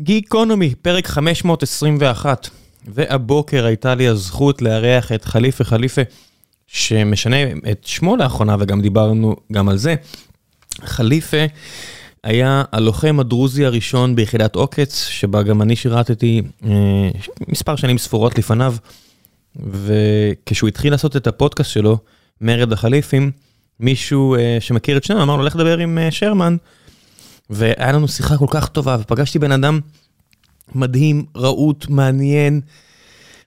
גיקונומי, פרק 521, והבוקר הייתה לי הזכות לארח את חליפה חליפה, שמשנה את שמו לאחרונה וגם דיברנו גם על זה. חליפה היה הלוחם הדרוזי הראשון ביחידת עוקץ, שבה גם אני שירתתי אה, מספר שנים ספורות לפניו, וכשהוא התחיל לעשות את הפודקאסט שלו, מרד החליפים, מישהו אה, שמכיר את שנינו אמר לו, לך לדבר עם אה, שרמן. והיה לנו שיחה כל כך טובה, ופגשתי בן אדם מדהים, רהוט, מעניין,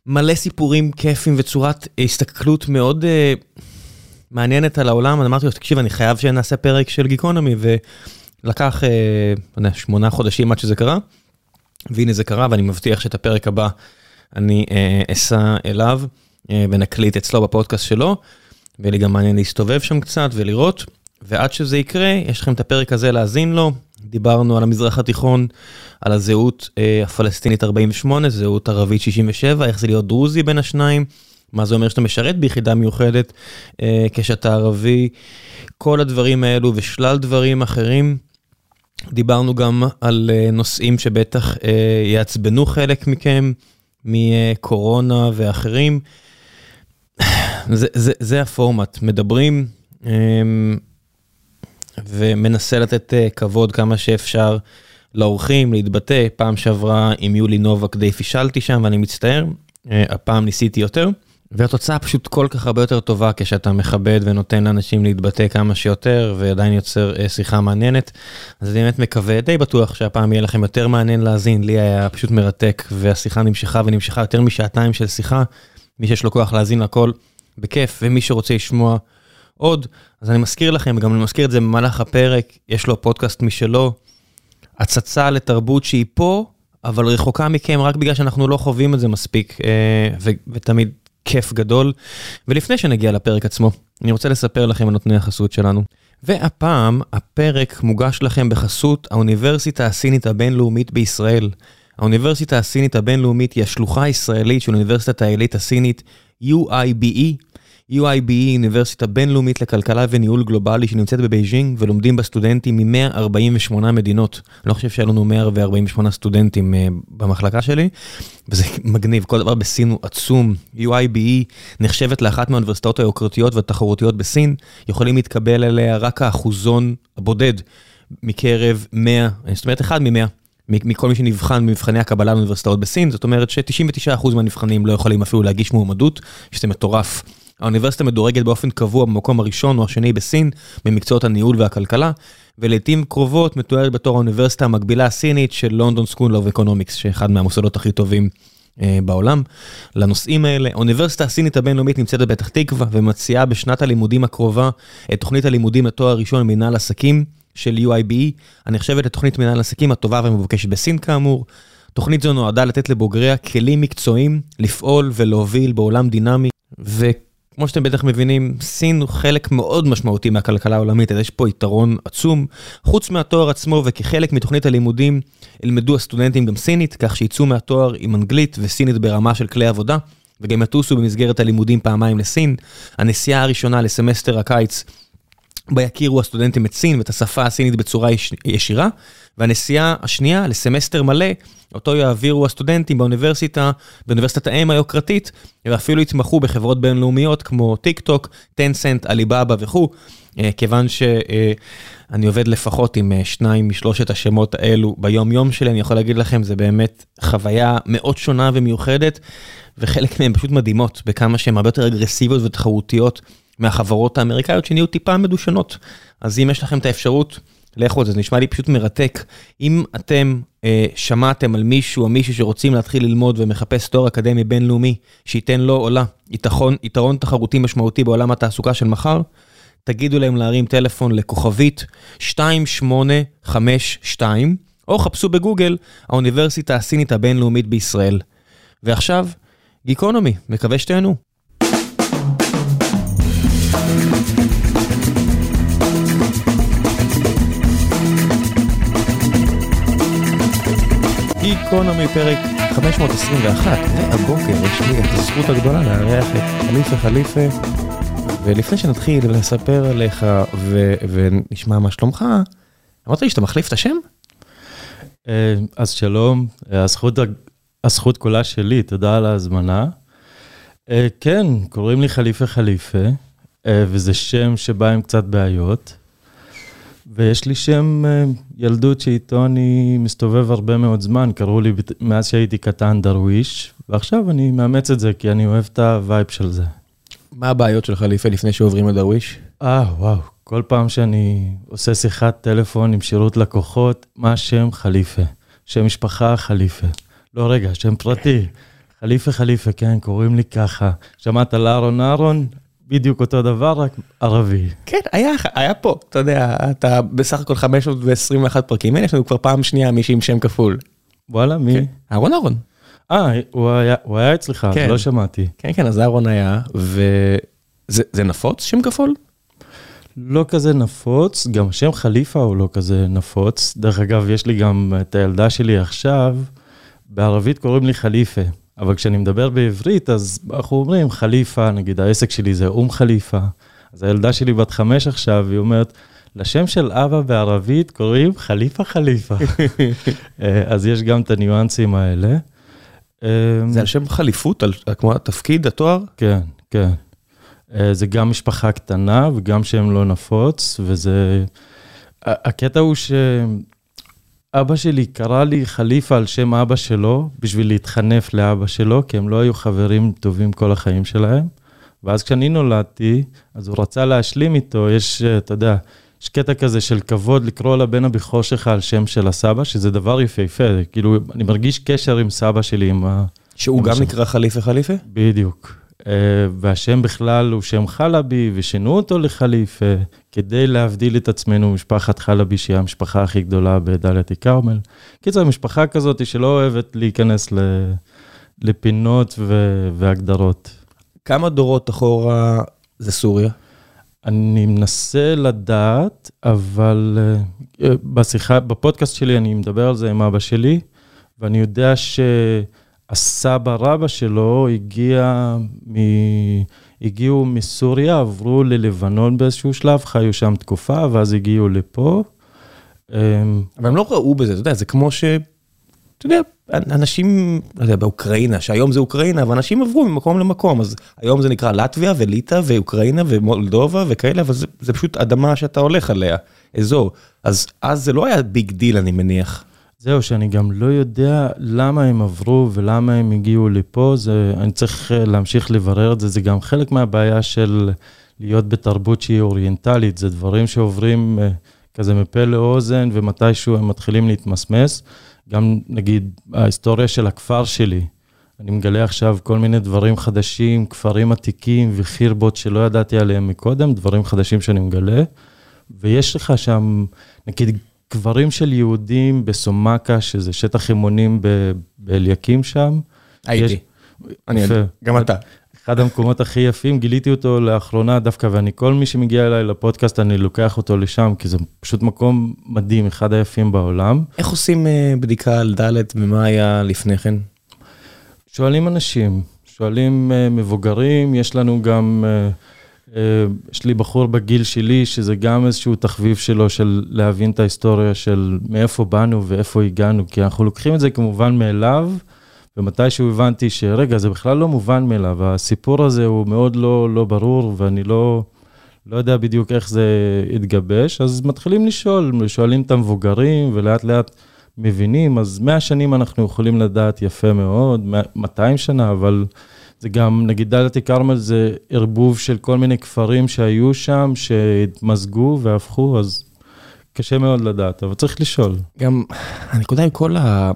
מלא סיפורים כיפים וצורת הסתכלות מאוד uh, מעניינת על העולם. אז אמרתי לו, תקשיב, אני חייב שנעשה פרק של גיקונומי, ולקח, uh, יודע, שמונה חודשים עד שזה קרה, והנה זה קרה, ואני מבטיח שאת הפרק הבא אני uh, אסע אליו, uh, ונקליט אצלו בפודקאסט שלו, ויהיה לי גם מעניין להסתובב שם קצת ולראות. ועד שזה יקרה, יש לכם את הפרק הזה להאזין לו. דיברנו על המזרח התיכון, על הזהות אה, הפלסטינית 48, זהות ערבית 67, איך זה להיות דרוזי בין השניים, מה זה אומר שאתה משרת ביחידה מיוחדת אה, כשאתה ערבי, כל הדברים האלו ושלל דברים אחרים. דיברנו גם על אה, נושאים שבטח אה, יעצבנו חלק מכם, מקורונה ואחרים. זה, זה, זה הפורמט, מדברים. אה, ומנסה לתת אה, כבוד כמה שאפשר לאורחים, להתבטא. פעם שעברה עם יולי נובק די פישלתי שם ואני מצטער, אה, הפעם ניסיתי יותר. והתוצאה פשוט כל כך הרבה יותר טובה כשאתה מכבד ונותן לאנשים להתבטא כמה שיותר ועדיין יוצר אה, שיחה מעניינת. אז אני באמת מקווה, די בטוח שהפעם יהיה לכם יותר מעניין להאזין, לי היה פשוט מרתק והשיחה נמשכה ונמשכה יותר משעתיים של שיחה. מי שיש לו כוח להאזין לכל בכיף ומי שרוצה לשמוע עוד, אז אני מזכיר לכם, גם אני מזכיר את זה במהלך הפרק, יש לו פודקאסט משלו, הצצה לתרבות שהיא פה, אבל רחוקה מכם רק בגלל שאנחנו לא חווים את זה מספיק, אה, ותמיד כיף גדול. ולפני שנגיע לפרק עצמו, אני רוצה לספר לכם על נותני החסות שלנו. והפעם הפרק מוגש לכם בחסות האוניברסיטה הסינית הבינלאומית בישראל. האוניברסיטה הסינית הבינלאומית היא השלוחה הישראלית של אוניברסיטת העילית הסינית UIBE, UIB היא אוניברסיטה בינלאומית לכלכלה וניהול גלובלי שנמצאת בבייג'ינג ולומדים בה סטודנטים מ-148 מדינות. אני לא חושב שהיה לנו 148 סטודנטים אה, במחלקה שלי, וזה מגניב, כל דבר בסין הוא עצום. UIBE נחשבת לאחת מהאוניברסיטאות היוקרתיות והתחרותיות בסין, יכולים להתקבל אליה רק האחוזון הבודד מקרב 100, זאת אומרת אחד מ-100. מכל מי שנבחן במבחני הקבלה לאוניברסיטאות בסין, זאת אומרת ש-99% מהנבחנים לא יכולים אפילו להגיש מועמדות, שזה מטורף. האוניברסיטה מדורגת באופן קבוע במקום הראשון או השני בסין, במקצועות הניהול והכלכלה, ולעיתים קרובות מתוארת בתור האוניברסיטה המקבילה הסינית של London School of Economics, שאחד מהמוסדות הכי טובים אה, בעולם. לנושאים האלה, האוניברסיטה הסינית הבינלאומית נמצאת בפתח תקווה, ומציעה בשנת הלימודים הקרובה את תוכנית הלימודים לתואר ראשון במנהל עסקים של UIBE, הנחשבת לתוכנית מנהל עסקים הטובה והמבוקשת בסין כאמור. תוכנית זו נועדה לתת לבוגריה כלים מקצועיים לפעול ולהוביל בעולם דינמי, ו... כמו שאתם בטח מבינים, סין הוא חלק מאוד משמעותי מהכלכלה העולמית, אז יש פה יתרון עצום. חוץ מהתואר עצמו וכחלק מתוכנית הלימודים, ילמדו הסטודנטים גם סינית, כך שיצאו מהתואר עם אנגלית וסינית ברמה של כלי עבודה, וגם יטוסו במסגרת הלימודים פעמיים לסין. הנסיעה הראשונה לסמסטר הקיץ, בה יכירו הסטודנטים את סין ואת השפה הסינית בצורה ישירה, והנסיעה השנייה לסמסטר מלא, אותו יעבירו הסטודנטים באוניברסיטה, באוניברסיטת האם היוקרתית, ואפילו יתמכו בחברות בינלאומיות כמו טיק טוק, טנסנט, עליבאבא וכו', אה, כיוון שאני עובד לפחות עם אה, שניים משלושת השמות האלו ביום יום שלי, אני יכול להגיד לכם, זה באמת חוויה מאוד שונה ומיוחדת, וחלק מהן פשוט מדהימות, בכמה שהן הרבה יותר אגרסיביות ותחרותיות מהחברות האמריקאיות שנהיו טיפה מדושנות. אז אם יש לכם את האפשרות, לכו על זה, זה נשמע לי פשוט מרתק. אם אתם אה, שמעתם על מישהו או מישהו שרוצים להתחיל ללמוד ומחפש תואר אקדמי בינלאומי, שייתן לו או לה יתרון, יתרון תחרותי משמעותי בעולם התעסוקה של מחר, תגידו להם להרים טלפון לכוכבית 2852, או חפשו בגוגל האוניברסיטה הסינית הבינלאומית בישראל. ועכשיו, גיקונומי, מקווה שתהנו. גיקונומי פרק 521, והבוקר יש לי את הזכות הגדולה לארח את חליפה חליפה. ולפני שנתחיל לספר עליך ו- ונשמע מה שלומך, אמרת לי שאתה מחליף את השם? אה, אז שלום, הזכות, הזכות כולה שלי, תודה על ההזמנה. אה, כן, קוראים לי חליפה חליפה, וזה שם שבא עם קצת בעיות. ויש לי שם ילדות שאיתו אני מסתובב הרבה מאוד זמן, קראו לי מאז שהייתי קטן דרוויש, ועכשיו אני מאמץ את זה כי אני אוהב את ה vibe של זה. מה הבעיות של חליפה לפני שעוברים לדרוויש? אה, וואו, כל פעם שאני עושה שיחת טלפון עם שירות לקוחות, מה השם חליפה? שם משפחה חליפה. לא, רגע, שם פרטי. חליפה חליפה, כן, קוראים לי ככה. שמעת על אהרון אהרון? בדיוק אותו דבר, רק ערבי. כן, היה, היה פה, אתה יודע, אתה בסך הכל 521 פרקים, הנה יש לנו כבר פעם שנייה מישהי עם שם כפול. וואלה, מי? כן. אהרון אהרון. אה, הוא היה, הוא היה אצלך, כן. לא שמעתי. כן, כן, אז אהרון היה, וזה נפוץ שם כפול? לא כזה נפוץ, גם השם חליפה הוא לא כזה נפוץ. דרך אגב, יש לי גם את הילדה שלי עכשיו, בערבית קוראים לי חליפה, אבל כשאני מדבר בעברית, אז אנחנו אומרים חליפה, נגיד העסק שלי זה אום חליפה. אז הילדה שלי בת חמש עכשיו, היא אומרת, לשם של אבא בערבית קוראים חליפה חליפה. אה, אז יש גם את הניואנסים האלה. זה על שם חליפות, על כמו התפקיד, התואר? כן, כן. אה, זה גם משפחה קטנה וגם שם לא נפוץ, וזה... הקטע הוא שאבא שלי קרא לי חליפה על שם אבא שלו, בשביל להתחנף לאבא שלו, כי הם לא היו חברים טובים כל החיים שלהם. ואז כשאני נולדתי, אז הוא רצה להשלים איתו, יש, אתה יודע, יש קטע כזה של כבוד לקרוא לבן הבכור שלך על שם של הסבא, שזה דבר יפהפה, כאילו, אני מרגיש קשר עם סבא שלי, עם ה... שהוא גם נקרא חליפה חליפה? בדיוק. אה, והשם בכלל הוא שם חלבי, ושינו אותו לחליפה, כדי להבדיל את עצמנו ממשפחת חלבי, שהיא המשפחה הכי גדולה בדאלית אל-כרמל. קיצר, משפחה כזאת שלא אוהבת להיכנס לפינות והגדרות. כמה דורות אחורה זה סוריה? אני מנסה לדעת, אבל uh, בשיחה, בפודקאסט שלי אני מדבר על זה עם אבא שלי, ואני יודע שהסבא רבא שלו הגיע מ... הגיעו מסוריה, עברו ללבנון באיזשהו שלב, חיו שם תקופה, ואז הגיעו לפה. אמ, אבל הם לא ראו בזה, אתה יודע, זה כמו ש... אתה יודע, אנשים, לא יודע, באוקראינה, שהיום זה אוקראינה, אבל אנשים עברו ממקום למקום, אז היום זה נקרא לטביה וליטא ואוקראינה ומולדובה וכאלה, אבל זה, זה פשוט אדמה שאתה הולך עליה, אזור. אז אז זה לא היה big deal, אני מניח. זהו, שאני גם לא יודע למה הם עברו ולמה הם הגיעו לפה, זה, אני צריך אה, להמשיך לברר את זה, זה גם חלק מהבעיה של להיות בתרבות שהיא אוריינטלית, זה דברים שעוברים אה, כזה מפה לאוזן, ומתישהו הם מתחילים להתמסמס. גם נגיד ההיסטוריה של הכפר שלי, אני מגלה עכשיו כל מיני דברים חדשים, כפרים עתיקים וחירבות שלא ידעתי עליהם מקודם, דברים חדשים שאני מגלה. ויש לך שם, נגיד, קברים של יהודים בסומקה, שזה שטח אימונים באליקים שם. הייתי. יש... אני יודע, גם אתה. אחד המקומות הכי יפים, גיליתי אותו לאחרונה דווקא, ואני, כל מי שמגיע אליי לפודקאסט, אני לוקח אותו לשם, כי זה פשוט מקום מדהים, אחד היפים בעולם. איך עושים uh, בדיקה על ד' ומה היה לפני כן? שואלים אנשים, שואלים uh, מבוגרים, יש לנו גם, uh, יש לי בחור בגיל שלי, שזה גם איזשהו תחביב שלו, של להבין את ההיסטוריה של מאיפה באנו ואיפה הגענו, כי אנחנו לוקחים את זה כמובן מאליו. ומתישהו הבנתי שרגע, זה בכלל לא מובן מאליו, הסיפור הזה הוא מאוד לא, לא ברור, ואני לא, לא יודע בדיוק איך זה יתגבש, אז מתחילים לשאול, שואלים את המבוגרים, ולאט לאט מבינים, אז 100 שנים אנחנו יכולים לדעת יפה מאוד, 200 שנה, אבל זה גם, נגיד דלתי כרמל זה ערבוב של כל מיני כפרים שהיו שם, שהתמזגו והפכו, אז קשה מאוד לדעת, אבל צריך לשאול. גם הנקודה עם כל ה...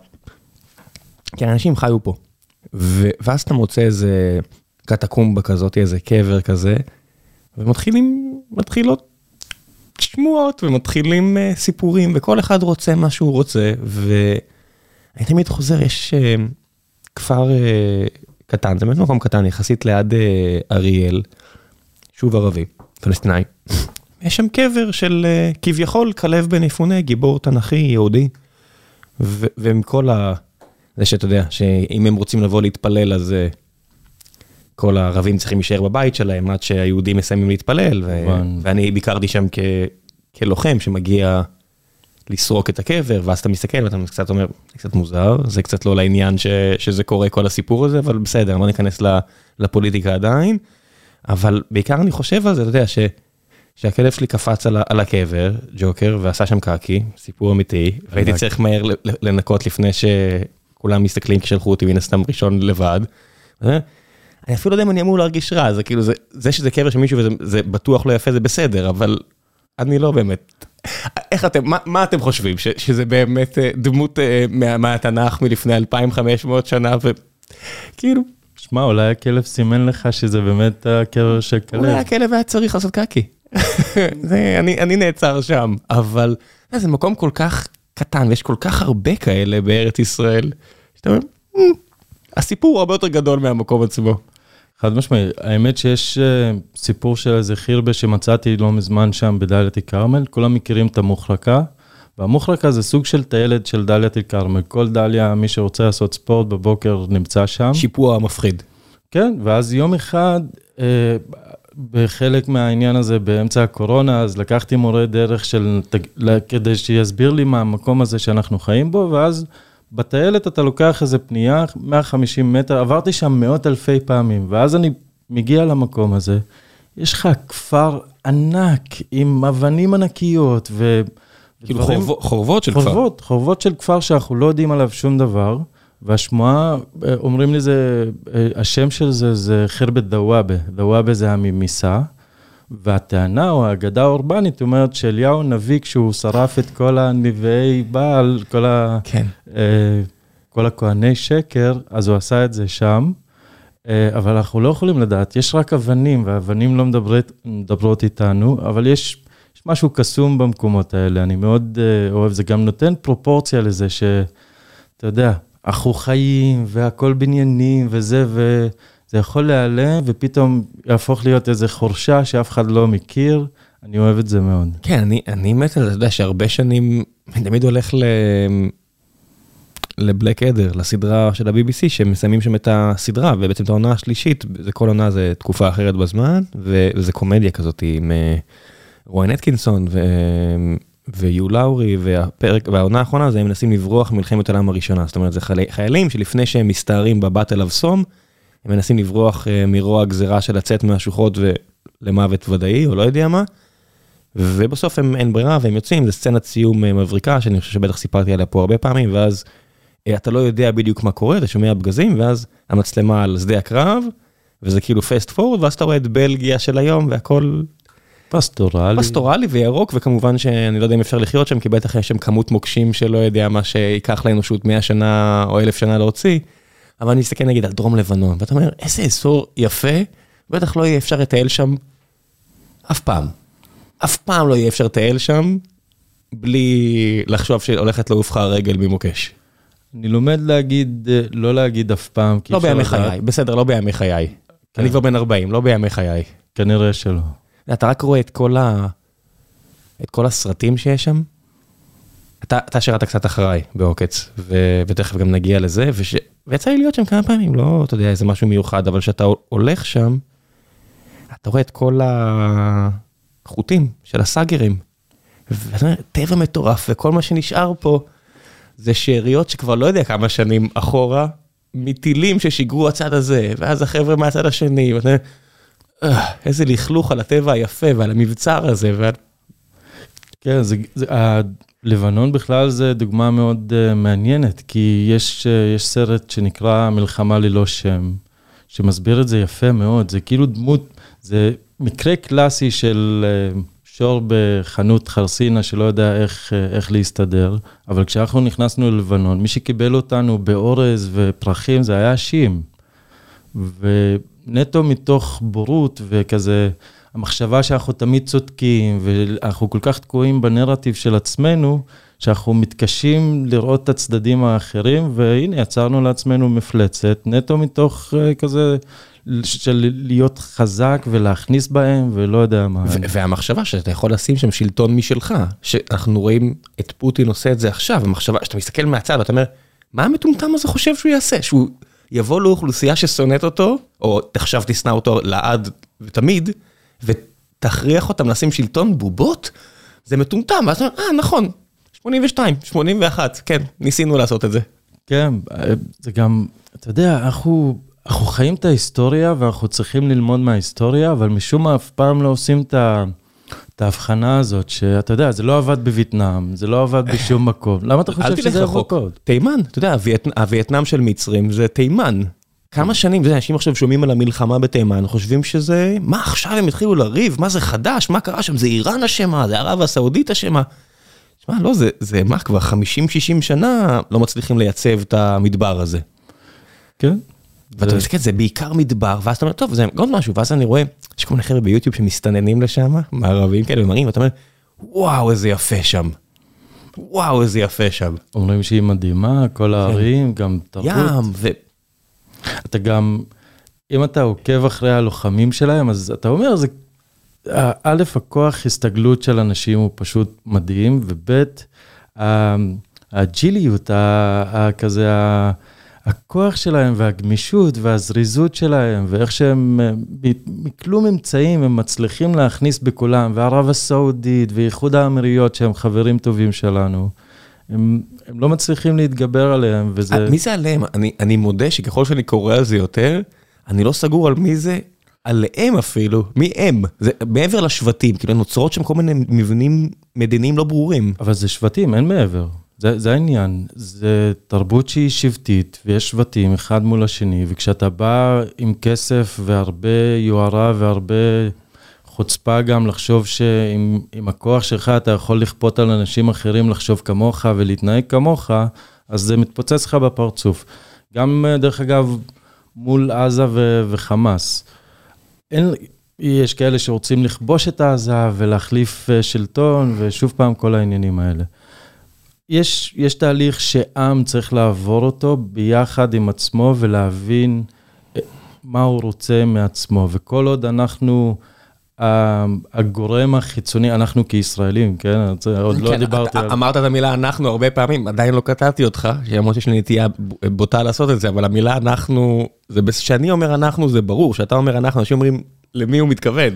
כי אנשים חיו פה. ו- ואז אתה מוצא איזה קטקומבה כזאת, איזה קבר כזה, ומתחילים, מתחילות שמועות ומתחילים uh, סיפורים, וכל אחד רוצה מה שהוא רוצה, ואני תמיד חוזר, יש uh, כפר uh, קטן, זה באמת מקום קטן יחסית ליד uh, אריאל, שוב ערבי, פלסטיני. יש שם קבר של uh, כביכול כלב בן יפונה, גיבור תנכי יהודי, ועם כל ה... זה שאתה יודע, שאם הם רוצים לבוא להתפלל, אז uh, כל הערבים צריכים להישאר בבית שלהם עד שהיהודים מסיימים להתפלל, ו- ואני ביקרתי שם כ- כלוחם שמגיע לסרוק את הקבר, ואז אתה מסתכל ואתה קצת אומר, זה קצת מוזר, זה קצת לא לעניין שזה קורה כל הסיפור הזה, אבל בסדר, לא ניכנס לפוליטיקה עדיין. אבל בעיקר אני חושב על זה, אתה יודע, ש... שהכלב שלי קפץ על, על הקבר, ג'וקר, ועשה שם קקי, סיפור אמיתי, והייתי צריך מהר לנקות לפני שכולם מסתכלים כשלחו אותי מן הסתם ראשון לבד. אני אפילו לא יודע אם אני אמור להרגיש רע, זה כאילו, זה, זה שזה קבר של מישהו וזה בטוח לא יפה, זה בסדר, אבל אני לא באמת. איך אתם, מה, מה אתם חושבים, ש, שזה באמת אה, דמות אה, מה, מהתנ"ך מלפני 2500 שנה, וכאילו... שמע, אולי הכלב סימן לך שזה באמת הקבר של כלב. אולי הכלב היה צריך לעשות קקי. זה, אני, אני נעצר שם, אבל זה מקום כל כך קטן, ויש כל כך הרבה כאלה בארץ ישראל, שאתה אומר, mm, הסיפור הרבה יותר גדול מהמקום עצמו. חד משמעי, האמת שיש uh, סיפור של איזה חירבה שמצאתי לא מזמן שם בדאלית אל כרמל, כולם מכירים את המוחרקה, והמוחרקה זה סוג של טיילת של דאלית אל כרמל, כל דליה, מי שרוצה לעשות ספורט בבוקר נמצא שם. שיפוע מפחיד. כן, ואז יום אחד, uh, בחלק מהעניין הזה באמצע הקורונה, אז לקחתי מורה דרך של, כדי שיסביר לי מה המקום הזה שאנחנו חיים בו, ואז בטיילת אתה לוקח איזה פנייה, 150 מטר, עברתי שם מאות אלפי פעמים, ואז אני מגיע למקום הזה, יש לך כפר ענק עם אבנים ענקיות ו... כאילו חורב, חורבות של חורבות, כפר. חורבות של כפר שאנחנו לא יודעים עליו שום דבר, והשמועה, אומרים לי זה, השם של זה זה חרבת דוואבה, דוואבה זה הממיסה. והטענה או האגדה האורבנית אומרת שאליהו הנביא, כשהוא שרף את כל הנביאי בעל, כל, ה, כן. אה, כל הכהני שקר, אז הוא עשה את זה שם. אה, אבל אנחנו לא יכולים לדעת, יש רק אבנים, והאבנים לא מדברת, מדברות איתנו, אבל יש, יש משהו קסום במקומות האלה, אני מאוד אה, אוהב, זה גם נותן פרופורציה לזה שאתה יודע, אנחנו חיים, והכל בניינים וזה, ו... זה יכול להיעלם ופתאום יהפוך להיות איזה חורשה שאף אחד לא מכיר. אני אוהב את זה מאוד. כן, אני, אני מת על זה, אתה יודע שהרבה שנים, אני תמיד הולך ל... לבלק אדר, לסדרה של ה-BBC, שמסיימים שם את הסדרה, ובעצם את העונה השלישית, זה כל עונה זה תקופה אחרת בזמן, וזה קומדיה כזאת עם אה, רוין אטקינסון ו... ויו לאורי, והפרק, והעונה האחרונה זה הם מנסים לברוח ממלחמת העולם הראשונה, זאת אומרת זה חיילים שלפני שהם מסתערים ב Battle of Somme, הם מנסים לברוח אה, מרוע הגזירה של לצאת מהשוחות ולמוות ודאי, או לא יודע מה. ובסוף הם אין ברירה והם יוצאים, זה סצנת סיום אה, מבריקה, שאני חושב שבטח סיפרתי עליה פה הרבה פעמים, ואז אה, אתה לא יודע בדיוק מה קורה, אתה שומע פגזים, ואז המצלמה על שדה הקרב, וזה כאילו fast forward, ואז אתה רואה את בלגיה של היום, והכל... פסטורלי. פסטורלי וירוק, וכמובן שאני לא יודע אם אפשר לחיות שם, כי בטח יש שם כמות מוקשים שלא יודע מה שייקח לאנושות 100 שנה או 1,000 שנה להוציא. אבל אני מסתכל נגיד על דרום לבנון, ואתה אומר, איזה אזור יפה, בטח לא יהיה אפשר לטייל שם אף פעם. אף פעם לא יהיה אפשר לטייל שם, בלי לחשוב שהולכת לעוף לך הרגל ממוקש. אני לומד להגיד, לא להגיד אף פעם, לא בימי חיי, בסדר, לא בימי חיי. כן. אני כבר בן 40, לא בימי חיי. כנראה שלא. אתה רק רואה את כל ה... את כל הסרטים שיש שם, אתה, אתה שירת קצת אחריי בעוקץ, ו, ותכף גם נגיע לזה, וש, ויצא לי להיות שם כמה פעמים, לא, אתה יודע, איזה משהו מיוחד, אבל כשאתה הולך שם, אתה רואה את כל החוטים של הסאגרים, ואתה אומר, טבע מטורף, וכל מה שנשאר פה זה שאריות שכבר לא יודע כמה שנים אחורה, מטילים ששיגרו הצד הזה, ואז החבר'ה מהצד השני, ואתה אומר, אה, איזה לכלוך על הטבע היפה ועל המבצר הזה, ועל... כן, זה, זה, לבנון בכלל זה דוגמה מאוד uh, מעניינת, כי יש, uh, יש סרט שנקרא מלחמה ללא שם, שמסביר את זה יפה מאוד, זה כאילו דמות, זה מקרה קלאסי של uh, שור בחנות חרסינה שלא יודע איך, uh, איך להסתדר, אבל כשאנחנו נכנסנו ללבנון, מי שקיבל אותנו באורז ופרחים זה היה שים. ונטו מתוך בורות וכזה, המחשבה שאנחנו תמיד צודקים, ואנחנו כל כך תקועים בנרטיב של עצמנו, שאנחנו מתקשים לראות את הצדדים האחרים, והנה, יצרנו לעצמנו מפלצת, נטו מתוך uh, כזה, של להיות חזק ולהכניס בהם, ולא יודע מה. והמחשבה שאתה יכול לשים שם שלטון משלך, שאנחנו רואים את פוטין עושה את זה עכשיו, המחשבה שאתה מסתכל מהצד ואתה אומר, מה המטומטם הזה חושב שהוא יעשה? שהוא יבוא לאוכלוסייה ששונאת אותו, או עכשיו תשנא אותו לעד ותמיד, ותכריח אותם לשים שלטון בובות, זה מטומטם, ואז אתה אומר, אה, נכון, 82, 81, כן, ניסינו לעשות את זה. כן, זה גם, אתה יודע, אנחנו, אנחנו חיים את ההיסטוריה ואנחנו צריכים ללמוד מההיסטוריה, אבל משום מה אף פעם לא עושים את ה... את ההבחנה הזאת, שאתה יודע, זה לא עבד בווייטנאם, זה לא עבד בשום מקום. למה אתה חושב שזה פה? תימן, אתה יודע, הווייטנאם של מצרים זה תימן. כמה שנים, אנשים עכשיו שומעים על המלחמה בתימן, חושבים שזה, מה עכשיו הם התחילו לריב, מה זה חדש, מה קרה שם, זה איראן אשמה, זה ערב הסעודית אשמה. תשמע, לא, זה, זה מה, כבר 50-60 שנה לא מצליחים לייצב את המדבר הזה. כן. ואתה מסתכל, זה בעיקר מדבר, ואז אתה אומר, טוב, זה עוד משהו, ואז אני רואה, יש כל מיני חבר'ה ביוטיוב שמסתננים לשם, מערבים כאלה, ומראים, ואתה אומר, וואו, איזה יפה שם. וואו, איזה יפה שם. אומרים שהיא מדהימה, כל הערים, גם תרבות. ים, ו... אתה גם, אם אתה עוקב אחרי הלוחמים שלהם, אז אתה אומר, זה, א', הכוח הסתגלות של אנשים הוא פשוט מדהים, וב', הג'יליות, כזה, הכוח שלהם והגמישות והזריזות שלהם, ואיך שהם מכלום אמצעים הם מצליחים להכניס בכולם, וערב הסעודית ואיחוד האמירויות שהם חברים טובים שלנו. הם, הם לא מצליחים להתגבר עליהם, וזה... מי זה עליהם? אני, אני מודה שככל שאני קורא על זה יותר, אני לא סגור על מי זה, עליהם אפילו, מי הם? זה מעבר לשבטים, כאילו נוצרות שם כל מיני מבנים מדיניים לא ברורים. אבל זה שבטים, אין מעבר. זה, זה העניין, זה תרבות שהיא שבטית, ויש שבטים אחד מול השני, וכשאתה בא עם כסף והרבה יוהרה והרבה חוצפה גם לחשוב שעם הכוח שלך אתה יכול לכפות על אנשים אחרים לחשוב כמוך ולהתנהג כמוך, אז זה מתפוצץ לך בפרצוף. גם, דרך אגב, מול עזה ו- וחמאס. אין, יש כאלה שרוצים לכבוש את עזה ולהחליף אה, שלטון, ושוב פעם כל העניינים האלה. יש, יש תהליך שעם צריך לעבור אותו ביחד עם עצמו ולהבין אה, מה הוא רוצה מעצמו, וכל עוד אנחנו... הגורם החיצוני, אנחנו כישראלים, כן? עוד לא כן, דיברתי על... אמרת את המילה אנחנו הרבה פעמים, עדיין לא קטעתי אותך, למרות שיש לי נטייה בוטה לעשות את זה, אבל המילה אנחנו, כשאני אומר אנחנו זה ברור, כשאתה אומר אנחנו, אנשים אומרים למי הוא מתכוון.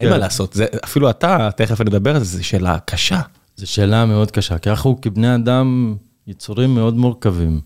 אין מה כן. לעשות, אפילו אתה, תכף נדבר על זה, זו שאלה קשה. זו שאלה מאוד קשה, כי אנחנו כבני אדם יצורים מאוד מורכבים.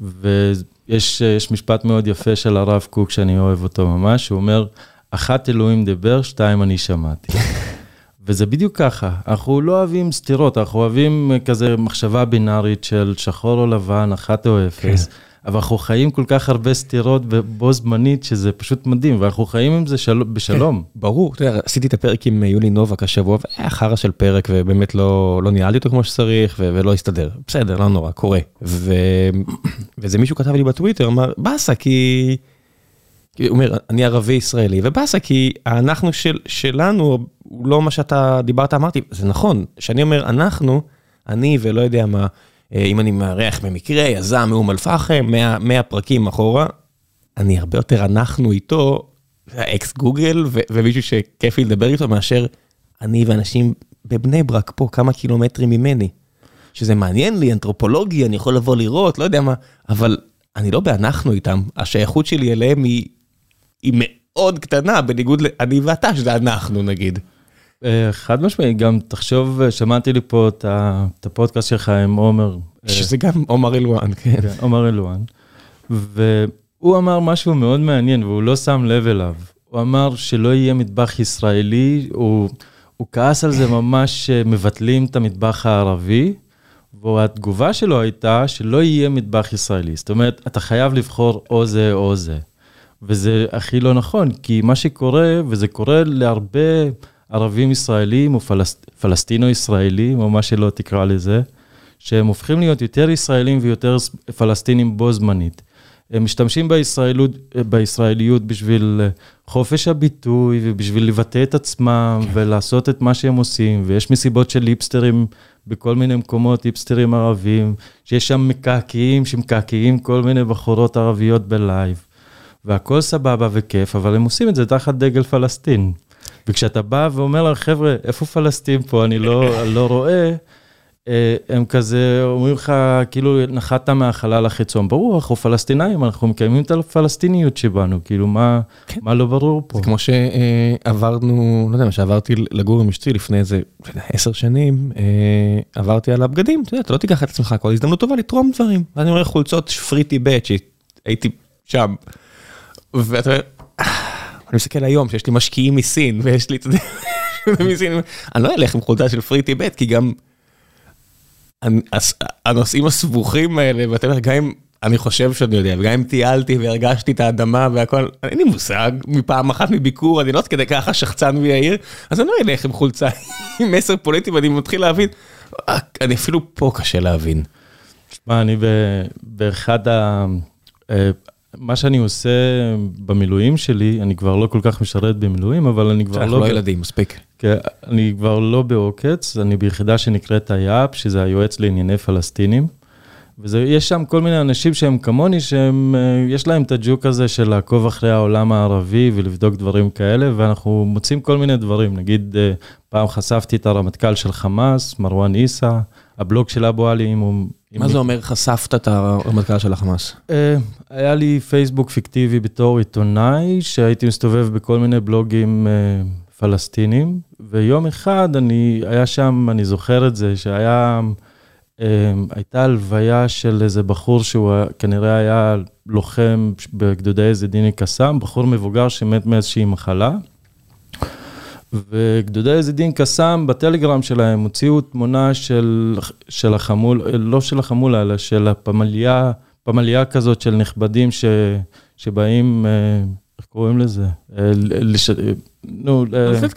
ויש משפט מאוד יפה של הרב קוק, שאני אוהב אותו ממש, הוא אומר, אחת אלוהים דיבר, שתיים אני שמעתי. וזה בדיוק ככה, אנחנו לא אוהבים סתירות, אנחנו אוהבים כזה מחשבה בינארית של שחור או לבן, אחת או אפס. כן. אבל אנחנו חיים כל כך הרבה סתירות בו זמנית, שזה פשוט מדהים, ואנחנו חיים עם זה של... בשלום. כן, ברור, אתה יודע, עשיתי את הפרק עם יולי נובק השבוע, והיה חרא של פרק, ובאמת לא, לא ניהלתי אותו כמו שצריך, ו- ולא הסתדר. בסדר, לא נורא, קורה. ו... וזה מישהו כתב לי בטוויטר, אמר, באסה, כי... הוא אומר, אני ערבי ישראלי, ובאסה, כי האנחנו של, שלנו, הוא לא מה שאתה דיברת, אמרתי, זה נכון, שאני אומר אנחנו, אני ולא יודע מה, אה, אם אני מארח במקרה, יזם מאום אל-פחם, 100, 100 פרקים אחורה, אני הרבה יותר אנחנו איתו, אקס גוגל, ומישהו שכיף לי לדבר איתו, מאשר אני ואנשים בבני ברק פה, כמה קילומטרים ממני. שזה מעניין לי, אנתרופולוגי, אני יכול לבוא לראות, לא יודע מה, אבל אני לא באנחנו איתם, השייכות שלי אליהם היא היא מאוד קטנה, בניגוד לאני ואתה, שזה אנחנו נגיד. אה, חד משמעי, גם תחשוב, שמעתי לי פה את הפודקאסט שלך עם עומר. אה, שזה גם עומר אלואן, כן. כן. עומר אלואן. והוא אמר משהו מאוד מעניין, והוא לא שם לב אליו. הוא אמר שלא יהיה מטבח ישראלי, הוא, הוא כעס על זה ממש מבטלים את המטבח הערבי, והתגובה שלו הייתה שלא יהיה מטבח ישראלי. זאת אומרת, אתה חייב לבחור או זה או זה. וזה הכי לא נכון, כי מה שקורה, וזה קורה להרבה ערבים ישראלים או פלסט, פלסטינו ישראלים, או מה שלא תקרא לזה, שהם הופכים להיות יותר ישראלים ויותר פלסטינים בו זמנית. הם משתמשים בישראלות, בישראליות בשביל חופש הביטוי ובשביל לבטא את עצמם כן. ולעשות את מה שהם עושים, ויש מסיבות של היפסטרים בכל מיני מקומות, היפסטרים ערבים, שיש שם מקעקעים שמקעקעים כל מיני בחורות ערביות בלייב. והכל סבבה וכיף, אבל הם עושים את זה תחת דגל פלסטין. וכשאתה בא ואומר להם, חבר'ה, איפה פלסטין פה, אני לא, לא רואה, אה, הם כזה אומרים לך, כאילו נחת מהחלל החיצון. ברור, אנחנו פלסטינאים, אנחנו מקיימים את הפלסטיניות שבנו, כאילו מה, כן. מה לא ברור פה? זה כמו שעברנו, לא יודע, שעברתי לגור עם אשתי לפני איזה לא עשר שנים, אה, עברתי על הבגדים, אתה יודע, אתה לא תיקח את עצמך כל הזדמנות טובה לתרום דברים. ואני רואה חולצות פריטי בט שהייתי שם, ואתה אומר, "אה", אני מסתכל היום שיש לי משקיעים מסין ויש לי, אתה יודע, מסין, אני לא אלך עם חולצה של פריטי בט כי גם הנושאים הסבוכים האלה, ואתה יודע, גם אם אני חושב שאני יודע, וגם אם טיילתי והרגשתי את האדמה והכל, אין לי מושג מפעם אחת מביקור, אני לא כדי ככה שחצן ויהיר, אז אני לא אלך עם חולצה עם מסר פוליטי ואני מתחיל להבין, אה, אני אפילו פה קשה להבין. תשמע, אני באחד ה... מה שאני עושה במילואים שלי, אני כבר לא כל כך משרת במילואים, אבל אני כבר אנחנו לא... לא ילדים, מספיק. כן, אני כבר לא בעוקץ, אני ביחידה שנקראת היא"פ, שזה היועץ לענייני פלסטינים. ויש שם כל מיני אנשים שהם כמוני, שהם, אה, יש להם את הג'וק הזה של לעקוב אחרי העולם הערבי ולבדוק דברים כאלה, ואנחנו מוצאים כל מיני דברים. נגיד, אה, פעם חשפתי את הרמטכ"ל של חמאס, מרואן עיסא, הבלוג של אבו עלי, אם הוא... מה זה אומר חשפת את הרמטכ"ל של החמאס? אה, היה לי פייסבוק פיקטיבי בתור עיתונאי, שהייתי מסתובב בכל מיני בלוגים אה, פלסטינים, ויום אחד אני, היה שם, אני זוכר את זה, שהיה, אה, הייתה הלוויה של איזה בחור שהוא כנראה היה לוחם בגדודי איזה דיני קסאם, בחור מבוגר שמת מאיזושהי מחלה. וגדודי איזה דין קסאם בטלגרם שלהם הוציאו תמונה של, של החמול, לא של החמולה, אלא של הפמליה, פמליה כזאת של נכבדים ש, שבאים, אה, איך קוראים לזה? אה, לש, אה, נו.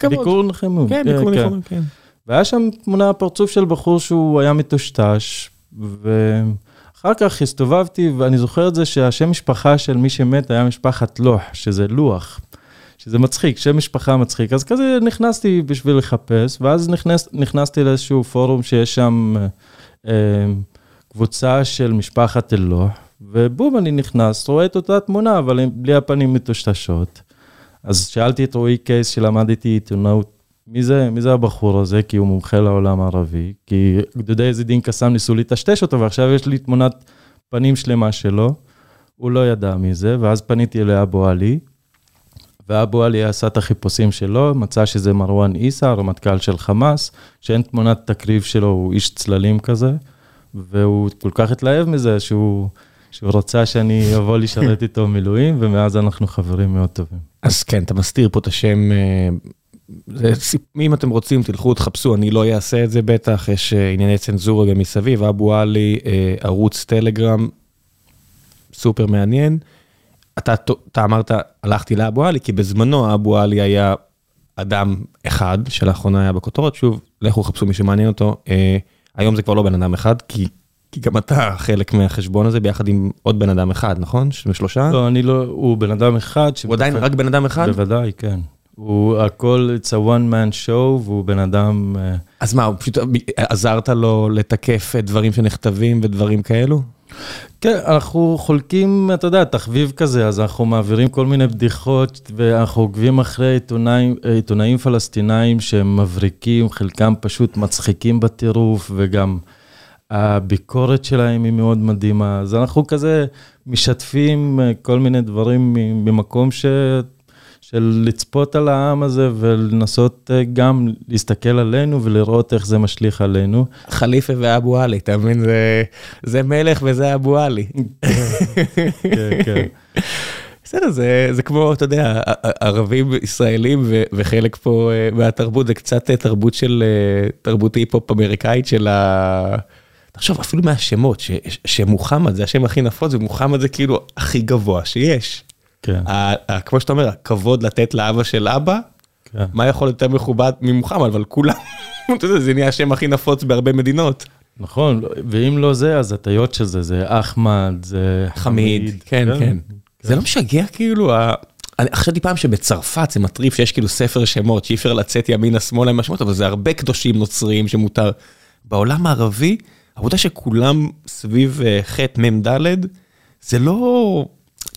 ביקור נחמות. כן, ביקור כן. ניחומים, כן. והיה שם תמונה, פרצוף של בחור שהוא היה מטושטש, ואחר כך הסתובבתי, ואני זוכר את זה שהשם משפחה של מי שמת היה משפחת לוח, שזה לוח, שזה מצחיק, שם משפחה מצחיק. אז כזה נכנסתי בשביל לחפש, ואז נכנס, נכנסתי לאיזשהו פורום שיש שם אה, קבוצה של משפחת אלוח, ובום, אני נכנס, רואה את אותה תמונה, אבל בלי הפנים מטושטשות. אז שאלתי את רועי קייס, שלמד איתי עיתונאות, מי זה, מי זה הבחור הזה? כי הוא מומחה לעולם הערבי. כי גדודי איזה דין קסאם ניסו לטשטש אותו, ועכשיו יש לי תמונת פנים שלמה שלו. הוא לא ידע מזה, ואז פניתי לאבו עלי, ואבו עלי עשה את החיפושים שלו, מצא שזה מרואן עיסא, הרמטכ"ל של חמאס, שאין תמונת תקריב שלו, הוא איש צללים כזה, והוא כל כך התלהב מזה שהוא, שהוא רצה שאני אבוא לשרת איתו מילואים, ומאז אנחנו חברים מאוד טובים. אז כן, אתה מסתיר פה את השם, אה, אם אתם רוצים תלכו תחפשו, אני לא אעשה את זה בטח, יש אה, ענייני צנזורה גם מסביב, אבו עלי, אה, ערוץ טלגרם, סופר מעניין. אתה, אתה אמרת, הלכתי לאבו עלי, כי בזמנו אבו עלי היה אדם אחד, שלאחרונה היה בכותרות, שוב, לכו חפשו מי שמעניין אותו. אה, היום זה כבר לא בן אדם אחד, כי, כי גם אתה חלק מהחשבון הזה ביחד עם עוד בן אדם אחד, נכון? שלושה? לא, אני לא, הוא בן אדם אחד. הוא עדיין רק בן אדם אחד? בוודאי, כן. הוא הכל, it's a one man show, והוא בן אדם... אה, אז מה, הוא פשוט עזרת לו לתקף דברים שנכתבים ודברים כאלו? כן, אנחנו חולקים, אתה יודע, תחביב כזה, אז אנחנו מעבירים כל מיני בדיחות, ואנחנו עוקבים אחרי עיתונאים, עיתונאים פלסטינאים שהם מבריקים, חלקם פשוט מצחיקים בטירוף, וגם הביקורת שלהם היא מאוד מדהימה. אז אנחנו כזה משתפים אה, כל מיני דברים ממקום ש... של לצפות על העם הזה ולנסות אה, גם להסתכל עלינו ולראות איך זה משליך עלינו. חליפה ואבו עלי, אתה מבין? זה, זה מלך וזה אבו עלי. כן, כן. בסדר, זה, זה כמו, אתה יודע, ערבים ישראלים ו- וחלק פה אה, מהתרבות, זה קצת אה, תרבות של, תרבות היפ-הופ אמריקאית של ה... תחשוב, אפילו מהשמות, ש- שמוחמד זה השם הכי נפוץ, ומוחמד זה כאילו הכי גבוה שיש. כן, כמו שאתה אומר, הכבוד לתת לאבא של אבא, כן. מה יכול יותר מכובד ממוחמד, אבל כולם, אתה יודע, זה נהיה השם הכי נפוץ בהרבה מדינות. נכון, ואם לא זה, אז הטיות של זה, זה אחמד, זה חמיד, כן, כן. זה לא משגע כאילו, ה- אני חשבתי פעם שבצרפת זה מטריף שיש כאילו ספר שמות שאי אפשר לצאת ימינה שמאלה עם השמות, אבל זה הרבה קדושים נוצריים שמותר. בעולם הערבי, העבודה שכולם סביב אה, ח' מ' ד', זה לא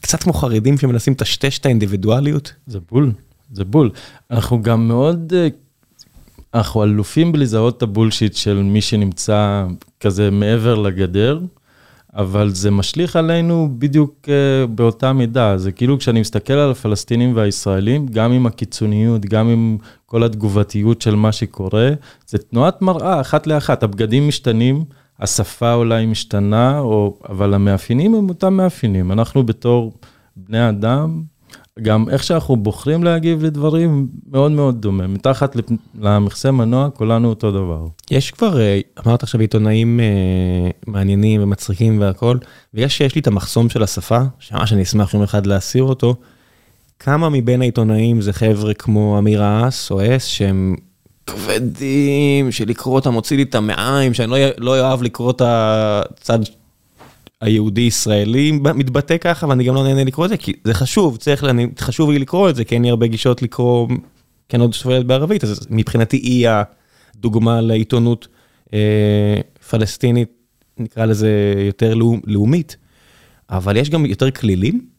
קצת כמו חרדים שמנסים לטשטש את האינדיבידואליות? זה בול, זה בול. אנחנו גם מאוד, אה, אנחנו אלופים בלזהות את הבולשיט של מי שנמצא כזה מעבר לגדר, אבל זה משליך עלינו בדיוק uh, באותה מידה. זה כאילו כשאני מסתכל על הפלסטינים והישראלים, גם עם הקיצוניות, גם עם כל התגובתיות של מה שקורה, זה תנועת מראה אחת לאחת. הבגדים משתנים, השפה אולי משתנה, או, אבל המאפיינים הם אותם מאפיינים. אנחנו בתור בני אדם, גם איך שאנחנו בוחרים להגיב לדברים, מאוד מאוד דומה. מתחת למכסה מנוע, כולנו אותו דבר. יש כבר, אה, אמרת עכשיו עיתונאים אה, מעניינים ומצחיקים והכל, ויש שיש לי את המחסום של השפה, שממש אני אשמח יום אחד להסיר אותו. כמה מבין העיתונאים זה חבר'ה כמו אמיר אס או אס, שהם כבדים, שלקרוא אותם מוציא לי את המעיים, שאני לא, לא אוהב לקרוא את הצד היהודי-ישראלי מתבטא ככה, ואני גם לא נהנה לקרוא את זה, כי זה חשוב, צריך, אני, חשוב לי לקרוא את זה, כי אין לי הרבה גישות לקרוא, כן עוד שופט בערבית, אז מבחינתי היא הדוגמה לעיתונות אה, פלסטינית, נקרא לזה יותר לאומ, לאומית, אבל יש גם יותר כלילים.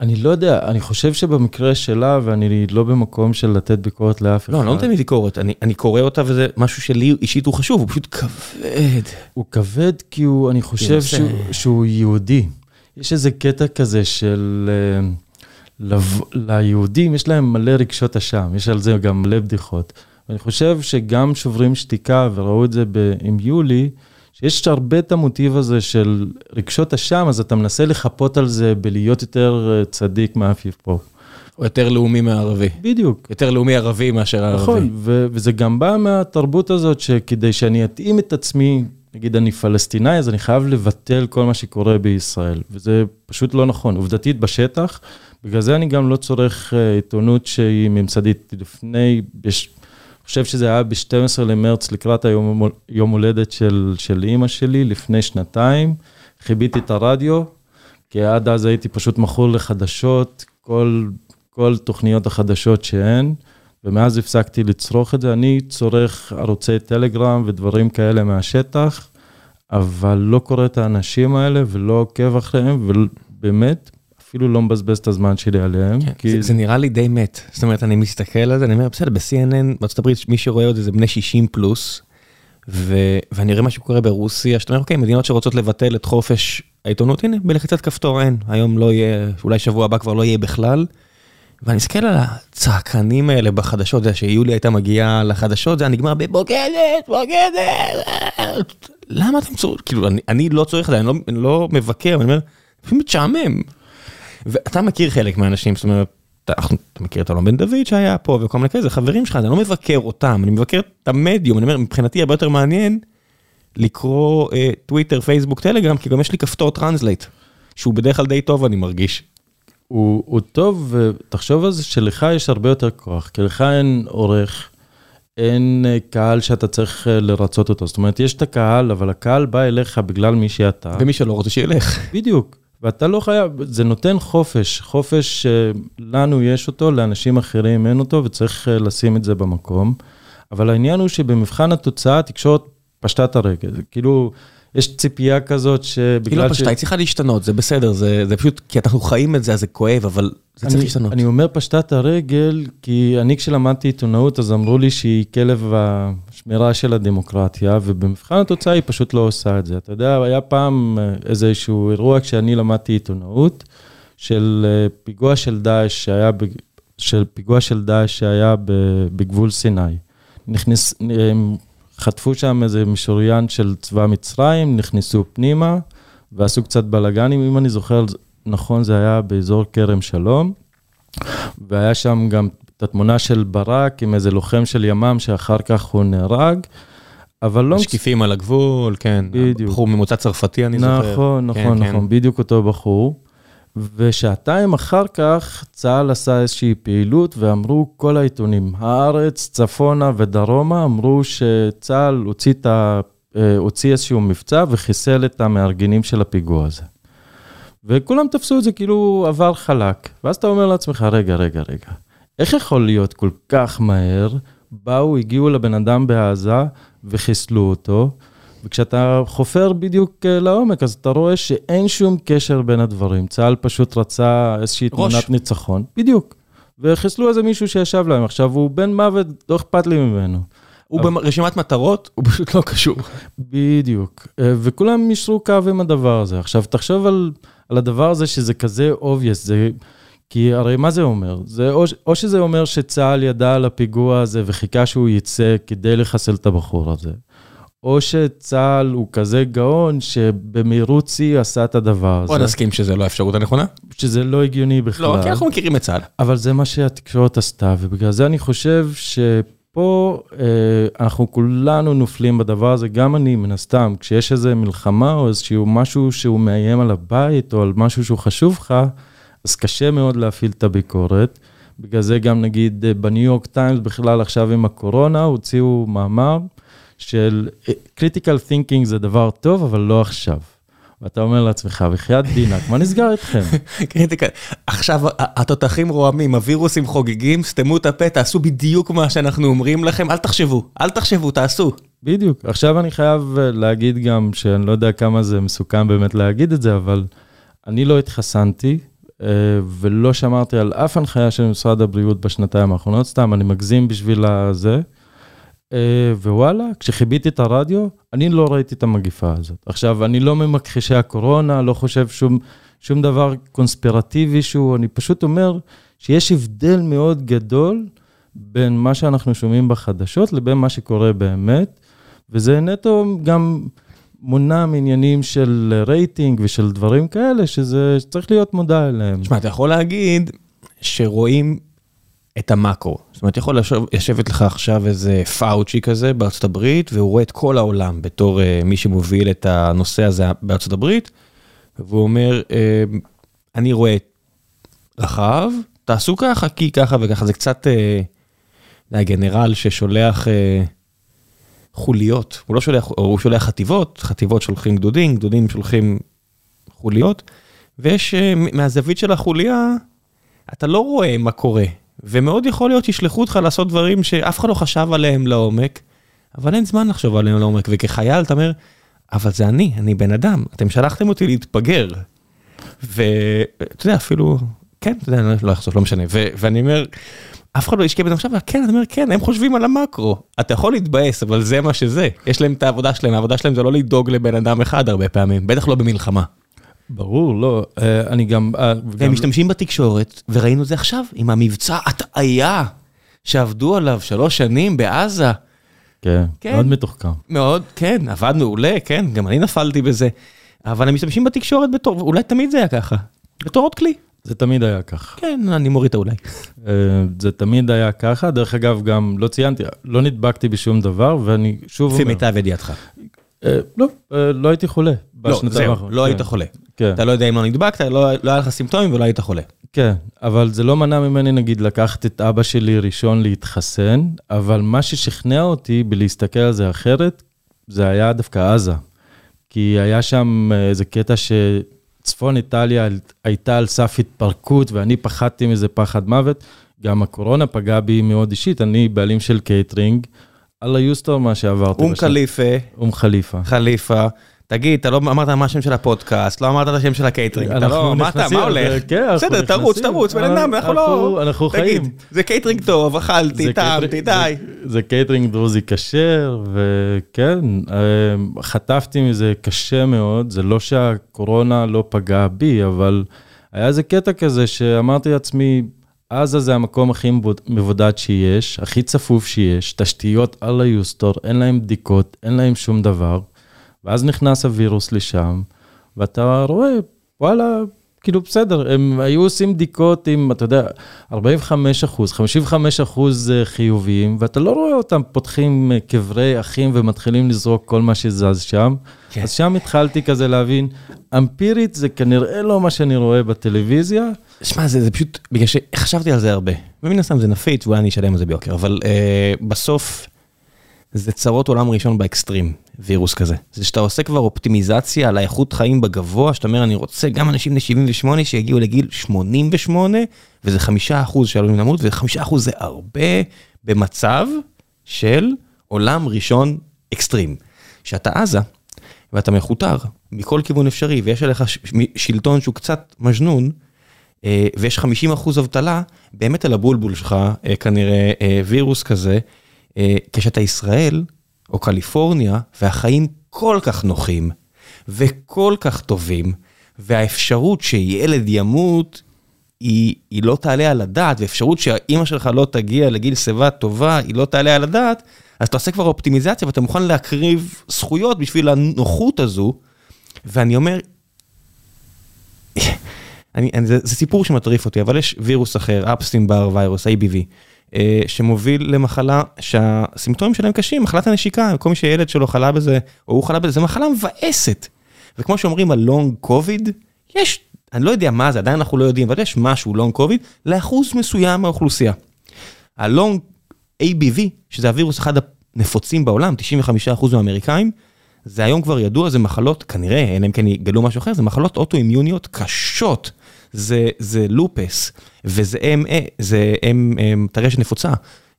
אני לא יודע, אני חושב שבמקרה שלה, ואני לא במקום של לתת ביקורת לאף אחד. לא, אני לא נותן לי ביקורת, אני, אני קורא אותה וזה משהו שלי אישית הוא חשוב, הוא פשוט כבד. הוא כבד כי הוא, אני חושב שהוא, שהוא יהודי. יש איזה קטע כזה של... אה, לב, ליהודים יש להם מלא רגשות אשם, יש על זה גם מלא בדיחות. ואני חושב שגם שוברים שתיקה, וראו את זה עם יולי, שיש הרבה את המוטיב הזה של רגשות אשם, אז אתה מנסה לחפות על זה בלהיות יותר אה, צדיק מהאפיף פה. או יותר לאומי מהערבי. בדיוק. יותר לאומי ערבי מאשר ערבי. נכון, ו- וזה גם בא מהתרבות הזאת שכדי שאני אתאים את עצמי, נגיד אני פלסטינאי, אז אני חייב לבטל כל מה שקורה בישראל, וזה פשוט לא נכון. עובדתית בשטח, בגלל זה אני גם לא צורך אה, עיתונות שהיא ממסדית. לפני, יש חושב שזה היה ב-12 למרץ לקראת היום יום הולדת של, של אימא שלי, לפני שנתיים. חיביתי את הרדיו, כי עד אז הייתי פשוט מכור לחדשות, כל, כל תוכניות החדשות שאין, ומאז הפסקתי לצרוך את זה. אני צורך ערוצי טלגרם ודברים כאלה מהשטח, אבל לא קורא את האנשים האלה ולא עוקב אחריהם, ובאמת, אפילו לא מבזבז את הזמן שלי עליהם. כן, כי... זה, זה נראה לי די מת. זאת אומרת, אני מסתכל על זה, אני אומר, בסדר, ב-CNN, בארצות הברית, מי שרואה את זה זה בני 60 פלוס, ו... ואני רואה מה שקורה ברוסיה, שאתה אומר, אוקיי, מדינות שרוצות לבטל את חופש העיתונות, הנה, בלחיצת כפתור אין, היום לא יהיה, אולי שבוע הבא כבר לא יהיה בכלל. ואני מסתכל על הצעקנים האלה בחדשות, זה שיולי הייתה מגיעה לחדשות, זה היה נגמר בבוגדת, בוגדת. למה אתם צורכים? כאילו, אני, אני לא צורך את זה, אני לא, אני לא מבקר, אני אומר, לפעמים משעמם. ואתה מכיר חלק מהאנשים, זאת אומרת, אתה, אתה מכיר את אלון בן דוד שהיה פה וכל מיני כאלה, חברים שלך, אני לא מבקר אותם, אני מבקר את המדיום, אני אומר, מבחינתי הרבה יותר מעניין לקרוא אה, טוויטר, פייסבוק, טלגרם, כי גם יש לי כפתור translate, שהוא בדרך כלל די טוב, אני מרגיש. הוא, הוא טוב, ותחשוב על זה שלך יש הרבה יותר כוח, כי לך אין עורך, אין אה, קהל שאתה צריך אה, לרצות אותו. זאת אומרת, יש את הקהל, אבל הקהל בא אליך בגלל מי שאתה. ומי שלא רוצה שילך. בדיוק. ואתה לא חייב, זה נותן חופש, חופש שלנו יש אותו, לאנשים אחרים אין אותו, וצריך אה, לשים את זה במקום. אבל העניין הוא שבמבחן התוצאה, התקשורת פשטה את הרגל. כאילו, יש ציפייה כזאת שבגלל היא לא פשטה, היא צריכה להשתנות, זה בסדר, זה, זה פשוט, כי אנחנו חיים את זה, אז זה כואב, אבל זה צריך להשתנות. אני אומר פשטה את הרגל, כי אני כשלמדתי עיתונאות, אז אמרו לי שהיא כלב השמירה של הדמוקרטיה, ובמבחן התוצאה היא פשוט לא עושה את זה. אתה יודע, היה פעם אה, איזשהו אירוע כשאני למדתי עיתונאות, של אה, פיגוע של דאעש שהיה, של פיגוע של דאעש שהיה בגבול סיני. נכנס, חטפו שם איזה משוריין של צבא מצרים, נכנסו פנימה ועשו קצת בלאגנים, אם אני זוכר נכון, זה היה באזור כרם שלום, והיה שם גם את התמונה של ברק עם איזה לוחם של ימ"מ שאחר כך הוא נהרג. אבל לא... משקיפים על הגבול, כן. בדיוק. בחור ממוצא צרפתי, אני זוכר. נכון, נכון, כן, נכון, כן. בדיוק אותו בחור. ושעתיים אחר כך צה"ל עשה איזושהי פעילות ואמרו כל העיתונים, הארץ, צפונה ודרומה, אמרו שצה"ל הוציא, ה... אה, הוציא איזשהו מבצע וחיסל את המארגנים של הפיגוע הזה. וכולם תפסו את זה כאילו עבר חלק. ואז אתה אומר לעצמך, רגע, רגע, רגע, איך יכול להיות כל כך מהר, באו, הגיעו לבן אדם בעזה וחיסלו אותו, וכשאתה חופר בדיוק אה, לעומק, אז אתה רואה שאין שום קשר בין הדברים. צה"ל פשוט רצה איזושהי תמונת ניצחון. בדיוק. וחיסלו איזה מישהו שישב להם. עכשיו, הוא בן מוות, לא אכפת לי ממנו. הוא ברשימת מטרות, הוא פשוט לא קשור. בדיוק. אה, וכולם יישרו קו עם הדבר הזה. עכשיו, תחשוב על, על הדבר הזה שזה כזה obvious, זה... כי הרי מה זה אומר? זה או, או שזה אומר שצה"ל ידע על הפיגוע הזה וחיכה שהוא יצא כדי לחסל את הבחור הזה, או שצה"ל הוא כזה גאון שבמהירות שיא עשה את הדבר הזה. בוא נסכים שזה לא האפשרות הנכונה. שזה לא הגיוני בכלל. לא, כי אנחנו מכירים את צה"ל. אבל זה מה שהתקשורת עשתה, ובגלל זה אני חושב שפה אה, אנחנו כולנו נופלים בדבר הזה, גם אני מן הסתם, כשיש איזו מלחמה או איזשהו משהו שהוא מאיים על הבית או על משהו שהוא חשוב לך, אז קשה מאוד להפעיל את הביקורת. בגלל זה גם נגיד בניו יורק טיימס בכלל עכשיו עם הקורונה, הוציאו מאמר של critical thinking זה דבר טוב, אבל לא עכשיו. ואתה אומר לעצמך, בחייאת דינק, מה נסגר איתכם? קריטיקה, עכשיו התותחים רועמים, הווירוסים חוגגים, סתמו את הפה, תעשו בדיוק מה שאנחנו אומרים לכם, אל תחשבו, אל תחשבו, תעשו. בדיוק. עכשיו אני חייב להגיד גם, שאני לא יודע כמה זה מסוכן באמת להגיד את זה, אבל אני לא התחסנתי, ולא שמרתי על אף הנחיה של משרד הבריאות בשנתיים האחרונות, סתם, אני מגזים בשביל הזה. ווואלה, כשחיביתי את הרדיו, אני לא ראיתי את המגיפה הזאת. עכשיו, אני לא ממכחישי הקורונה, לא חושב שום, שום דבר קונספירטיבי שהוא, אני פשוט אומר שיש הבדל מאוד גדול בין מה שאנחנו שומעים בחדשות לבין מה שקורה באמת, וזה נטו גם מונע מעניינים של רייטינג ושל דברים כאלה, שזה צריך להיות מודע אליהם. תשמע, אתה יכול להגיד שרואים את המאקרו. זאת אומרת, יכול לשבת לך עכשיו איזה פאוצ'י כזה בארצות הברית, והוא רואה את כל העולם בתור uh, מי שמוביל את הנושא הזה בארצות הברית, והוא אומר, uh, אני רואה רחב, תעשו ככה, כי ככה וככה, זה קצת uh, גנרל ששולח uh, חוליות, הוא לא שולח, הוא שולח חטיבות, חטיבות שולחים גדודים, גדודים שולחים חוליות, ויש, uh, מהזווית של החוליה, אתה לא רואה מה קורה. ומאוד יכול להיות שישלחו אותך לעשות דברים שאף אחד לא חשב עליהם לעומק, אבל אין זמן לחשוב עליהם לעומק, וכחייל אתה אומר, אבל זה אני, אני בן אדם, אתם שלחתם אותי להתבגר. ואתה יודע, אפילו, כן, אתה יודע, אני לא אחזור, לא משנה, ו- ואני אומר, אף אחד לא השקיע בזה עכשיו, כן, אני אומר, כן, הם חושבים על המקרו. אתה יכול להתבאס, אבל זה מה שזה. יש להם את העבודה שלהם, העבודה שלהם זה לא לדאוג לבן אדם אחד הרבה פעמים, בטח לא במלחמה. ברור, לא, אני גם... והם משתמשים בתקשורת, וראינו את זה עכשיו, עם המבצע הטעיה, שעבדו עליו שלוש שנים בעזה. כן, מאוד מתוחכם. מאוד, כן, עבד מעולה, כן, גם אני נפלתי בזה. אבל הם משתמשים בתקשורת בתור, אולי תמיד זה היה ככה, בתור עוד כלי. זה תמיד היה ככה. כן, אני מוריד את האולי. זה תמיד היה ככה, דרך אגב, גם לא ציינתי, לא נדבקתי בשום דבר, ואני שוב אומר... לפי מיטב ידיעתך. לא, לא הייתי חולה. לא, זהו, לא היית חולה. אתה לא יודע אם לא נדבקת, לא היה לך סימפטומים ולא היית חולה. כן, אבל זה לא מנע ממני, נגיד, לקחת את אבא שלי ראשון להתחסן, אבל מה ששכנע אותי בלהסתכל על זה אחרת, זה היה דווקא עזה. כי היה שם איזה קטע שצפון איטליה הייתה על סף התפרקות, ואני פחדתי מזה פחד מוות. גם הקורונה פגעה בי מאוד אישית, אני בעלים של קייטרינג. الله يستر מה שעברתי. אום חליפה. אום חליפה. חליפה. תגיד, אתה לא אמרת מה השם של הפודקאסט, לא אמרת את השם של הקייטרינג, אתה לא, מה אתה, מה הולך? בסדר, תרוץ, תרוץ, בן אדם, אנחנו לא... אנחנו חיים. תגיד, זה קייטרינג טוב, אכלתי, טעמתי, די. זה קייטרינג דרוזי כשר, וכן, חטפתי מזה קשה מאוד, זה לא שהקורונה לא פגעה בי, אבל היה איזה קטע כזה שאמרתי לעצמי, עזה זה המקום הכי מבודד שיש, הכי צפוף שיש, תשתיות על היוסטור, אין להם בדיקות, אין להם שום דבר. ואז נכנס הווירוס לשם, ואתה רואה, וואלה, כאילו בסדר, הם היו עושים בדיקות עם, אתה יודע, 45 אחוז, 55 אחוז חיוביים, ואתה לא רואה אותם פותחים קברי אחים ומתחילים לזרוק כל מה שזז שם. כן. אז שם התחלתי כזה להבין, אמפירית זה כנראה לא מה שאני רואה בטלוויזיה. שמע, זה, זה פשוט, בגלל שחשבתי על זה הרבה, ומן הסתם זה נפיץ, ואולי אני אשלם על זה ביוקר, אבל אה, בסוף... זה צרות עולם ראשון באקסטרים, וירוס כזה. זה שאתה עושה כבר אופטימיזציה על האיכות חיים בגבוה, שאתה אומר, אני רוצה גם אנשים בני 78 שיגיעו לגיל 88, וזה חמישה אחוז שעלולים למות, וחמישה אחוז זה הרבה במצב של עולם ראשון אקסטרים. שאתה עזה, ואתה מכותר מכל כיוון אפשרי, ויש עליך שלטון שהוא קצת מז'נון, ויש 50 אחוז אבטלה, באמת על הבולבול שלך כנראה וירוס כזה, כשאתה ישראל או קליפורניה, והחיים כל כך נוחים וכל כך טובים, והאפשרות שילד ימות היא, היא לא תעלה על הדעת, ואפשרות שהאימא שלך לא תגיע לגיל שיבה טובה, היא לא תעלה על הדעת, אז אתה עושה כבר אופטימיזציה ואתה מוכן להקריב זכויות בשביל הנוחות הזו, ואני אומר, זה, זה סיפור שמטריף אותי, אבל יש וירוס אחר, אפסטין בר ויירוס, ABV, אה, שמוביל למחלה שהסימפטומים שלהם קשים, מחלת הנשיקה, כל מי שילד שלו חלה בזה, או הוא חלה בזה, זה מחלה מבאסת. וכמו שאומרים על לונג קוביד, יש, אני לא יודע מה זה, עדיין אנחנו לא יודעים, אבל יש משהו לונג קוביד לאחוז מסוים מהאוכלוסייה. הלונג ABV, שזה הווירוס אחד הנפוצים בעולם, 95% מהאמריקאים, זה היום כבר ידוע, זה מחלות, כנראה, אלא אם כן יגלו משהו אחר, זה מחלות אוטואימיוניות קשות. זה, זה לופס, וזה MA, זה M, טרשת נפוצה,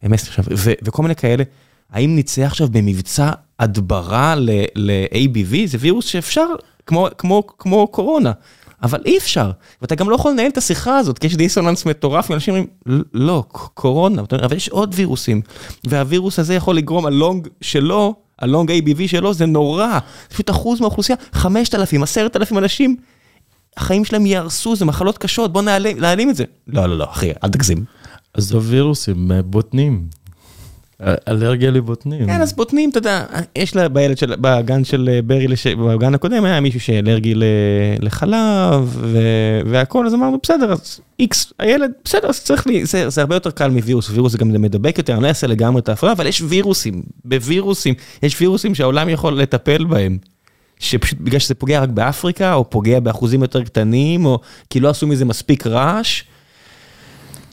MS עכשיו, ו, וכל מיני כאלה. האם נצא עכשיו במבצע הדברה ל-ABV? זה וירוס שאפשר, כמו, כמו, כמו קורונה. אבל אי אפשר, ואתה גם לא יכול לנהל את השיחה הזאת, כי יש דיסוננס מטורף, ואנשים אומרים, לא, קורונה, אבל יש עוד וירוסים, והווירוס הזה יכול לגרום, הלונג שלו, הלונג ABV שלו, זה נורא, זה פשוט אחוז מהאוכלוסייה, 5,000, 10,000 אנשים, החיים שלהם ייהרסו, זה מחלות קשות, בוא נעלים את זה. לא, לא, לא, אחי, אל תגזים. עזוב וירוסים, בוטנים. אלרגיה לבוטנים. כן, אז בוטנים, אתה יודע, יש לה בילד של, בגן של אה, ברי, לש... בגן הקודם היה מישהו שאלרגי לחלב והכל, אז אמרנו, בסדר, אז איקס, הילד, בסדר, אז צריך לי, זה, זה הרבה יותר קל מווירוס, וירוס זה גם מדבק יותר, אני לא אעשה לגמרי את ההפרעה, אבל יש וירוסים, בווירוסים, יש וירוסים שהעולם יכול לטפל בהם. שפשוט בגלל שזה פוגע רק באפריקה, או פוגע באחוזים יותר קטנים, או כי לא עשו מזה מספיק רעש.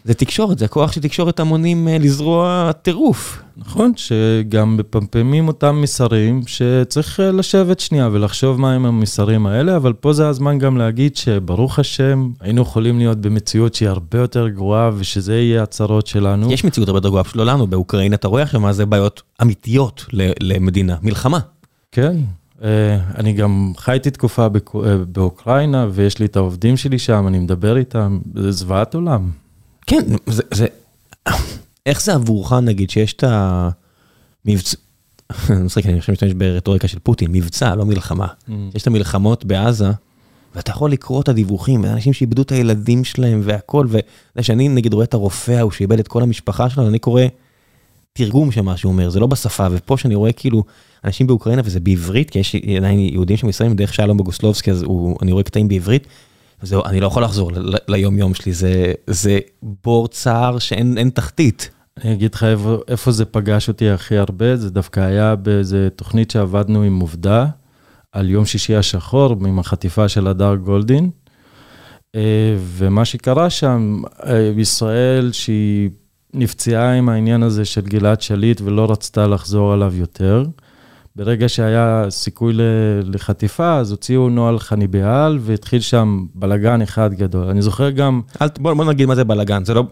זה תקשורת, זה הכוח של תקשורת המונים אה, לזרוע טירוף. נכון, שגם מפמפמים אותם מסרים שצריך אה, לשבת שנייה ולחשוב מהם המסרים האלה, אבל פה זה הזמן גם להגיד שברוך השם, היינו יכולים להיות במציאות שהיא הרבה יותר גרועה ושזה יהיה הצרות שלנו. יש מציאות הרבה יותר גרועה, פשוט לא לנו, באוקראינה אתה רואה עכשיו מה זה בעיות אמיתיות למדינה, מלחמה. כן, אני גם חייתי תקופה באוקראינה ויש לי את העובדים שלי שם, אני מדבר איתם, זה זוועת עולם. כן, זה, זה... איך זה עבורך נגיד שיש את המבצע, אני מצחיק, אני עכשיו משתמש ברטוריקה של פוטין, מבצע, לא מלחמה. Mm. יש את המלחמות בעזה, ואתה יכול לקרוא את הדיווחים, ואנשים שאיבדו את הילדים שלהם והכל, ושאני נגיד רואה את הרופא ההוא שאיבד את כל המשפחה שלו, אני קורא תרגום של מה שהוא אומר, זה לא בשפה, ופה שאני רואה כאילו אנשים באוקראינה וזה בעברית, כי יש עדיין יהודים שמישראל, דרך שלום בוגוסלובסקי, אז הוא, אני רואה קטעים בעברית, וזהו, אני לא יכול לחזור ליום יום שלי, זה, זה בור צער שאין תחתית. אני אגיד לך איפה, איפה זה פגש אותי הכי הרבה, זה דווקא היה באיזה תוכנית שעבדנו עם עובדה, על יום שישי השחור, עם החטיפה של הדר גולדין. אה, ומה שקרה שם, אה, ישראל שהיא נפצעה עם העניין הזה של גלעד שליט ולא רצתה לחזור עליו יותר. ברגע שהיה סיכוי לחטיפה, אז הוציאו נוהל חניביאל, והתחיל שם בלגן אחד גדול. אני זוכר גם... אל, בוא, בוא נגיד מה זה בלגן, זה לא...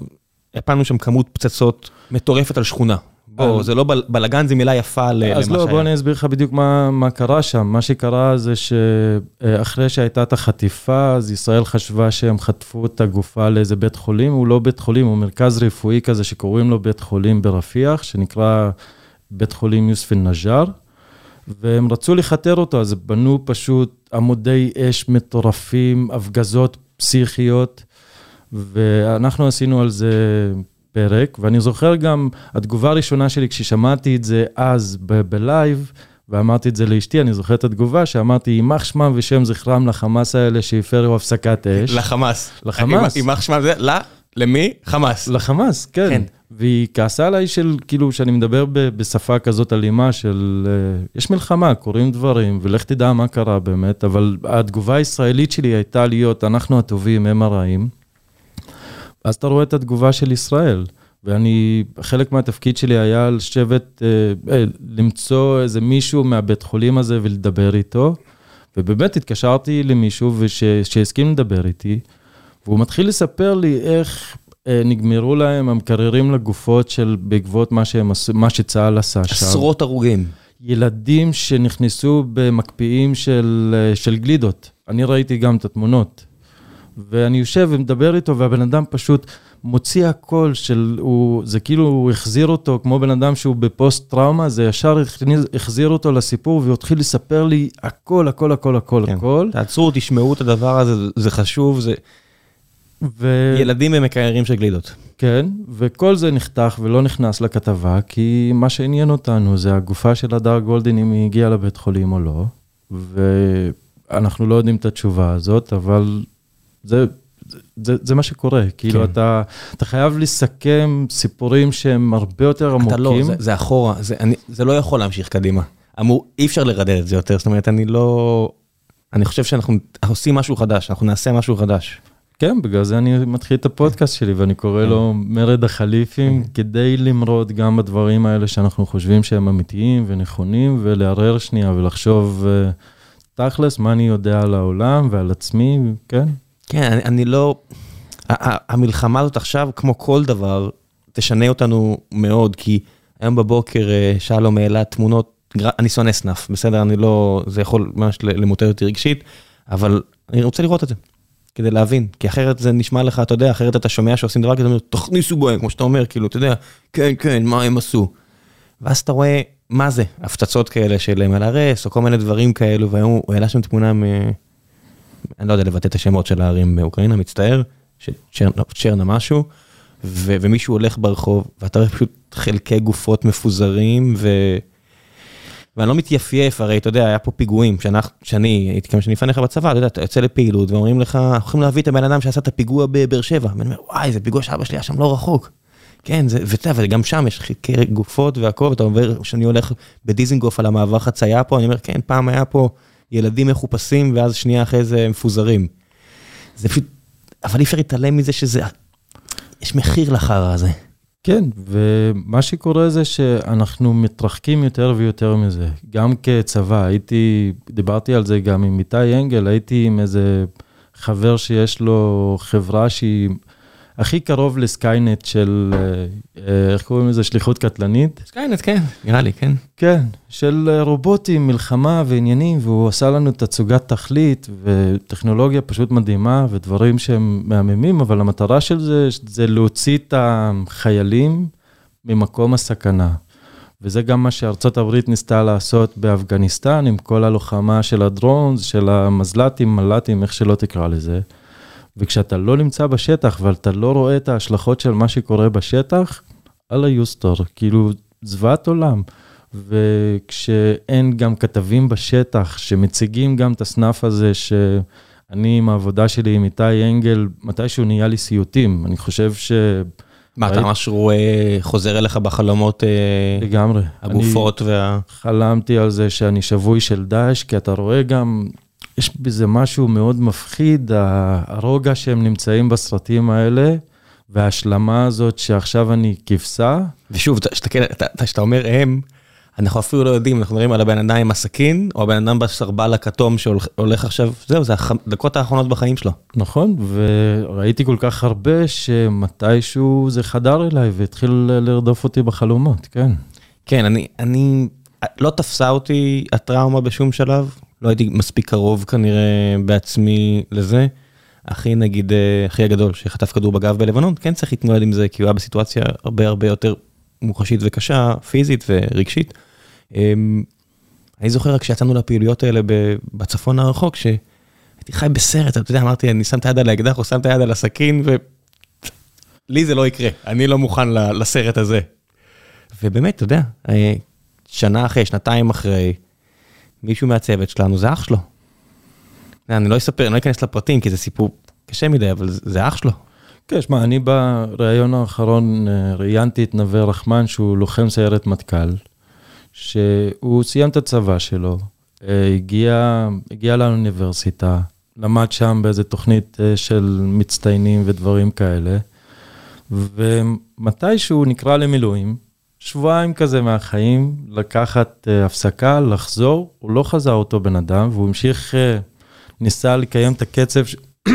הפלנו שם כמות פצצות מטורפת על שכונה. בוא, זה לא בלאגן, זה מילה יפה למה שהיה. אז לא, בוא אני אסביר לך בדיוק מה, מה קרה שם. מה שקרה זה שאחרי שהייתה את החטיפה, אז ישראל חשבה שהם חטפו את הגופה לאיזה בית חולים. הוא לא בית חולים, הוא מרכז רפואי כזה שקוראים לו בית חולים ברפיח, שנקרא בית חולים יוסף א-נג'אר. והם רצו לכתר אותו, אז בנו פשוט עמודי אש מטורפים, הפגזות פסיכיות, ואנחנו עשינו על זה פרק, ואני זוכר גם, התגובה הראשונה שלי כששמעתי את זה אז בלייב, ואמרתי את זה לאשתי, אני זוכר את התגובה שאמרתי, יימח שמם ושם זכרם לחמאס האלה שהפרו הפסקת אש. לחמאס. לחמאס. יימח שמם זה, לא, למי? חמאס. לחמאס, כן. כן. והיא כעסה עליי של, כאילו, שאני מדבר בשפה כזאת אלימה של, uh, יש מלחמה, קורים דברים, ולך תדע מה קרה באמת, אבל התגובה הישראלית שלי הייתה להיות, אנחנו הטובים, הם הרעים. אז אתה רואה את התגובה של ישראל. ואני, חלק מהתפקיד שלי היה לשבת, אה, אה, למצוא איזה מישהו מהבית חולים הזה ולדבר איתו. ובאמת התקשרתי למישהו שהסכים לדבר איתי, והוא מתחיל לספר לי איך אה, נגמרו להם המקררים לגופות של בעקבות מה, שהם, מה שצה"ל עשה שם. עשרות הרוגים. ילדים שנכנסו במקפיאים של, אה, של גלידות. אני ראיתי גם את התמונות. ואני יושב ומדבר איתו, והבן אדם פשוט מוציא הכל של, הוא, זה כאילו הוא החזיר אותו, כמו בן אדם שהוא בפוסט-טראומה, זה ישר החזיר אותו לסיפור, והוא התחיל לספר לי הכל, הכל, הכל, הכל, כן. הכל. תעצרו, תשמעו את הדבר הזה, זה חשוב, זה... ו... ילדים הם מקררים של גלידות. כן, וכל זה נחתך ולא נכנס לכתבה, כי מה שעניין אותנו זה הגופה של הדר גולדין, אם היא הגיעה לבית חולים או לא, ואנחנו לא יודעים את התשובה הזאת, אבל זה, זה, זה מה שקורה. כאילו, כן. אתה, אתה חייב לסכם סיפורים שהם הרבה יותר עמוקים. אתה לא, זה, זה אחורה, זה, אני, זה לא יכול להמשיך קדימה. אמור, אי אפשר לרדד את זה יותר, זאת אומרת, אני לא... אני חושב שאנחנו עושים משהו חדש, אנחנו נעשה משהו חדש. כן, בגלל זה אני מתחיל את הפודקאסט שלי, ואני קורא לו כן. מרד החליפים, כן. כדי למרוד גם בדברים האלה שאנחנו חושבים שהם אמיתיים ונכונים, ולערער שנייה ולחשוב אה, תכלס, מה אני יודע על העולם ועל עצמי, כן. כן, אני, אני לא... המלחמה הזאת עכשיו, כמו כל דבר, תשנה אותנו מאוד, כי היום בבוקר אה, שלום העלה תמונות, אני שונא סנאפ, בסדר? אני לא... זה יכול ממש למוטט אותי רגשית, אבל אני רוצה לראות את זה. כדי להבין, כי אחרת זה נשמע לך, אתה יודע, אחרת אתה שומע שעושים דבר כזה, תכניסו בהם, כמו שאתה אומר, כאילו, אתה יודע, כן, כן, מה הם עשו. ואז אתה רואה, מה זה, הפצצות כאלה של מלארס, או כל מיני דברים כאלו, והיום הוא העלה שם תמונה מ... אני לא יודע לבטא את השמות של הערים באוקראינה, מצטער, צ'רנה משהו, ו- ומישהו הולך ברחוב, ואתה רואה פשוט חלקי גופות מפוזרים, ו... ואני לא מתייפייף, הרי אתה יודע, היה פה פיגועים, שאני הייתי כמה שנים לפניך בצבא, אתה יודע, אתה יוצא לפעילות ואומרים לך, אנחנו יכולים להביא את הבן אדם שעשה את הפיגוע בבאר שבע. ואני אומר, וואי, זה פיגוע שאבא שלי היה שם לא רחוק. כן, זה, ואתה יודע, וגם שם יש חלקי גופות והכל, ואתה אומר, כשאני הולך בדיזינגוף על המעבר חצייה פה, אני אומר, כן, פעם היה פה ילדים מחופשים, ואז שנייה אחרי זה מפוזרים. זה פשוט, אבל אי אפשר להתעלם מזה שזה, יש מחיר לחרא הזה. כן, ומה שקורה זה שאנחנו מתרחקים יותר ויותר מזה. גם כצבא, הייתי, דיברתי על זה גם עם איתי אנגל, הייתי עם איזה חבר שיש לו חברה שהיא הכי קרוב ל Skynet של, אה, אה, איך קוראים לזה? שליחות קטלנית? Skynet, כן, נראה לי, כן. כן, של אה, רובוטים, מלחמה ועניינים, והוא עשה לנו תצוגת תכלית וטכנולוגיה פשוט מדהימה ודברים שהם מהממים, אבל המטרה של זה, זה להוציא את החיילים ממקום הסכנה. וזה גם מה שארצות הברית ניסתה לעשות באפגניסטן, עם כל הלוחמה של הדרונס, של המזל"טים, מל"טים, איך שלא תקרא לזה. וכשאתה לא נמצא בשטח ואתה לא רואה את ההשלכות של מה שקורה בשטח, אללה יוסטור, כאילו זוועת עולם. וכשאין גם כתבים בשטח שמציגים גם את הסנאף הזה, שאני עם העבודה שלי עם איתי אנגל, מתישהו נהיה לי סיוטים, אני חושב ש... מה, אתה ממש רואה, חוזר אליך בחלומות, אה, לגמרי. הגופות וה... חלמתי על זה שאני שבוי של דאעש, כי אתה רואה גם יש בזה משהו מאוד מפחיד, הרוגע שהם נמצאים בסרטים האלה, וההשלמה הזאת שעכשיו אני כבשה. ושוב, כשאתה אומר הם, אנחנו אפילו לא יודעים, אנחנו מדברים על הבן אדם עם הסכין, או הבן אדם בסרבל הכתום שהולך עכשיו, זהו, זה הדקות האחרונות בחיים שלו. נכון, וראיתי כל כך הרבה שמתישהו זה חדר אליי והתחיל לרדוף אותי בחלומות, כן. כן, אני, אני, לא תפסה אותי הטראומה בשום שלב, לא הייתי מספיק קרוב כנראה בעצמי לזה. אחי נגיד, אה, אחי הגדול שחטף כדור בגב בלבנון, כן צריך להתמודד עם זה כי הוא היה בסיטואציה הרבה הרבה יותר מוחשית וקשה, פיזית ורגשית. אמ, אני זוכר רק כשיצאנו לפעילויות האלה בצפון הרחוק, שהייתי חי בסרט, אתה יודע, אמרתי, אני שם את היד על האקדח או שם את היד על הסכין, ולי זה לא יקרה, אני לא מוכן לסרט הזה. ובאמת, אתה יודע, אה, שנה אחרי, שנתיים אחרי, מישהו מהצוות שלנו זה אח שלו. אני לא אספר, אני לא אכנס לפרטים כי זה סיפור קשה מדי, אבל זה אח שלו. כן, שמע, אני בריאיון האחרון אה, ראיינתי את נווה רחמן, שהוא לוחם סיירת מטכ"ל, שהוא סיים את הצבא שלו, אה, הגיע, הגיע לאוניברסיטה, למד שם באיזה תוכנית אה, של מצטיינים ודברים כאלה, ומתישהו נקרא למילואים, שבועיים כזה מהחיים, לקחת uh, הפסקה, לחזור, הוא לא חזר אותו בן אדם, והוא המשיך, uh, ניסה לקיים את הקצב, ש...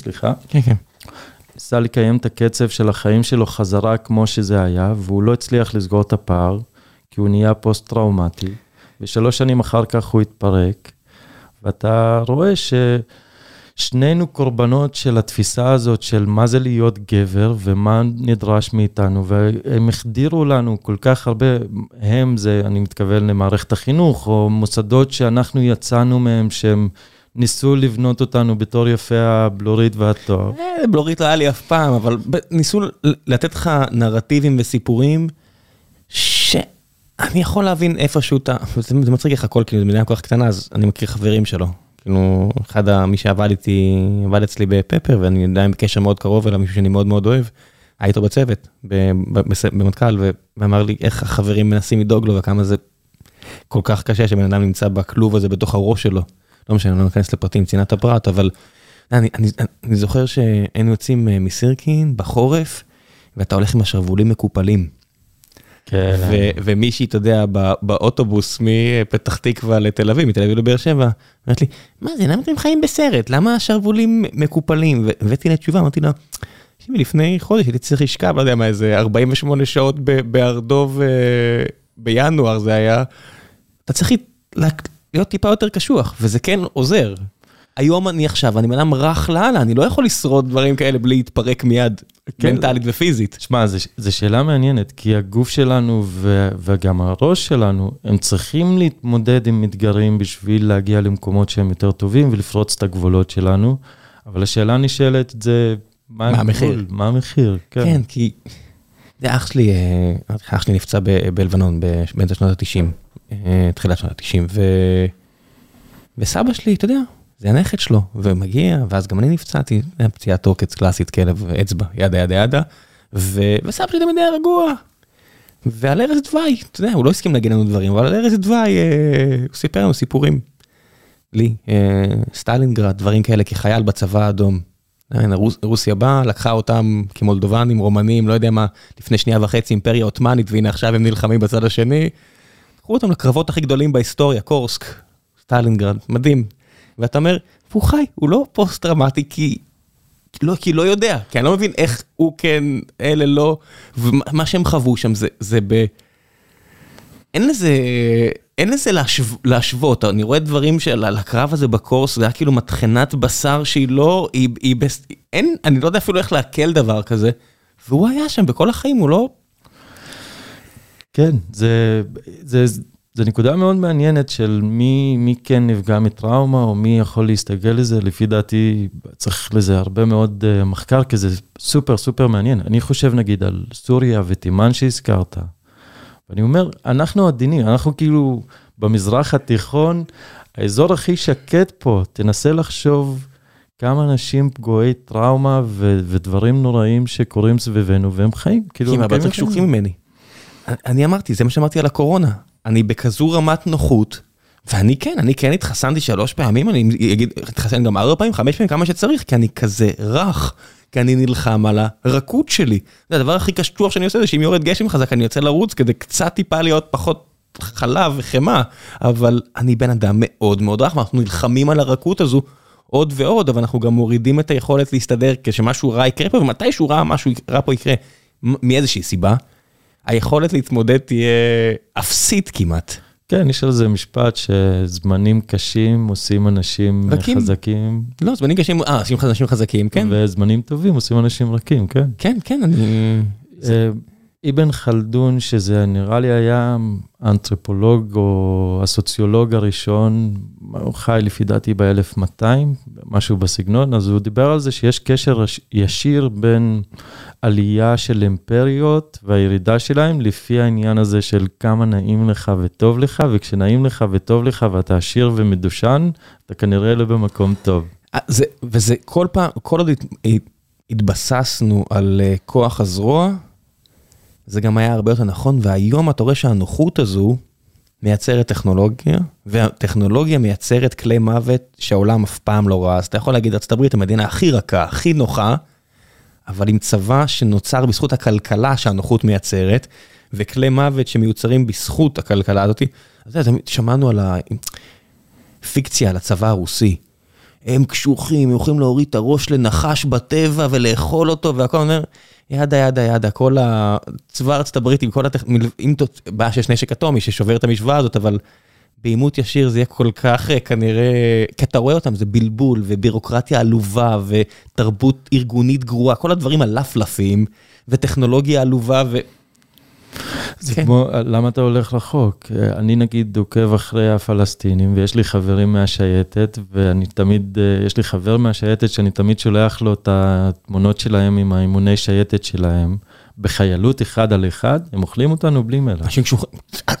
סליחה. כן, כן. ניסה לקיים את הקצב של החיים שלו חזרה כמו שזה היה, והוא לא הצליח לסגור את הפער, כי הוא נהיה פוסט-טראומטי, ושלוש שנים אחר כך הוא התפרק, ואתה רואה ש... שנינו קורבנות של התפיסה הזאת של מה זה להיות גבר ומה נדרש מאיתנו, והם החדירו לנו כל כך הרבה, הם זה, אני מתכוון למערכת החינוך, או מוסדות שאנחנו יצאנו מהם שהם... ניסו לבנות אותנו בתור יפה הבלורית והתואר. אה, בלורית לא היה לי אף פעם, אבל ניסו לתת לך נרטיבים וסיפורים שאני יכול להבין איפשהו את ה... זה מצחיק איך הכל, כאילו, זו מדינה כל כך קטנה, אז אני מכיר חברים שלו. כאילו, אחד מי שעבד איתי, עבד אצלי בפפר, ואני עדיין בקשר מאוד קרוב אליו, מישהו שאני מאוד מאוד אוהב. היה איתו בצוות, במטכ"ל, ואמר לי איך החברים מנסים לדאוג לו וכמה זה כל כך קשה שבן אדם נמצא בכלוב הזה בתוך הראש שלו. לא משנה, אני לא ניכנס לפרטים, צנעת הפרט, אבל אני, אני, אני זוכר שהיינו יוצאים אה, מסירקין בחורף, ואתה הולך עם השרוולים מקופלים. כן. ו- ומישהי, אתה יודע, באוטובוס מפתח תקווה לתל אביב, מתל אביב לבאר שבע, אמרת לי, מה זה, למה אתם חיים בסרט? למה השרוולים מקופלים? והבאתי לה תשובה, אמרתי לה, תקשיבי, לפני חודש הייתי צריך לשכב, לא יודע מה, איזה 48 שעות בהר דוב אה, בינואר זה היה. אתה צריך להיות טיפה יותר קשוח, וזה כן עוזר. היום אני עכשיו, אני בן אדם רך לאללה, אני לא יכול לשרוד דברים כאלה בלי להתפרק מיד. מנטלית ופיזית. שמע, זו שאלה מעניינת, כי הגוף שלנו ו, וגם הראש שלנו, הם צריכים להתמודד עם אתגרים בשביל להגיע למקומות שהם יותר טובים ולפרוץ את הגבולות שלנו, אבל השאלה נשאלת זה, מה, מה המחיר? מה המחיר, כן. כן, כי... זה אח שלי, אה, אח שלי נפצע בלבנון באמצע שנות ה-90, אה, תחילת שנות ה-90, ו... וסבא שלי, אתה יודע, זה הנכד שלו, ומגיע, ואז גם אני נפצעתי, פציעת עוקץ קלאסית, כלב, אצבע, yada yada yada, ו... וסבא שלי תמיד היה רגוע. ועל ערש דווי, אתה יודע, הוא לא הסכים להגיד לנו דברים, אבל על ערש דווי, אה, הוא סיפר לנו סיפורים. לי, אה, סטלינגרד, דברים כאלה, כחייל בצבא האדום. רוס, רוסיה באה, לקחה אותם כמולדובנים, רומנים, לא יודע מה, לפני שנייה וחצי אימפריה עות'מאנית, והנה עכשיו הם נלחמים בצד השני. לקחו אותם לקרבות הכי גדולים בהיסטוריה, קורסק, סטלינגרד, מדהים. ואתה אומר, הוא חי, הוא לא פוסט טראומטי כי... לא, כי לא יודע, כי אני לא מבין איך הוא כן, אלה לא, ומה שהם חוו שם זה, זה ב... אין לזה, אין לזה להשו, להשוות, אני רואה דברים של הקרב הזה בקורסק, זה היה כאילו מטחנת בשר שהיא לא, היא, היא, היא, אין, אני לא יודע אפילו איך לעכל דבר כזה, והוא היה שם בכל החיים, הוא לא... כן, זה, זה, זו נקודה מאוד מעניינת של מי, מי כן נפגע מטראומה, או מי יכול להסתגל לזה. לפי דעתי, צריך לזה הרבה מאוד uh, מחקר, כי זה סופר סופר מעניין. אני חושב נגיד על סוריה ותימן שהזכרת, ואני אומר, אנחנו עדינים, אנחנו כאילו במזרח התיכון, האזור הכי שקט פה, תנסה לחשוב כמה אנשים פגועי טראומה ו- ודברים נוראים שקורים סביבנו, והם חיים. כאילו, כי הם הרבה יותר קשוחים ממני. אני אמרתי, זה מה שאמרתי על הקורונה. אני בכזו רמת נוחות, ואני כן, אני כן התחסנתי שלוש פעמים, אני אגיד, התחסן גם ארבע פעמים, חמש פעמים, כמה שצריך, כי אני כזה רך, כי אני נלחם על הרכות שלי. זה הדבר הכי קשוח שאני עושה, זה שאם יורד גשם חזק, אני יוצא לרוץ כדי קצת טיפה להיות פחות חלב וחמאה, אבל אני בן אדם מאוד מאוד רך, ואנחנו נלחמים על הרכות הזו עוד ועוד, אבל אנחנו גם מורידים את היכולת להסתדר כשמשהו רע יקרה פה, ומתישהו רע משהו רע פה יקרה, מאיזושהי סיבה. היכולת להתמודד תהיה אפסית כמעט. כן, יש על זה משפט שזמנים קשים עושים אנשים רכים. חזקים. לא, זמנים קשים, אה, עושים אנשים חזקים, כן. וזמנים טובים עושים אנשים רכים, כן. כן, כן, אני... זה... אבן חלדון, שזה נראה לי היה האנתרופולוג או הסוציולוג הראשון, הוא חי לפי דעתי ב-1200, משהו בסגנון, אז הוא דיבר על זה שיש קשר ישיר בין עלייה של אימפריות והירידה שלהם, לפי העניין הזה של כמה נעים לך וטוב לך, וכשנעים לך וטוב לך ואתה עשיר ומדושן, אתה כנראה לא במקום טוב. אה, זה, וזה כל פעם, כל עוד התבססנו על אה, כוח הזרוע, זה גם היה הרבה יותר נכון, והיום אתה רואה שהנוחות הזו מייצרת טכנולוגיה, והטכנולוגיה מייצרת כלי מוות שהעולם אף פעם לא ראה. אז אתה יכול להגיד, ארה"ב המדינה הכי רכה, הכי נוחה, אבל עם צבא שנוצר בזכות הכלכלה שהנוחות מייצרת, וכלי מוות שמיוצרים בזכות הכלכלה הזאת. אז שמענו על הפיקציה על הצבא הרוסי. הם קשוחים, הם יכולים להוריד את הראש לנחש בטבע ולאכול אותו והכל, אומר, ידה ידה ידה, כל הצבא ארצות הברית עם כל הטכ... עם בעיה שיש נשק אטומי ששובר את המשוואה הזאת, אבל בעימות ישיר זה יהיה כל כך כנראה, כי אתה רואה אותם, זה בלבול ובירוקרטיה עלובה ותרבות ארגונית גרועה, כל הדברים הלפלפים וטכנולוגיה עלובה ו... זה כן. כמו, למה אתה הולך רחוק? אני נגיד עוקב אחרי הפלסטינים, ויש לי חברים מהשייטת, ואני תמיד, יש לי חבר מהשייטת שאני תמיד שולח לו את התמונות שלהם עם האימוני שייטת שלהם. בחיילות אחד על אחד, הם אוכלים אותנו בלי מלח. אנשים כשהוא...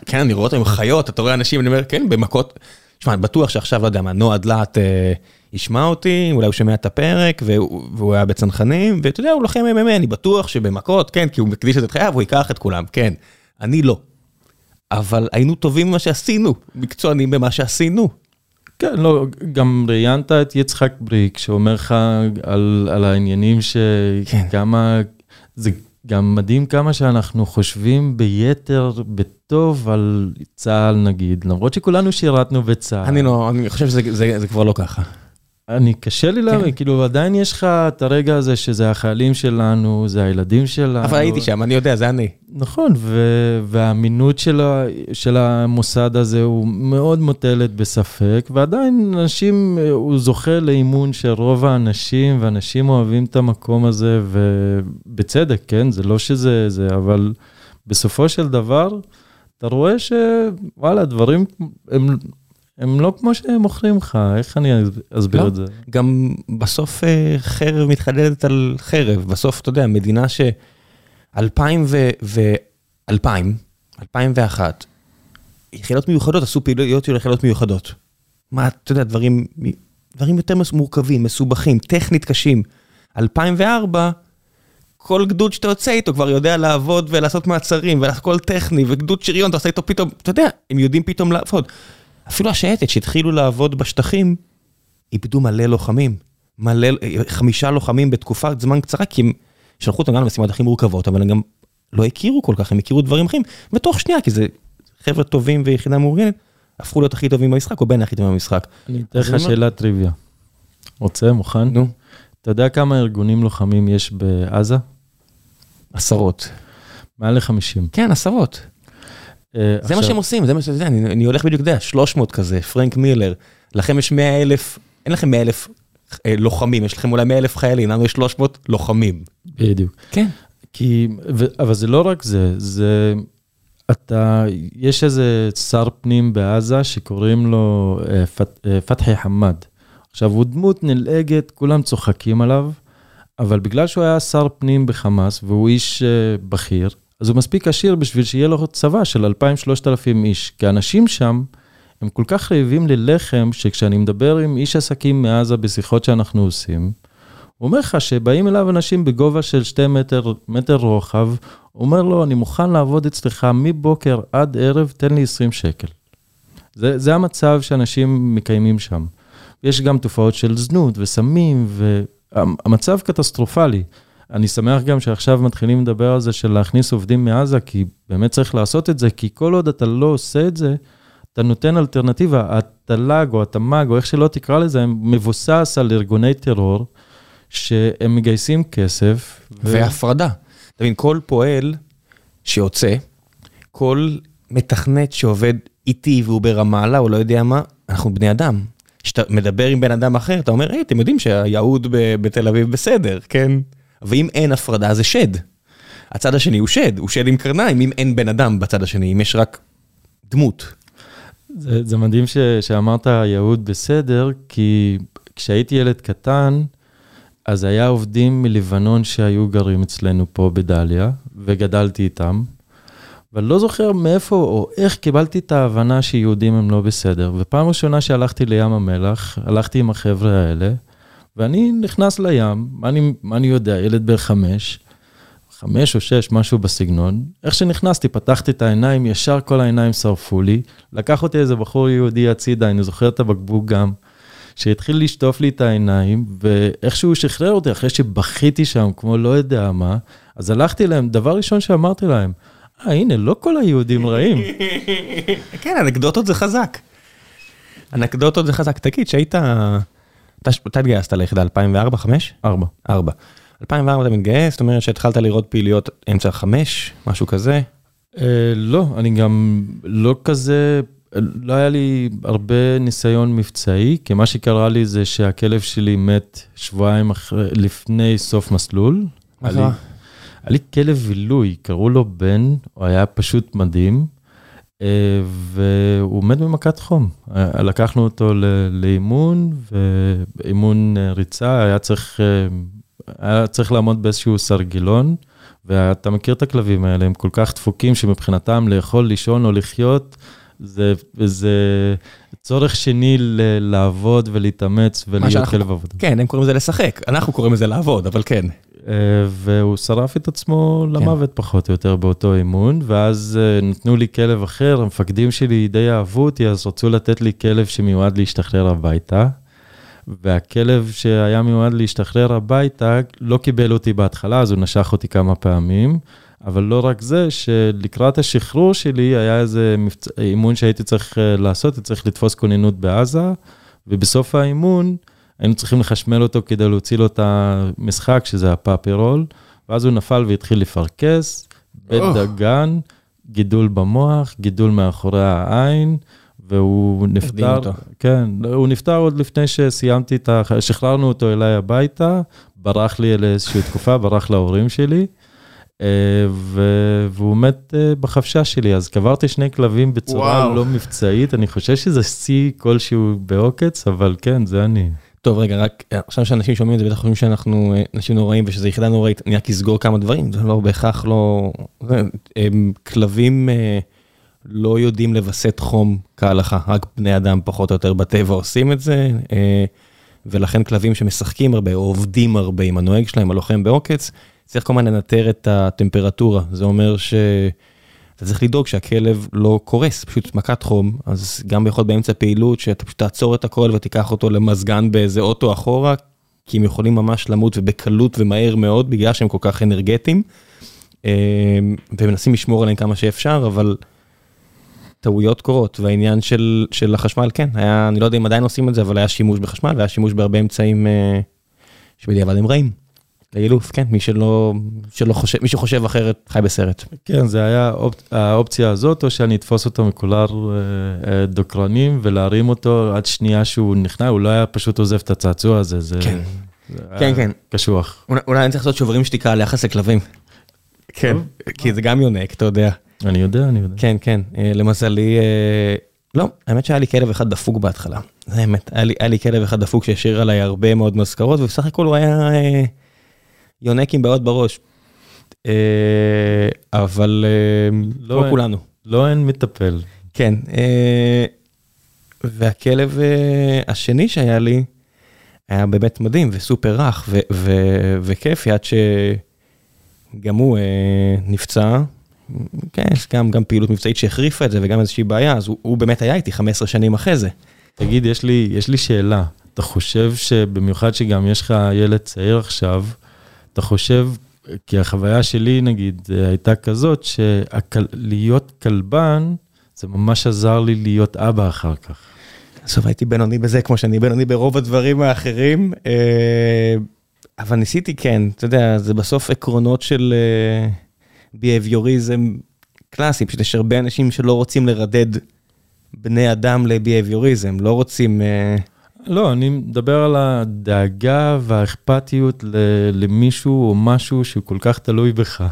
כן, אני רואה אותם עם חיות, אתה רואה אנשים, אני אומר, כן, במכות. תשמע, אני בטוח שעכשיו, לא יודע מה, נועה דלת אה, ישמע אותי, אולי הוא שומע את הפרק, והוא, והוא היה בצנחנים, ואתה יודע, הוא לוחם MMA, אני בטוח שבמכות, כן, כי הוא מקדיש את חייו, הוא ייקח את כולם, כן. אני לא. אבל היינו טובים במה שעשינו, מקצוענים במה שעשינו. כן, לא, גם ראיינת את יצחק בריק, שאומר לך על, על העניינים שכמה, כן. זה גם מדהים כמה שאנחנו חושבים ביתר, בטוב על צה"ל נגיד, למרות שכולנו שירתנו בצה"ל. אני לא, אני חושב שזה זה, זה כבר לא ככה. אני, קשה לי להבין, כן. כאילו עדיין יש לך את הרגע הזה שזה החיילים שלנו, זה הילדים שלנו. אבל הייתי שם, אני יודע, זה אני. נכון, ו- והאמינות של, ה- של המוסד הזה הוא מאוד מוטלת בספק, ועדיין אנשים, הוא זוכה לאימון של רוב האנשים, ואנשים אוהבים את המקום הזה, ובצדק, כן? זה לא שזה זה, אבל בסופו של דבר, אתה רואה שוואלה, דברים הם... הם לא כמו שהם מוכרים לך, איך אני אסביר לא, את זה? גם בסוף אה, חרב מתחדדת על חרב, בסוף אתה יודע, מדינה ש... 2000 ו... ו... 2000, 2001, יחידות מיוחדות עשו פעילויות של יחידות מיוחדות. מה, אתה יודע, דברים, דברים יותר מורכבים, מסובכים, טכנית קשים. 2004, כל גדוד שאתה יוצא איתו כבר יודע לעבוד ולעשות מעצרים והכל טכני, וגדוד שריון אתה עושה איתו פתאום, אתה יודע, הם יודעים פתאום לעבוד. אפילו השייטת שהתחילו לעבוד בשטחים, איבדו מלא לוחמים. מלא, חמישה לוחמים בתקופת זמן קצרה, כי הם שלחו אותם גם למשימות הכי מורכבות, אבל הם גם לא הכירו כל כך, הם הכירו דברים אחרים, ותוך שנייה, כי זה חבר'ה טובים ויחידה מאורגנת, הפכו להיות הכי טובים במשחק, או בין הכי טובים במשחק. אני אתן לך שאלת טריוויה. רוצה? מוכן? נו. אתה יודע כמה ארגונים לוחמים יש בעזה? עשרות. מעל ל-50. כן, עשרות. אה, זה מה שהם עושים, זה מה שאתה יודע, אני הולך בדיוק, אתה יודע, 300 כזה, פרנק מילר, לכם יש 100 אלף, אין לכם 100 אלף אה, לוחמים, יש לכם אולי 100 אלף חיילים, לנו יש 300 לוחמים. בדיוק. כן. כי, אבל זה לא רק זה, זה, אתה, יש איזה שר פנים בעזה שקוראים לו אה, פתחי חמד. עכשיו, הוא דמות נלעגת, כולם צוחקים עליו, אבל בגלל שהוא היה שר פנים בחמאס והוא איש בכיר, אז הוא מספיק עשיר בשביל שיהיה לו צבא של 2,000-3,000 איש. כי האנשים שם, הם כל כך רעבים ללחם, שכשאני מדבר עם איש עסקים מעזה בשיחות שאנחנו עושים, הוא אומר לך שבאים אליו אנשים בגובה של 2 מטר, מטר רוחב, הוא אומר לו, אני מוכן לעבוד אצלך מבוקר עד ערב, תן לי 20 שקל. זה, זה המצב שאנשים מקיימים שם. יש גם תופעות של זנות וסמים, והמצב קטסטרופלי. אני שמח גם שעכשיו מתחילים לדבר על זה של להכניס עובדים מעזה, כי באמת צריך לעשות את זה, כי כל עוד אתה לא עושה את זה, אתה נותן אלטרנטיבה. התל"ג או התמ"ג, או איך שלא תקרא לזה, מבוסס על ארגוני טרור, שהם מגייסים כסף. והפרדה. אתה מבין, כל פועל שיוצא, כל מתכנת שעובד איתי והוא ברמאללה, או לא יודע מה, אנחנו בני אדם. כשאתה מדבר עם בן אדם אחר, אתה אומר, היי, אתם יודעים שהיהוד בתל אביב בסדר, כן? ואם אין הפרדה זה שד. הצד השני הוא שד, הוא שד עם קרניים, אם אין בן אדם בצד השני, אם יש רק דמות. זה, זה מדהים ש, שאמרת יהוד בסדר, כי כשהייתי ילד קטן, אז היה עובדים מלבנון שהיו גרים אצלנו פה בדליה, וגדלתי איתם. ואני לא זוכר מאיפה או איך קיבלתי את ההבנה שיהודים הם לא בסדר. ופעם ראשונה שהלכתי לים המלח, הלכתי עם החבר'ה האלה, ואני נכנס לים, מה אני, מה אני יודע, ילד בן חמש, חמש או שש, משהו בסגנון. איך שנכנסתי, פתחתי את העיניים, ישר כל העיניים שרפו לי. לקח אותי איזה בחור יהודי הצידה, אני זוכר את הבקבוק גם, שהתחיל לשטוף לי את העיניים, ואיכשהו שחרר אותי, אחרי שבכיתי שם, כמו לא יודע מה, אז הלכתי אליהם, דבר ראשון שאמרתי להם, אה, הנה, לא כל היהודים רעים. כן, אנקדוטות זה חזק. אנקדוטות זה חזק. תגיד, שהיית... אתה התגייסת ליחידה 2004, 5? 4. 4. 2004 אתה מתגייס, זאת אומרת שהתחלת לראות פעילויות אמצע 5, משהו כזה? אה, לא, אני גם לא כזה, לא היה לי הרבה ניסיון מבצעי, כי מה שקרה לי זה שהכלב שלי מת שבועיים אחרי, לפני סוף מסלול. מה קרה? היה לי כלב עילוי, קראו לו בן, הוא היה פשוט מדהים, והוא מת במכת חום. אה, לקחנו אותו לאימון, ואימון אה, ריצה, היה צריך, אה, היה צריך לעמוד באיזשהו סרגילון, ואתה מכיר את הכלבים האלה, הם כל כך דפוקים שמבחינתם לאכול, לישון או לחיות, זה, זה צורך שני ל- לעבוד ולהתאמץ ולהיות כלב עבודה. כן, הם קוראים לזה לשחק, אנחנו קוראים לזה לעבוד, אבל כן. אה, והוא שרף את עצמו למוות פחות או יותר באותו אימון, ואז אה, נתנו לי כלב אחר, המפקדים שלי די אהבו אותי, אז רצו לתת לי כלב שמיועד להשתחרר הביתה. והכלב שהיה מיועד להשתחרר הביתה לא קיבל אותי בהתחלה, אז הוא נשך אותי כמה פעמים. אבל לא רק זה, שלקראת השחרור שלי היה איזה מבצע, אימון שהייתי צריך אה, לעשות, הייתי צריך לתפוס כוננות בעזה, ובסוף האימון היינו צריכים לחשמל אותו כדי להוציא לו את המשחק, שזה הפאפירול, ואז הוא נפל והתחיל לפרכס, בית אוח. דגן, גידול במוח, גידול מאחורי העין, והוא נפטר. כן, הוא נפטר עוד לפני שסיימתי את ה... שחררנו אותו אליי הביתה, ברח לי לאיזושהי תקופה, ברח להורים שלי. אה, ו- והוא מת אה, בחפשה שלי, אז קברתי שני כלבים בצורה וואו. לא מבצעית, אני חושב שזה שיא כלשהו בעוקץ, אבל כן, זה אני. טוב, רגע, רק עכשיו שאנשים שומעים את זה, בטח חושבים שאנחנו אה, אנשים נוראים ושזו יחידה נוראית, אני רק אסגור כמה דברים, זה לא בהכרח לא... הם, כלבים אה, לא יודעים לווסת חום כהלכה, רק בני אדם פחות או יותר בטבע עושים את זה, אה, ולכן כלבים שמשחקים הרבה או עובדים הרבה עם הנוהג שלהם, הלוחם בעוקץ, צריך כל הזמן לנטר את הטמפרטורה, זה אומר ש... אתה צריך לדאוג שהכלב לא קורס, פשוט מכת חום, אז גם יכול להיות באמצע פעילות שאתה פשוט תעצור את הכל ותיקח אותו למזגן באיזה אוטו אחורה, כי הם יכולים ממש למות ובקלות ומהר מאוד בגלל שהם כל כך אנרגטיים, אה, ומנסים לשמור עליהם כמה שאפשר, אבל טעויות קורות, והעניין של, של החשמל, כן, היה, אני לא יודע אם עדיין עושים את זה, אבל היה שימוש בחשמל והיה שימוש בהרבה אמצעים אה, שבדיעבד הם רעים. לאילוף, כן, מי שלא, שלא חושב, מי שחושב אחרת חי בסרט. כן, זה היה האופ... האופציה הזאת, או שאני אתפוס אותו מקולר אה, אה, דוקרנים ולהרים אותו עד שנייה שהוא נכנע, הוא לא היה פשוט עוזב את הצעצוע הזה, זה, כן. זה היה כן, כן. קשוח. אולי, אולי אני צריך לעשות שוברים שתיקה על יחס לכלבים. כן, כי זה גם יונק, אתה יודע. אני יודע, אני יודע. כן, כן, אה, למזלי, לא, האמת שהיה לי כלב אחד דפוק בהתחלה. זה האמת, היה לי, היה לי כלב אחד דפוק שהשאיר עליי הרבה מאוד מזכרות, ובסך הכל הוא היה אה, יונק עם בעיות בראש. אה, אבל אה, לא. כולנו. לא אין מטפל. כן, אה, והכלב השני שהיה לי, היה באמת מדהים וסופר רך ו- ו- וכיפי עד שגם הוא אה, נפצע. כן, יש גם, גם פעילות מבצעית שהחריפה את זה וגם איזושהי בעיה, אז הוא, הוא באמת היה איתי 15 שנים אחרי זה. תגיד, יש לי, יש לי שאלה. אתה חושב שבמיוחד שגם יש לך ילד צעיר עכשיו, אתה חושב, כי החוויה שלי נגיד אה, הייתה כזאת, שלהיות כלבן, זה ממש עזר לי להיות אבא אחר כך. בסוף הייתי בינוני בזה כמו שאני בינוני ברוב הדברים האחרים, אה, אבל ניסיתי כן, אתה יודע, זה בסוף עקרונות של ביהביוריזם קלאסי, פשוט יש הרבה אנשים שלא רוצים לרדד בני אדם לביהביוריזם, לא רוצים... אה, לא, אני מדבר על הדאגה והאכפתיות למישהו או משהו שהוא כל כך תלוי בך.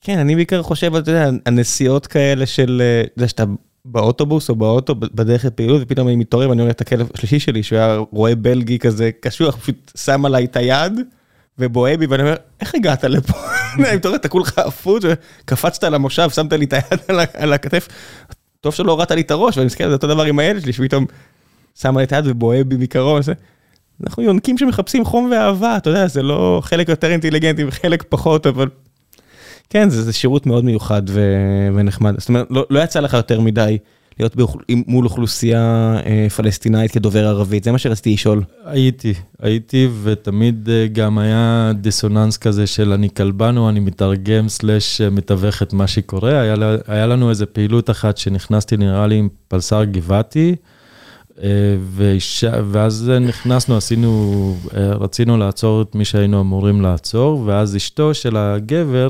כן, אני בעיקר חושב, אתה יודע, הנסיעות כאלה של, אה, אתה יודע, שאתה באוטובוס או באוטו בדרך לפעילות, ופתאום אני מתעורר ואני רואה את הכלב השלישי שלי, שהוא היה רואה בלגי כזה קשוח, פשוט שם עליי את היד ובוהה בי, ואני אומר, איך הגעת לפה? אני מתעורר, אתה כולך עפות, וקפצת על המושב, שמת לי את היד על הכתף. טוב שלא הורדת לי את הראש, ואני מסתכל על זה אותו דבר עם הילד שלי, שפתאום עליי את היד ובוהה בי מקרוב. אנחנו יונקים שמחפשים חום ואהבה, אתה יודע, זה לא חלק יותר אינטליגנטי וחלק פחות, אבל כן, זה, זה שירות מאוד מיוחד ו... ונחמד. זאת אומרת, לא, לא יצא לך יותר מדי להיות באוכל... מול אוכלוסייה אה, פלסטינאית כדובר ערבית, זה מה שרציתי לשאול. הייתי, הייתי, ותמיד אה, גם היה דיסוננס כזה של אני כלבן או אני מתרגם סלאש אה, מתווך את מה שקורה. היה, היה לנו איזה פעילות אחת שנכנסתי נראה לי עם פלסר גבעתי, ואז אה, נכנסנו, עשינו, אה, רצינו לעצור את מי שהיינו אמורים לעצור, ואז אשתו של הגבר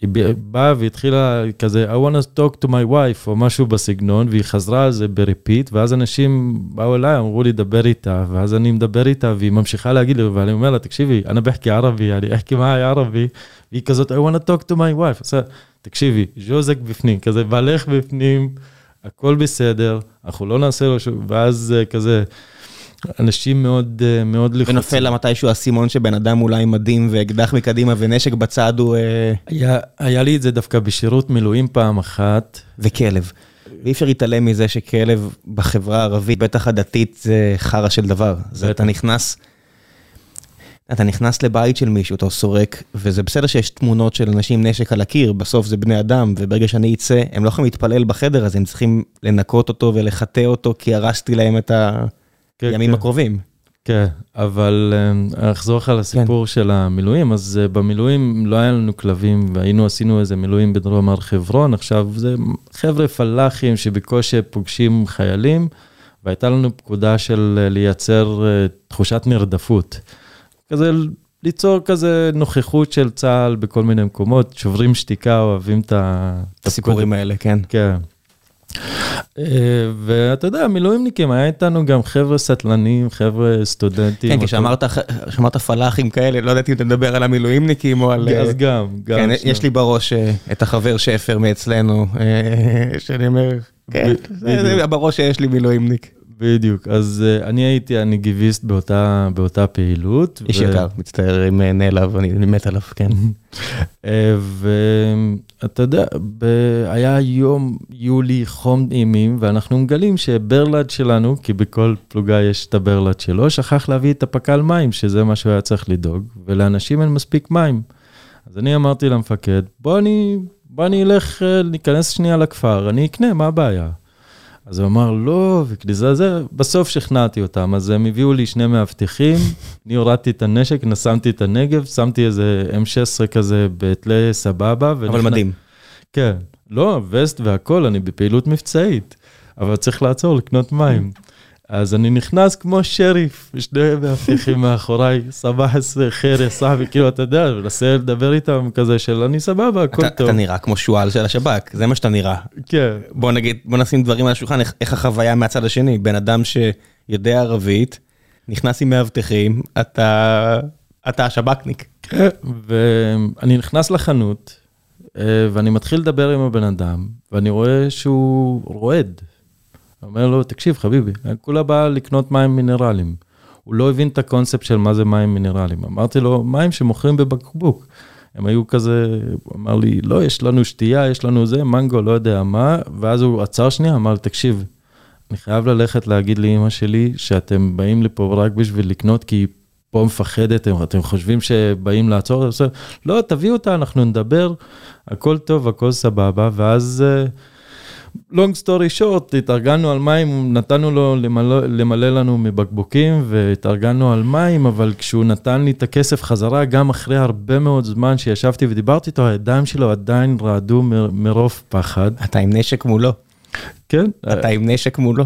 היא באה והתחילה כזה, I want to talk to my wife, או משהו בסגנון, והיא חזרה על זה ב repeat, ואז אנשים באו אליי, אמרו לי, דבר איתה, ואז אני מדבר איתה, והיא ממשיכה להגיד לי, ואני אומר לה, תקשיבי, אני بحكي عربي, אני احكي معي عربي, והיא כזאת, I want to talk to my wife. תקשיבי, جوزك בפנים, כזה בעלך בפנים, הכל בסדר, אנחנו לא נעשה לו שום, ואז כזה, אנשים מאוד, מאוד לחוצים. ונופל לה מתישהו האסימון שבן אדם אולי מדהים ואקדח מקדימה ונשק בצד הוא... היה, היה לי את זה דווקא בשירות מילואים פעם אחת. וכלב. ואי אפשר להתעלם מזה שכלב בחברה הערבית, בטח הדתית, זה חרא של דבר. זה אתה נכנס... אתה נכנס לבית של מישהו, אתה סורק, וזה בסדר שיש תמונות של אנשים עם נשק על הקיר, בסוף זה בני אדם, וברגע שאני אצא, הם לא יכולים להתפלל בחדר, אז הם צריכים לנקות אותו ולחטא אותו, כי הרסתי להם את הימים כן, כן. הקרובים. כן, אבל אה, אחזור לך לסיפור כן. של המילואים, אז אה, במילואים לא היה לנו כלבים, והיינו, עשינו איזה מילואים בדרום הר חברון, עכשיו זה חבר'ה פלאחים שבקושי פוגשים חיילים, והייתה לנו פקודה של אה, לייצר תחושת נרדפות. כזה ליצור כזה נוכחות של צה"ל בכל מיני מקומות, שוברים שתיקה, אוהבים את הסיפורים האלה, כן. כן. אה, ואתה יודע, מילואימניקים, היה איתנו גם חבר'ה סטלנים, חבר'ה סטודנטים. כן, כשאמרת פלאחים כאלה, לא ידעתי אם אתה מדבר על המילואימניקים או על... אז גם, גם. כן, יש לי בראש אה, את החבר שפר מאצלנו, אה, שאני אומר, כן, בראש שיש לי מילואימניק. בדיוק, אז uh, אני הייתי הנגיביסט באותה, באותה פעילות. איש ו... יקר, מצטער אם uh, נעלב, אני, אני מת עליו, כן. uh, ואתה יודע, ב... היה יום יולי חום אימים, ואנחנו מגלים שברלד שלנו, כי בכל פלוגה יש את הברלד שלו, שכח להביא את הפק"ל מים, שזה מה שהוא היה צריך לדאוג, ולאנשים אין מספיק מים. אז אני אמרתי למפקד, בוא אני, בוא אני אלך, ניכנס שנייה לכפר, אני אקנה, מה הבעיה? אז הוא אמר, לא, וכניסה זה, בסוף שכנעתי אותם, אז הם הביאו לי שני מאבטחים, אני הורדתי את הנשק, נסמתי את הנגב, שמתי איזה M16 כזה בתלי סבבה. אבל ונכנ... מדהים. כן, לא, וסט והכול, אני בפעילות מבצעית, אבל צריך לעצור לקנות מים. אז אני נכנס כמו שריף, שני מאבטחים מאחוריי, סבח עשרה חיר, סחבי, כאילו, אתה יודע, מנסה לדבר איתם כזה של אני סבבה, הכל טוב. אתה נראה כמו שועל של השב"כ, זה מה שאתה נראה. כן. בוא נגיד, בוא נשים דברים על השולחן, איך החוויה מהצד השני, בן אדם שיודע ערבית, נכנס עם מאבטחים, אתה השב"כניק. כן, ואני נכנס לחנות, אה, ואני מתחיל לדבר עם הבן אדם, ואני רואה שהוא רועד. אומר לו, תקשיב חביבי, כולה באה לקנות מים מינרליים. הוא לא הבין את הקונספט של מה זה מים מינרליים. אמרתי לו, מים שמוכרים בבקבוק. הם היו כזה, הוא אמר לי, לא, יש לנו שתייה, יש לנו זה, מנגו, לא יודע מה, ואז הוא עצר שנייה, אמר לי, תקשיב, אני חייב ללכת להגיד לאמא שלי שאתם באים לפה רק בשביל לקנות, כי היא פה מפחדת, אתם חושבים שבאים לעצור? לא, תביאו אותה, אנחנו נדבר, הכל טוב, הכל סבבה, ואז... Uh, long story short, התארגנו על מים, נתנו לו למלא, למלא לנו מבקבוקים והתארגנו על מים, אבל כשהוא נתן לי את הכסף חזרה, גם אחרי הרבה מאוד זמן שישבתי ודיברתי איתו, הידיים שלו עדיין רעדו מרוב פחד. אתה עם נשק מולו. כן. אתה עם נשק מולו.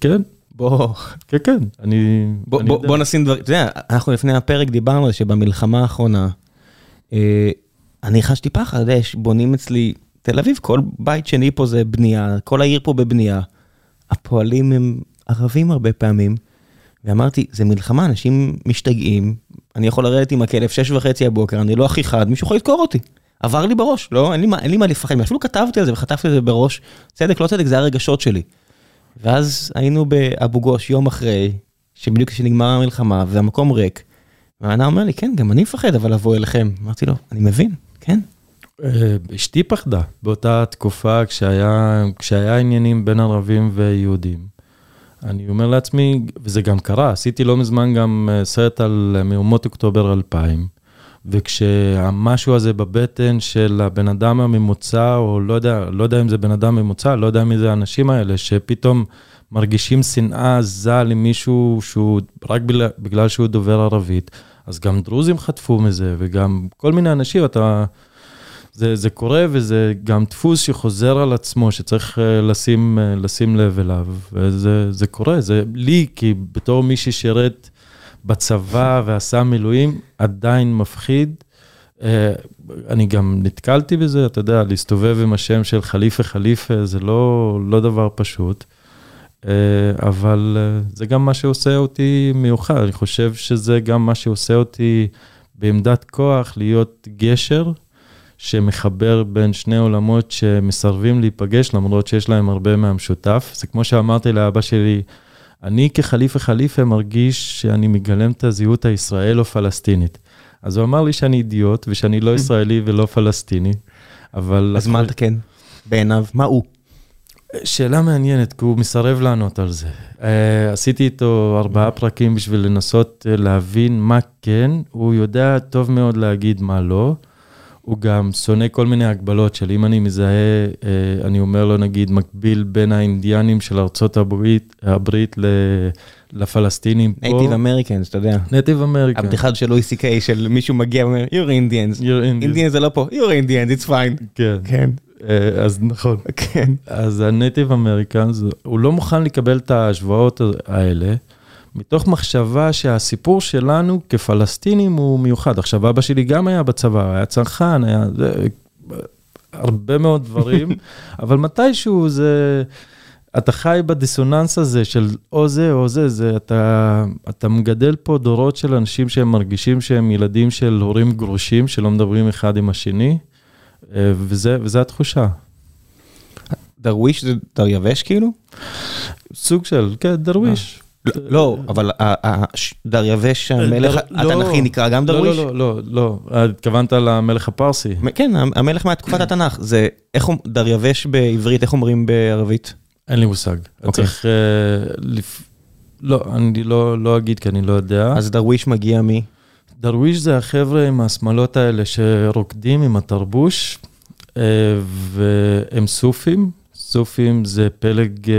כן. בוא. כן, כן, אני... בוא, אני בוא, בוא נשים דברים, אתה יודע, אנחנו לפני הפרק דיברנו על שבמלחמה האחרונה, אה, אני חשתי פחד, אתה יודע, בונים אצלי תל אביב, כל בית שני פה זה בנייה, כל העיר פה בבנייה. הפועלים הם ערבים הרבה פעמים. ואמרתי, זה מלחמה, אנשים משתגעים, אני יכול לרדת עם הכלב שש וחצי הבוקר, אני לא הכי חד, מישהו יכול לדקור אותי. עבר לי בראש, לא, אין לי מה, אין לי מה לפחד, אפילו כתבתי על זה וחטפתי את זה בראש. צדק, לא צדק, זה הרגשות שלי. ואז היינו באבו גוש יום אחרי, שבדיוק כשנגמרה המלחמה, והמקום ריק. והאנה אומר לי, כן, גם אני מפחד אבל לבוא אליכם. אמרתי לו, אני מבין, כן. אה, אשתי פחדה באותה תקופה כשהיה, כשהיה עניינים בין ערבים ויהודים. אני אומר לעצמי, וזה גם קרה, עשיתי לא מזמן גם אה, סרט על אה, מהומות אוקטובר 2000, וכשהמשהו הזה בבטן של הבן אדם הממוצע, או לא יודע, לא יודע אם זה בן אדם ממוצע, לא יודע מי זה האנשים האלה, שפתאום מרגישים שנאה עזה למישהו שהוא, רק בגלל, בגלל שהוא דובר ערבית, אז גם דרוזים חטפו מזה, וגם כל מיני אנשים, אתה... זה, זה קורה וזה גם דפוס שחוזר על עצמו, שצריך uh, לשים, uh, לשים לב אליו, וזה זה קורה, זה לי, כי בתור מי ששירת בצבא ועשה מילואים, עדיין מפחיד. אני גם נתקלתי בזה, אתה יודע, להסתובב עם השם של חליפה חליפה, זה לא, לא דבר פשוט. אבל זה גם מה שעושה אותי מיוחד, אני חושב שזה גם מה שעושה אותי בעמדת כוח להיות גשר שמחבר בין שני עולמות שמסרבים להיפגש, למרות שיש להם הרבה מהמשותף. זה כמו שאמרתי לאבא שלי, אני כחליפה חליפה מרגיש שאני מגלם את הזהות הישראלו-פלסטינית. אז הוא אמר לי שאני אידיוט ושאני לא ישראלי ולא פלסטיני, אבל... אז מה אתה כן? בעיניו, מה הוא? שאלה מעניינת, כי הוא מסרב לענות על זה. אה, עשיתי איתו ארבעה פרקים בשביל לנסות אה, להבין מה כן, הוא יודע טוב מאוד להגיד מה לא. הוא גם שונא כל מיני הגבלות של אם אני מזהה, אה, אני אומר לו נגיד, מקביל בין האינדיאנים של ארצות הברית, הברית ל, לפלסטינים פה. native Americans, אתה יודע. native Americans. הבדיחה של לואי סי קיי, של מישהו מגיע ואומר, you're Indians. you're Indians. Indians זה לא פה, you're Indians, it's fine. כן. כן. אה, אז נכון. כן. אז הנייטיב אמריקאנס, הוא לא מוכן לקבל את ההשוואות האלה, מתוך מחשבה שהסיפור שלנו כפלסטינים הוא מיוחד. עכשיו, אבא שלי גם היה בצבא, היה צרכן, היה זה, הרבה מאוד דברים, אבל מתישהו זה... אתה חי בדיסוננס הזה של או זה או זה, זה אתה, אתה מגדל פה דורות של אנשים שהם מרגישים שהם ילדים של הורים גרושים, שלא מדברים אחד עם השני. אה, וזה, וזה התחושה. דרוויש זה דריווש כאילו? סוג של, כן, דרוויש. לא, לא אבל דריווש המלך לא. התנ"כי נקרא גם דרוויש? לא, לא, לא, לא, התכוונת למלך הפרסי. כן, המלך מהתקופת התנ"ך, זה, איך דריווש בעברית, איך אומרים בערבית? אין לי מושג. אוקיי. צריך, אה, לא, אני לא אגיד כי אני לא יודע. אז דרוויש מגיע מי? דרוויש זה החבר'ה עם השמלות האלה שרוקדים עם התרבוש, אה, והם סופים. סופים זה פלג אה,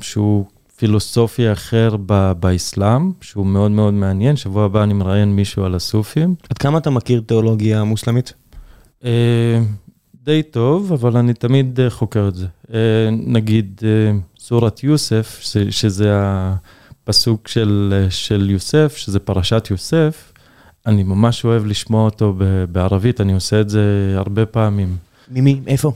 שהוא פילוסופי אחר באסלאם, שהוא מאוד מאוד מעניין. שבוע הבא אני מראיין מישהו על הסופים. עד כמה אתה מכיר תיאולוגיה מוסלמית? אה, די טוב, אבל אני תמיד חוקר את זה. נגיד סורת יוסף, שזה הפסוק של, של יוסף, שזה פרשת יוסף, אני ממש אוהב לשמוע אותו בערבית, אני עושה את זה הרבה פעמים. ממי? איפה?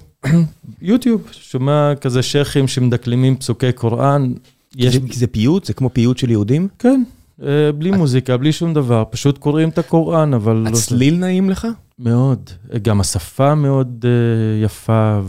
יוטיוב, שומע כזה שייחים שמדקלמים פסוקי קוראן. יש... כי זה פיוט? זה כמו פיוט של יהודים? כן, אה, בלי מוזיקה, בלי שום דבר, פשוט קוראים את הקוראן, אבל... לא הצליל נעים לך? מאוד, גם השפה מאוד יפה,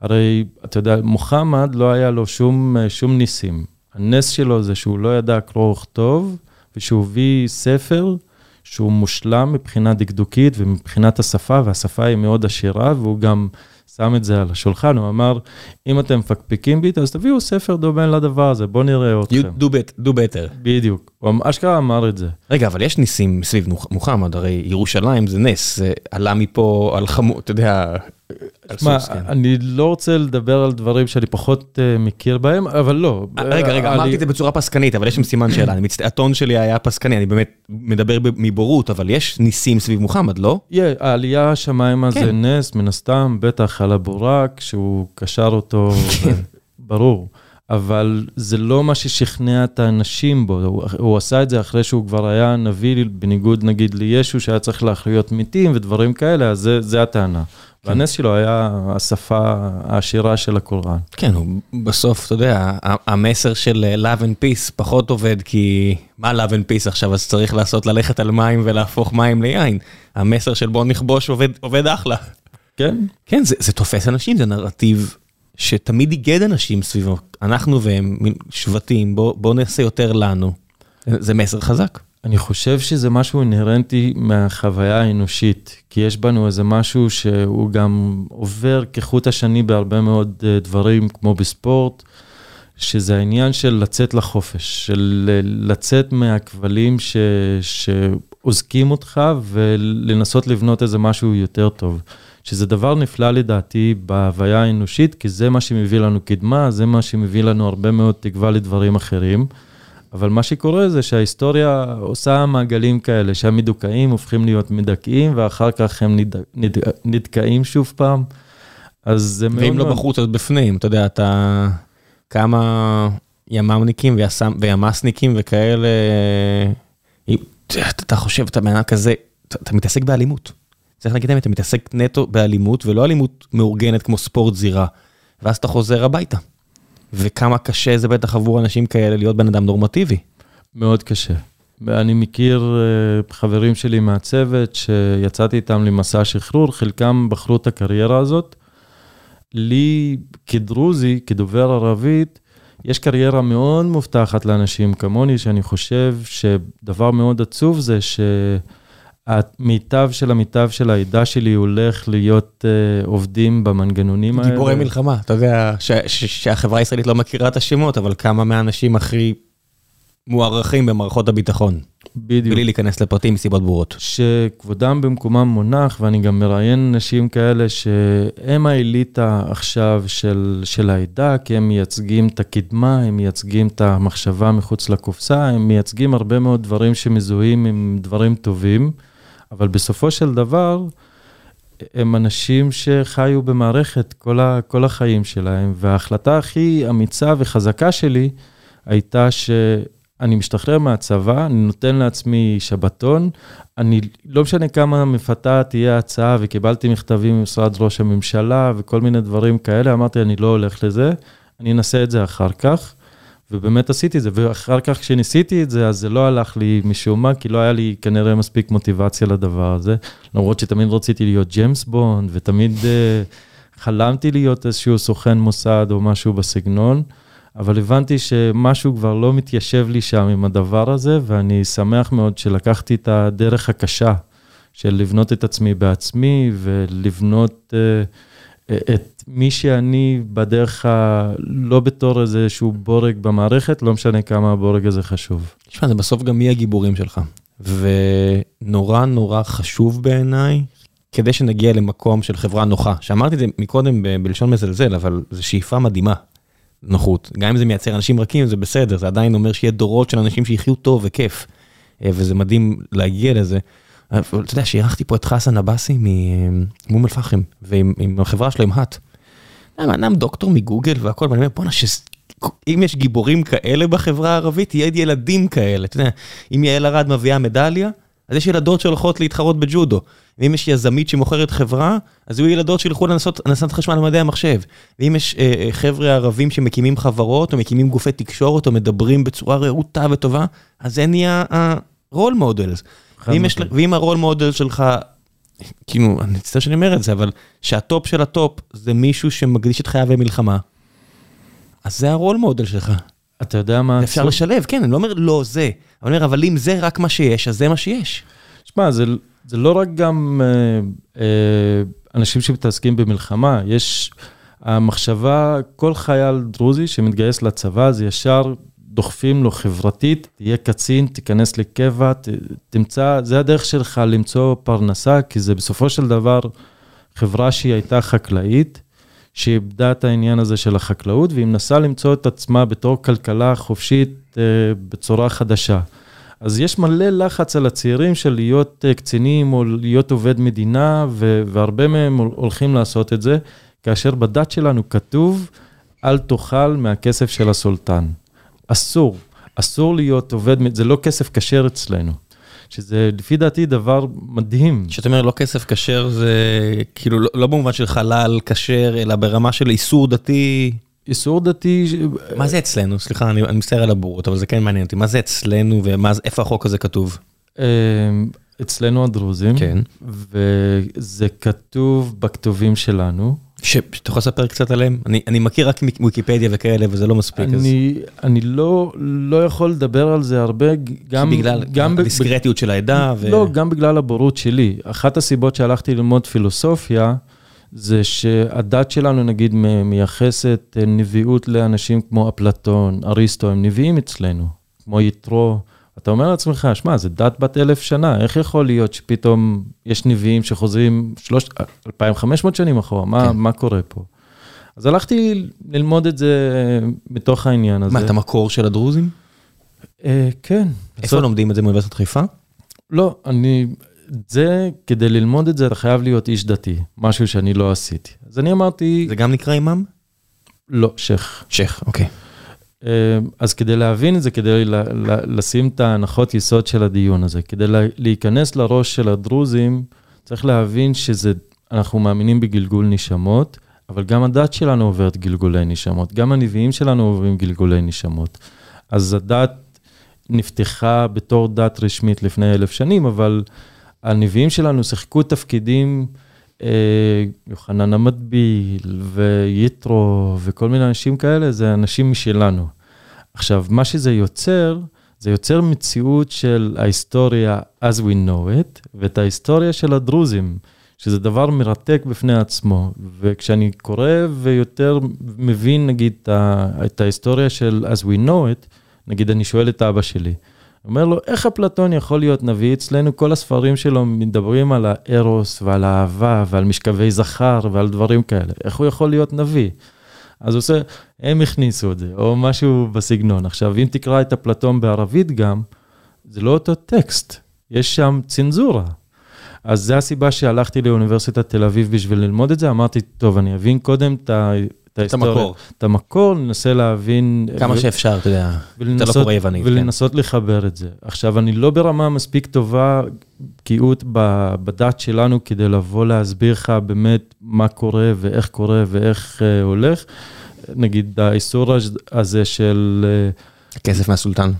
והרי, אתה יודע, מוחמד לא היה לו שום, שום ניסים. הנס שלו זה שהוא לא ידע קרוא וכתוב, ושהוא הביא ספר שהוא מושלם מבחינה דקדוקית ומבחינת השפה, והשפה היא מאוד עשירה, והוא גם שם את זה על השולחן, הוא אמר, אם אתם מפקפקים בי, אז תביאו ספר דומה לדבר הזה, בואו נראה אתכם. You do, bet, do better. בדיוק, הוא אשכרה אמר את זה. רגע, אבל יש ניסים סביב מוחמד, הרי ירושלים זה נס, זה עלה מפה על חמור, אתה יודע, תשמע, כן. אני לא רוצה לדבר על דברים שאני פחות uh, מכיר בהם, אבל לא. רגע, רגע, אמרתי את זה בצורה פסקנית, אבל יש שם סימן שאלה. הטון שלי היה פסקני, אני באמת מדבר מבורות, אבל יש ניסים סביב מוחמד, לא? העלייה השמיימה זה כן. נס, מן הסתם, בטח על הבורק, שהוא קשר אותו, ברור. אבל זה לא מה ששכנע את האנשים בו, הוא, הוא עשה את זה אחרי שהוא כבר היה נביא, בניגוד נגיד לישו, שהיה צריך להחיות מתים ודברים כאלה, אז זה, זה הטענה. והנס שלו היה השפה העשירה של הקוראן. כן, הוא בסוף, אתה יודע, המסר של love and peace פחות עובד, כי מה love and peace עכשיו, אז צריך לעשות ללכת על מים ולהפוך מים ליין. המסר של בוא נכבוש עובד, עובד אחלה. כן. כן, זה, זה תופס אנשים, זה נרטיב שתמיד איגד אנשים סביבו. אנחנו והם שבטים, בוא, בוא נעשה יותר לנו. זה מסר חזק. אני חושב שזה משהו אינהרנטי מהחוויה האנושית, כי יש בנו איזה משהו שהוא גם עובר כחוט השני בהרבה מאוד אה, דברים, כמו בספורט, שזה העניין של לצאת לחופש, של לצאת מהכבלים ש... שעוזקים אותך ולנסות לבנות איזה משהו יותר טוב. שזה דבר נפלא לדעתי בהוויה האנושית, כי זה מה שמביא לנו קדמה, זה מה שמביא לנו הרבה מאוד תקווה לדברים אחרים. אבל מה שקורה זה שההיסטוריה עושה מעגלים כאלה, שהמדוכאים הופכים להיות מדכאים, ואחר כך הם נד... נד... נדכאים שוב פעם. אז זה מאוד... ואם לא בחוץ, אז בפנים, אתה יודע, אתה... כמה ימ"מניקים ויס"מ... וימ"סניקים וכאלה... אתה חושב, אתה בן כזה, אתה מתעסק באלימות. צריך להגיד להם, אתה מתעסק נטו באלימות, ולא אלימות מאורגנת כמו ספורט זירה. ואז אתה חוזר הביתה. וכמה קשה זה בטח עבור אנשים כאלה להיות בן אדם נורמטיבי. מאוד קשה. ואני מכיר אה, חברים שלי מהצוות שיצאתי איתם למסע שחרור, חלקם בחרו את הקריירה הזאת. לי כדרוזי, כדובר ערבית, יש קריירה מאוד מובטחת לאנשים כמוני, שאני חושב שדבר מאוד עצוב זה שהמיטב של המיטב של העדה שלי הולך להיות uh, עובדים במנגנונים האלה. גיבורי מלחמה, אתה יודע ש- ש- שהחברה הישראלית לא מכירה את השמות, אבל כמה מהאנשים הכי מוערכים במערכות הביטחון. בדיוק. בלי להיכנס לפרטים מסיבות ברורות. שכבודם במקומם מונח, ואני גם מראיין נשים כאלה שהם האליטה עכשיו של, של העדה, כי הם מייצגים את הקדמה, הם מייצגים את המחשבה מחוץ לקופסה, הם מייצגים הרבה מאוד דברים שמזוהים עם דברים טובים, אבל בסופו של דבר, הם אנשים שחיו במערכת כל, ה, כל החיים שלהם, וההחלטה הכי אמיצה וחזקה שלי הייתה ש... אני משתחרר מהצבא, אני נותן לעצמי שבתון, אני, לא משנה כמה מפתה תהיה ההצעה, וקיבלתי מכתבים ממשרד ראש הממשלה וכל מיני דברים כאלה, אמרתי, אני לא הולך לזה, אני אנסה את זה אחר כך, ובאמת עשיתי את זה, ואחר כך כשניסיתי את זה, אז זה לא הלך לי משום מה, כי לא היה לי כנראה מספיק מוטיבציה לדבר הזה, למרות שתמיד רציתי להיות ג'יימס בונד, ותמיד uh, חלמתי להיות איזשהו סוכן מוסד או משהו בסגנון. אבל הבנתי שמשהו כבר לא מתיישב לי שם עם הדבר הזה, ואני שמח מאוד שלקחתי את הדרך הקשה של לבנות את עצמי בעצמי ולבנות uh, את מי שאני בדרך ה... לא בתור איזשהו בורג במערכת, לא משנה כמה הבורג הזה חשוב. תשמע, זה בסוף גם מי הגיבורים שלך. ונורא נורא חשוב בעיניי, כדי שנגיע למקום של חברה נוחה. שאמרתי את זה מקודם בלשון מזלזל, אבל זו שאיפה מדהימה. נוחות. גם אם זה מייצר אנשים רכים, זה בסדר, זה עדיין אומר שיהיה דורות של אנשים שיחיו טוב וכיף. אה, וזה מדהים להגיע לזה. אתה יודע, שאירחתי פה את חסן עבאסי מאום אל-פחם, ועם החברה שלו, עם האט. אדם דוקטור מגוגל והכל, ואני אומר, בואנה, אם יש גיבורים כאלה בחברה הערבית, יהיה ילדים כאלה. אתה יודע, אם יעל ארד מביאה מדליה, אז יש ילדות שהולכות להתחרות בג'ודו. ואם יש יזמית שמוכרת חברה, אז יהיו ילדות שילכו לנסות לנסות חשמל למדעי המחשב. ואם יש אה, אה, חבר'ה ערבים שמקימים חברות, או מקימים גופי תקשורת, או מדברים בצורה רהוטה וטובה, אז זה נהיה ה-role models. ואם, יש, ואם ה-role model שלך, כאילו, אני מצטער שאני אומר את זה, אבל שהטופ של הטופ זה מישהו שמקדיש את חייו במלחמה, אז זה ה-role model שלך. אתה יודע מה... אפשר לשלב, כן, אני לא אומר לא זה. אני אומר, אבל אם זה רק מה שיש, אז זה מה שיש. שמע, זה... זה לא רק גם אה, אה, אנשים שמתעסקים במלחמה, יש המחשבה, כל חייל דרוזי שמתגייס לצבא, זה ישר דוחפים לו חברתית, תהיה קצין, תיכנס לקבע, ת, תמצא, זה הדרך שלך למצוא פרנסה, כי זה בסופו של דבר חברה שהיא הייתה חקלאית, שאיבדה את העניין הזה של החקלאות, והיא מנסה למצוא את עצמה בתור כלכלה חופשית אה, בצורה חדשה. אז יש מלא לחץ על הצעירים של להיות אה, קצינים או להיות עובד מדינה, והרבה מהם הולכים לעשות את זה, כאשר בדת שלנו כתוב, אל תאכל מהכסף של הסולטן. אסור, אסור להיות עובד, זה לא כסף כשר אצלנו. שזה לפי דעתי דבר מדהים. כשאתה אומר לא כסף כשר זה כאילו לא, לא במובן של חלל כשר, אלא ברמה של איסור דתי. איסור דתי... מה זה אצלנו? סליחה, אני, אני מצטער על הבורות, אבל זה כן מעניין אותי. מה זה אצלנו ואיפה החוק הזה כתוב? אמ, אצלנו הדרוזים, כן. וזה כתוב בכתובים שלנו. שאתה יכול לספר קצת עליהם? אני, אני מכיר רק מוויקיפדיה וכאלה, וזה לא מספיק. אני, אז... אני לא, לא יכול לדבר על זה הרבה, גם... בגלל גם הדיסקרטיות ב... של העדה? ו... לא, גם בגלל הבורות שלי. אחת הסיבות שהלכתי ללמוד פילוסופיה, זה שהדת שלנו נגיד מייחסת נביאות לאנשים כמו אפלטון, אריסטו, הם נביאים אצלנו, כמו יתרו. אתה אומר לעצמך, שמע, זה דת בת אלף שנה, איך יכול להיות שפתאום יש נביאים שחוזרים 2,500 שנים אחורה, מה, כן. מה קורה פה? אז הלכתי ללמוד את זה מתוך העניין הזה. מה, אתה מקור של הדרוזים? אה, כן. איפה זאת... לומדים את זה באוניברסיטת חיפה? לא, אני, זה, כדי ללמוד את זה, אתה חייב להיות איש דתי, משהו שאני לא עשיתי. אז אני אמרתי... זה גם נקרא אימאם? לא, שייח. שייח, אוקיי. אז כדי להבין את זה, כדי לשים את ההנחות יסוד של הדיון הזה, כדי להיכנס לראש של הדרוזים, צריך להבין שזה, אנחנו מאמינים בגלגול נשמות, אבל גם הדת שלנו עוברת גלגולי נשמות, גם הנביאים שלנו עוברים גלגולי נשמות. אז הדת נפתחה בתור דת רשמית לפני אלף שנים, אבל הנביאים שלנו שיחקו תפקידים, אה, יוחנן המטביל ויתרו וכל מיני אנשים כאלה, זה אנשים משלנו. עכשיו, מה שזה יוצר, זה יוצר מציאות של ההיסטוריה as we know it, ואת ההיסטוריה של הדרוזים, שזה דבר מרתק בפני עצמו. וכשאני קורא ויותר מבין, נגיד, את ההיסטוריה של as we know it, נגיד, אני שואל את אבא שלי, אומר לו, איך אפלטון יכול להיות נביא? אצלנו כל הספרים שלו מדברים על הארוס ועל האהבה ועל משכבי זכר ועל דברים כאלה. איך הוא יכול להיות נביא? אז הוא עושה, הם הכניסו את זה, או משהו בסגנון. עכשיו, אם תקרא את אפלטון בערבית גם, זה לא אותו טקסט, יש שם צנזורה. אז זו הסיבה שהלכתי לאוניברסיטת תל אביב בשביל ללמוד את זה, אמרתי, טוב, אני אבין קודם את ה... את המקור. את המקור, ננסה להבין... כמה ו... שאפשר, אתה יודע, אתה לא קורא יוונית. כן. ולנסות כן. לחבר את זה. עכשיו, אני לא ברמה מספיק טובה, בקיאות בדת שלנו, כדי לבוא להסביר לך באמת מה קורה ואיך קורה ואיך uh, הולך. נגיד, האיסור הזה של... Uh, הכסף מהסולטן.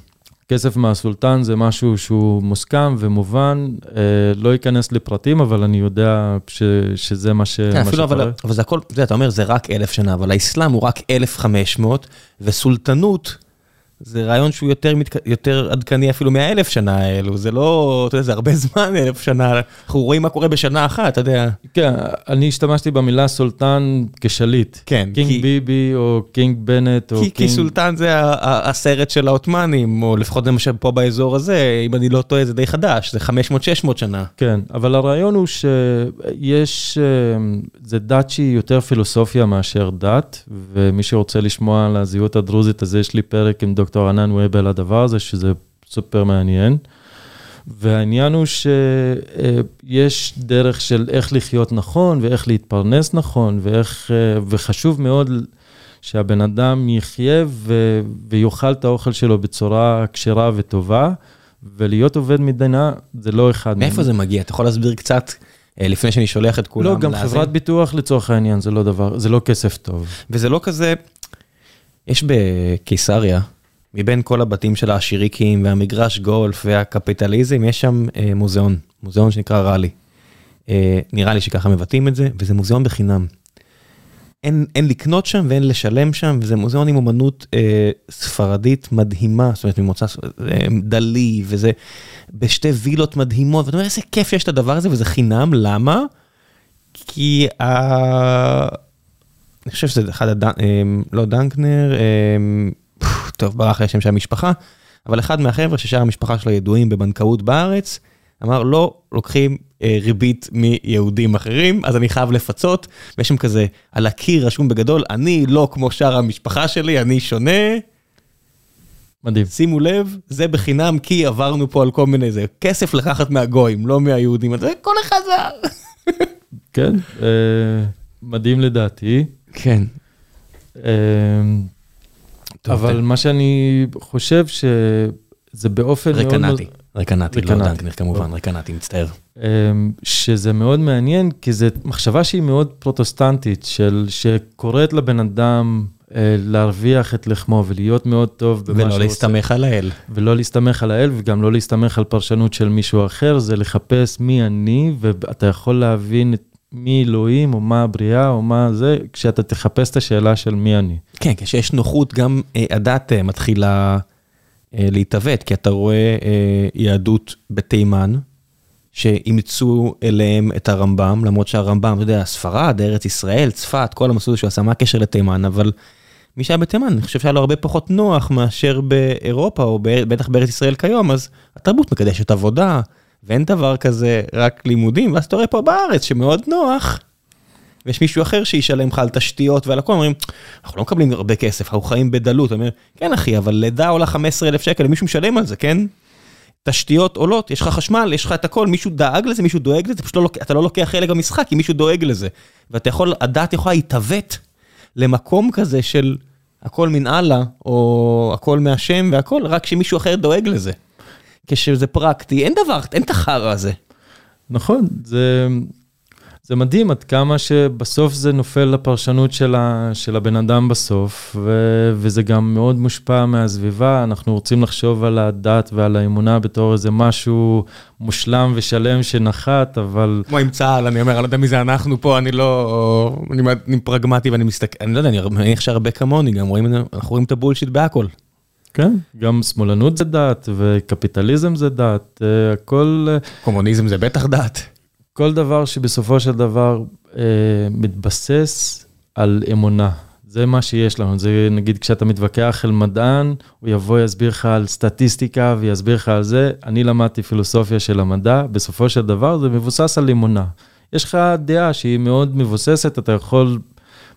כסף מהסולטן זה משהו שהוא מוסכם ומובן, אה, לא אכנס לפרטים, אבל אני יודע ש, שזה מה, ש, כן, מה שקורה. אבל, אבל זה הכל, אתה יודע, אתה אומר, זה רק אלף שנה, אבל האסלאם הוא רק 1,500, וסולטנות זה רעיון שהוא יותר, מתק... יותר עדכני אפילו מהאלף שנה האלו, זה לא, אתה יודע, זה הרבה זמן אלף שנה, אנחנו רואים מה קורה בשנה אחת, אתה יודע. כן, אני השתמשתי במילה סולטן כשליט. כן. king כי... ביבי או king בנט או כי, king... כי סולטן זה הסרט של העות'מאנים, או לפחות למשל פה באזור הזה, אם אני לא טועה זה די חדש, זה 500-600 שנה. כן, אבל הרעיון הוא שיש, אה, זה דת שהיא יותר פילוסופיה מאשר דת, ומי שרוצה לשמוע על הזהות הדרוזית, אז יש לי פרק עם דוקטור. דוקטור ענאן והבי על הדבר הזה, שזה סופר מעניין. והעניין הוא שיש דרך של איך לחיות נכון ואיך להתפרנס נכון, ואיך, וחשוב מאוד שהבן אדם יחיה ו, ויאכל את האוכל שלו בצורה כשרה וטובה, ולהיות עובד מדינה זה לא אחד מאיפה מהם. זה מגיע? אתה יכול להסביר קצת? לפני שאני שולח את כולם לא, גם להזין. חברת ביטוח לצורך העניין, זה לא דבר, זה לא כסף טוב. וזה לא כזה, יש בקיסריה, מבין כל הבתים של העשיריקים והמגרש גולף והקפיטליזם, יש שם אה, מוזיאון, מוזיאון שנקרא ראלי. אה, נראה לי שככה מבטאים את זה, וזה מוזיאון בחינם. אין, אין לקנות שם ואין לשלם שם, וזה מוזיאון עם אומנות אה, ספרדית מדהימה, זאת אומרת ממוצא אה, דלי, וזה בשתי וילות מדהימות, ואתה אומר איזה כיף שיש את הדבר הזה, וזה חינם, למה? כי ה... אני חושב שזה אחד הד... אה, לא דנקנר, אה, טוב, ברח לי השם של המשפחה, אבל אחד מהחבר'ה ששאר המשפחה שלו ידועים בבנקאות בארץ, אמר לא לוקחים אה, ריבית מיהודים אחרים, אז אני חייב לפצות, ויש שם כזה, על הקיר רשום בגדול, אני לא כמו שאר המשפחה שלי, אני שונה. מדהים. שימו לב, זה בחינם כי עברנו פה על כל מיני, זה כסף לקחת מהגויים, לא מהיהודים, זה כל אחד זה... כן, אה, מדהים לדעתי. כן. אה, אבל מה שאני חושב שזה באופן מאוד... רקנטי, רקנטי, לא דנקנר כמובן, רקנטי, מצטער. אמ, שזה מאוד מעניין, כי זו מחשבה שהיא מאוד פרוטסטנטית, של שקוראת לבן אדם אה, להרוויח את לחמו ולהיות מאוד טוב במה שהוא עושה. ולא להסתמך על האל. ולא להסתמך על האל, וגם לא להסתמך על פרשנות של מישהו אחר, זה לחפש מי אני, ואתה יכול להבין את מי אלוהים, או מה הבריאה, או מה זה, כשאתה תחפש את השאלה של מי אני. כן, כשיש נוחות, גם אה, הדת אה, מתחילה אה, להתעוות, כי אתה רואה אה, יהדות בתימן, שאימצו אליהם את הרמב"ם, למרות שהרמב"ם, אתה יודע, ספרד, ארץ ישראל, צפת, כל המסלול שהוא עשה, מה הקשר לתימן, אבל מי שהיה בתימן, אני חושב שהיה לו הרבה פחות נוח מאשר באירופה, או בטח בארץ ישראל כיום, אז התרבות מקדשת עבודה. ואין דבר כזה רק לימודים, ואז אתה רואה פה בארץ שמאוד נוח. ויש מישהו אחר שישלם לך על תשתיות ועל הכל, אומרים, אנחנו לא מקבלים הרבה כסף, אנחנו חיים בדלות. אתה אומר, כן אחי, אבל לידה עולה 15,000 שקל, מישהו משלם על זה, כן? תשתיות עולות, יש לך חשמל, יש לך את הכל, מישהו דאג לזה, מישהו דואג לזה, פשוט לא, אתה לא לוקח חלק במשחק, כי מישהו דואג לזה. ואתה יכול, הדת יכולה להתעוות למקום כזה של, הכל מן אללה, או הכל מהשם והכל, רק שמישהו אחר דואג לזה. כשזה פרקטי, אין דבר, אין את החרא הזה. נכון, זה, זה מדהים עד כמה שבסוף זה נופל לפרשנות של, ה, של הבן אדם בסוף, ו, וזה גם מאוד מושפע מהסביבה. אנחנו רוצים לחשוב על הדת ועל האמונה בתור איזה משהו מושלם ושלם שנחת, אבל... כמו עם צה"ל, אני אומר, אני לא יודע מי זה אנחנו פה, אני לא... אני, אני פרגמטי ואני מסתכל, אני לא יודע, אני מניח שהרבה כמוני גם רואים, אנחנו רואים את הבולשיט בהכל. כן, גם שמאלנות זה דת, וקפיטליזם זה דת, אה, הכל... אה, קומוניזם זה בטח דת. כל דבר שבסופו של דבר אה, מתבסס על אמונה. זה מה שיש לנו, זה נגיד כשאתה מתווכח על מדען, הוא יבוא, יסביר לך על סטטיסטיקה ויסביר לך על זה. אני למדתי פילוסופיה של המדע, בסופו של דבר זה מבוסס על אמונה. יש לך דעה שהיא מאוד מבוססת, אתה יכול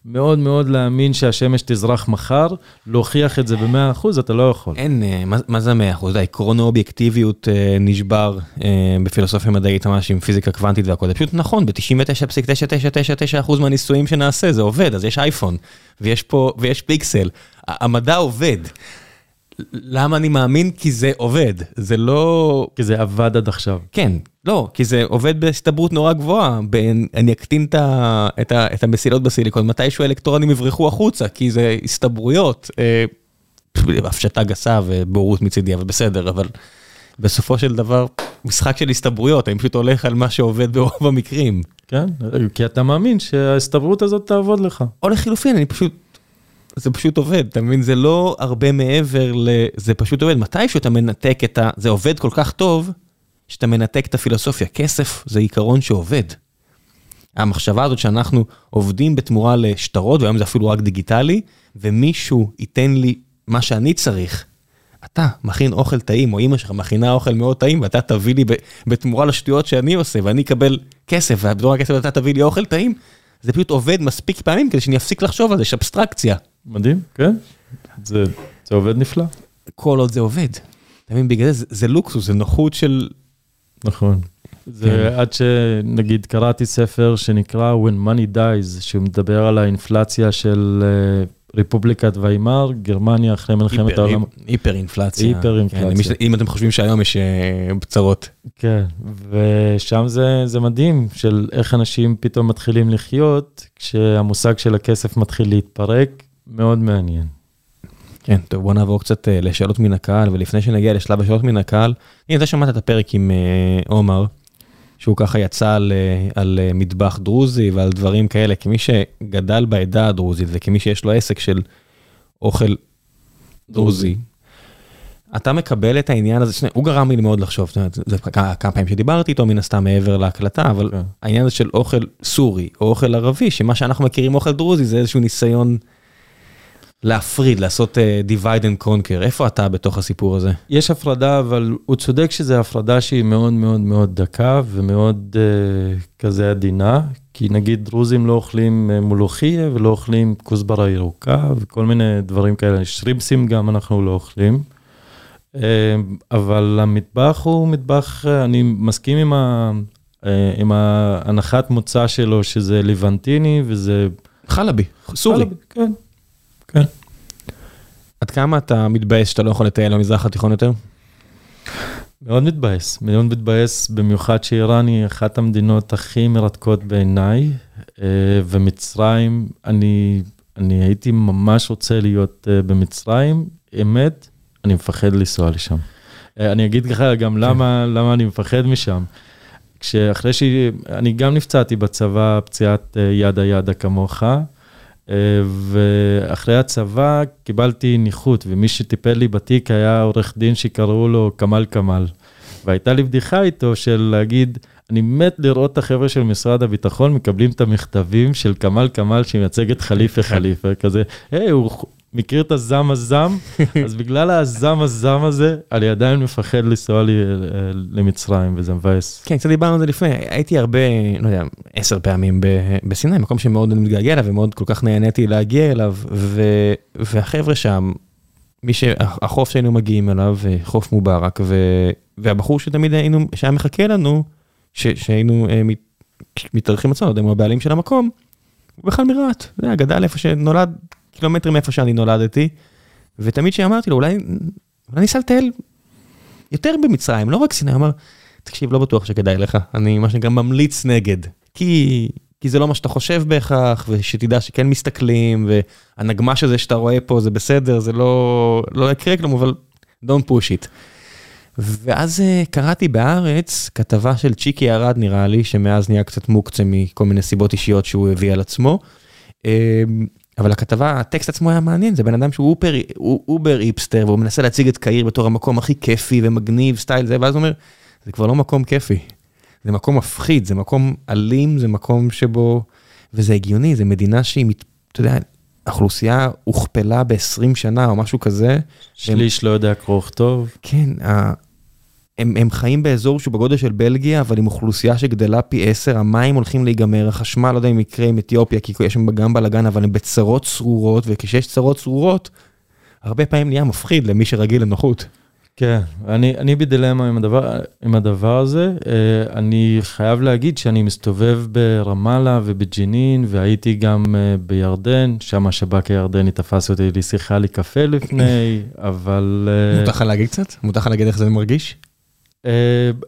מאוד מאוד להאמין שהשמש תזרח מחר, להוכיח את זה ב-100%, אתה לא יכול. אין, אה, מה, מה זה 100%? עקרון האובייקטיביות אה, נשבר אה, בפילוסופיה מדעית ממש עם פיזיקה קוונטית והכל, זה פשוט נכון, ב-99.9999% מהניסויים שנעשה זה עובד, אז יש אייפון, ויש פה, ויש פיקסל, המדע עובד. למה אני מאמין? כי זה עובד, זה לא... כי זה עבד עד עכשיו. כן, לא, כי זה עובד בהסתברות נורא גבוהה, בין, אני אקטין את, ה, את, ה, את המסילות בסיליקון, מתישהו האלקטרונים יברחו החוצה, כי זה הסתברויות, אה, הפשטה גסה ובורות מצידי, אבל בסדר, אבל בסופו של דבר, משחק של הסתברויות, אני פשוט הולך על מה שעובד ברוב המקרים. כן, כי אתה מאמין שההסתברות הזאת תעבוד לך. או לחילופין, אני פשוט זה פשוט עובד, אתה מבין? זה לא הרבה מעבר ל... זה פשוט עובד. מתישהו אתה מנתק את ה... זה עובד כל כך טוב, שאתה מנתק את הפילוסופיה. כסף זה עיקרון שעובד. המחשבה הזאת שאנחנו עובדים בתמורה לשטרות, והיום זה אפילו רק דיגיטלי, ומישהו ייתן לי מה שאני צריך. אתה מכין אוכל טעים, או אמא שלך מכינה אוכל מאוד טעים, ואתה תביא לי בתמורה לשטויות שאני עושה, ואני אקבל כסף, ובתמורה הכסף אתה תביא לי אוכל טעים, זה פשוט עובד מספיק פעמים כדי שאני אפסיק לחשוב על זה, יש אבסטרקציה. מדהים, כן. זה, זה עובד נפלא. כל עוד זה עובד. אתה מבין, בגלל זה, זה לוקסוס, זה נוחות של... נכון. זה כן. עד שנגיד קראתי ספר שנקרא When Money Dies, שמדבר על האינפלציה של uh, רפובליקת ויימאר, גרמניה אחרי מלחמת העולם. היפר אינפלציה. היפר אינפלציה. כן, אם אתם חושבים שהיום יש בצרות. כן, ושם זה, זה מדהים של איך אנשים פתאום מתחילים לחיות, כשהמושג של הכסף מתחיל להתפרק, מאוד מעניין. כן, טוב בוא נעבור קצת אה, לשאלות מן הקהל, ולפני שנגיע לשלב השאלות מן הקהל, הנה אתה שמעת את הפרק עם אה, עומר, שהוא ככה יצא על, אה, על מטבח דרוזי ועל דברים כאלה, כמי שגדל בעדה הדרוזית וכמי שיש לו עסק של אוכל דרוזי. אתה מקבל את העניין הזה, שני, הוא גרם לי מאוד לחשוב, זה כמה פעמים שדיברתי איתו מן הסתם מעבר להקלטה, אבל כן. העניין הזה של אוכל סורי או אוכל ערבי, שמה שאנחנו מכירים אוכל דרוזי זה איזשהו ניסיון להפריד, לעשות uh, divide and conquer, איפה אתה בתוך הסיפור הזה? יש הפרדה, אבל הוא צודק שזו הפרדה שהיא מאוד מאוד מאוד דקה ומאוד uh, כזה עדינה, כי נגיד דרוזים לא אוכלים uh, מולוכיה ולא אוכלים כוסברה ירוקה וכל מיני דברים כאלה, שרימפסים גם אנחנו לא אוכלים. Uh, אבל המטבח הוא מטבח, אני מסכים עם, ה, uh, עם ההנחת מוצא שלו שזה ליבנטיני וזה... חלבי, סורי. חלבי, כן. כן. עד כמה אתה מתבאס שאתה לא יכול לטייל במזרח התיכון יותר? מאוד מתבאס, מאוד מתבאס, במיוחד שאיראן היא אחת המדינות הכי מרתקות בעיניי, אה, ומצרים, אני, אני הייתי ממש רוצה להיות אה, במצרים, אמת, אני מפחד לנסוע לשם. אה, אני אגיד לך גם למה, למה אני מפחד משם. כשאחרי שאני גם נפצעתי בצבא פציעת ידה ידה כמוך, ואחרי הצבא קיבלתי ניחות, ומי שטיפל לי בתיק היה עורך דין שקראו לו כמאל כמאל. והייתה לי בדיחה איתו של להגיד, אני מת לראות את החבר'ה של משרד הביטחון מקבלים את המכתבים של כמאל כמאל שמייצג את חליפה חליפה, כזה, היי, הוא מכיר את הזם הזם, אז בגלל הזם הזם הזה, אני עדיין מפחד לנסוע לי אה, למצרים, וזה מבאס. כן, קצת דיברנו על זה לפני, הייתי הרבה, לא יודע, עשר פעמים בסיני, מקום שמאוד מתגעגע אליו, ומאוד כל כך נהניתי להגיע אליו, והחבר'ה שם, מי שהחוף שהיינו מגיעים אליו, חוף מובארק, והבחור שתמיד היינו, שהיה מחכה לנו, שהיינו אה, מתארחים אצלנו, לא יודע אם הוא הבעלים של המקום, הוא בכלל מרהט, זה היה גדל איפה שנולד קילומטרים מאיפה שאני נולדתי, ותמיד כשאמרתי לו, אולי אולי אני אסע לטייל יותר במצרים, לא רק סיני, הוא אמר, תקשיב, לא בטוח שכדאי לך, אני מה שנקרא ממליץ נגד. כי, כי זה לא מה שאתה חושב בהכרח, ושתדע שכן מסתכלים, והנגמש הזה שאתה רואה פה זה בסדר, זה לא, לא יקרה כלום, אבל don't push it. ואז אה, קראתי בהארץ כתבה של צ'יקי ארד נראה לי, שמאז נהיה קצת מוקצה מכל מיני סיבות אישיות שהוא הביא על עצמו. אבל הכתבה, הטקסט עצמו היה מעניין, זה בן אדם שהוא uber, הוא uber היפסטר, והוא מנסה להציג את קהיר בתור המקום הכי כיפי ומגניב, סטייל זה, ואז הוא אומר, זה כבר לא מקום כיפי, זה מקום מפחיד, זה מקום אלים, זה מקום שבו, וזה הגיוני, זה מדינה שהיא, אתה יודע, האוכלוסייה הוכפלה ב-20 שנה או משהו כזה. שליש לא יודע קרוא וכתוב. כן, הם, הם חיים באזור שהוא בגודל של בלגיה, אבל עם אוכלוסייה שגדלה פי 10, המים הולכים להיגמר, החשמל, לא יודע אם יקרה עם אתיופיה, כי יש שם גם בלאגן, אבל הם בצרות צרורות, וכשיש צרות צרורות, הרבה פעמים נהיה מפחיד למי שרגיל לנוחות. כן, אני, אני בדילמה עם הדבר, עם הדבר הזה. אה, אני חייב להגיד שאני מסתובב ברמאללה ובג'נין, והייתי גם אה, בירדן, שם השב"כ הירדני תפס אותי לשיחה לקפה לפני, אבל... אה, מותר לך להגיד קצת? מותר לך להגיד איך זה מרגיש? אה,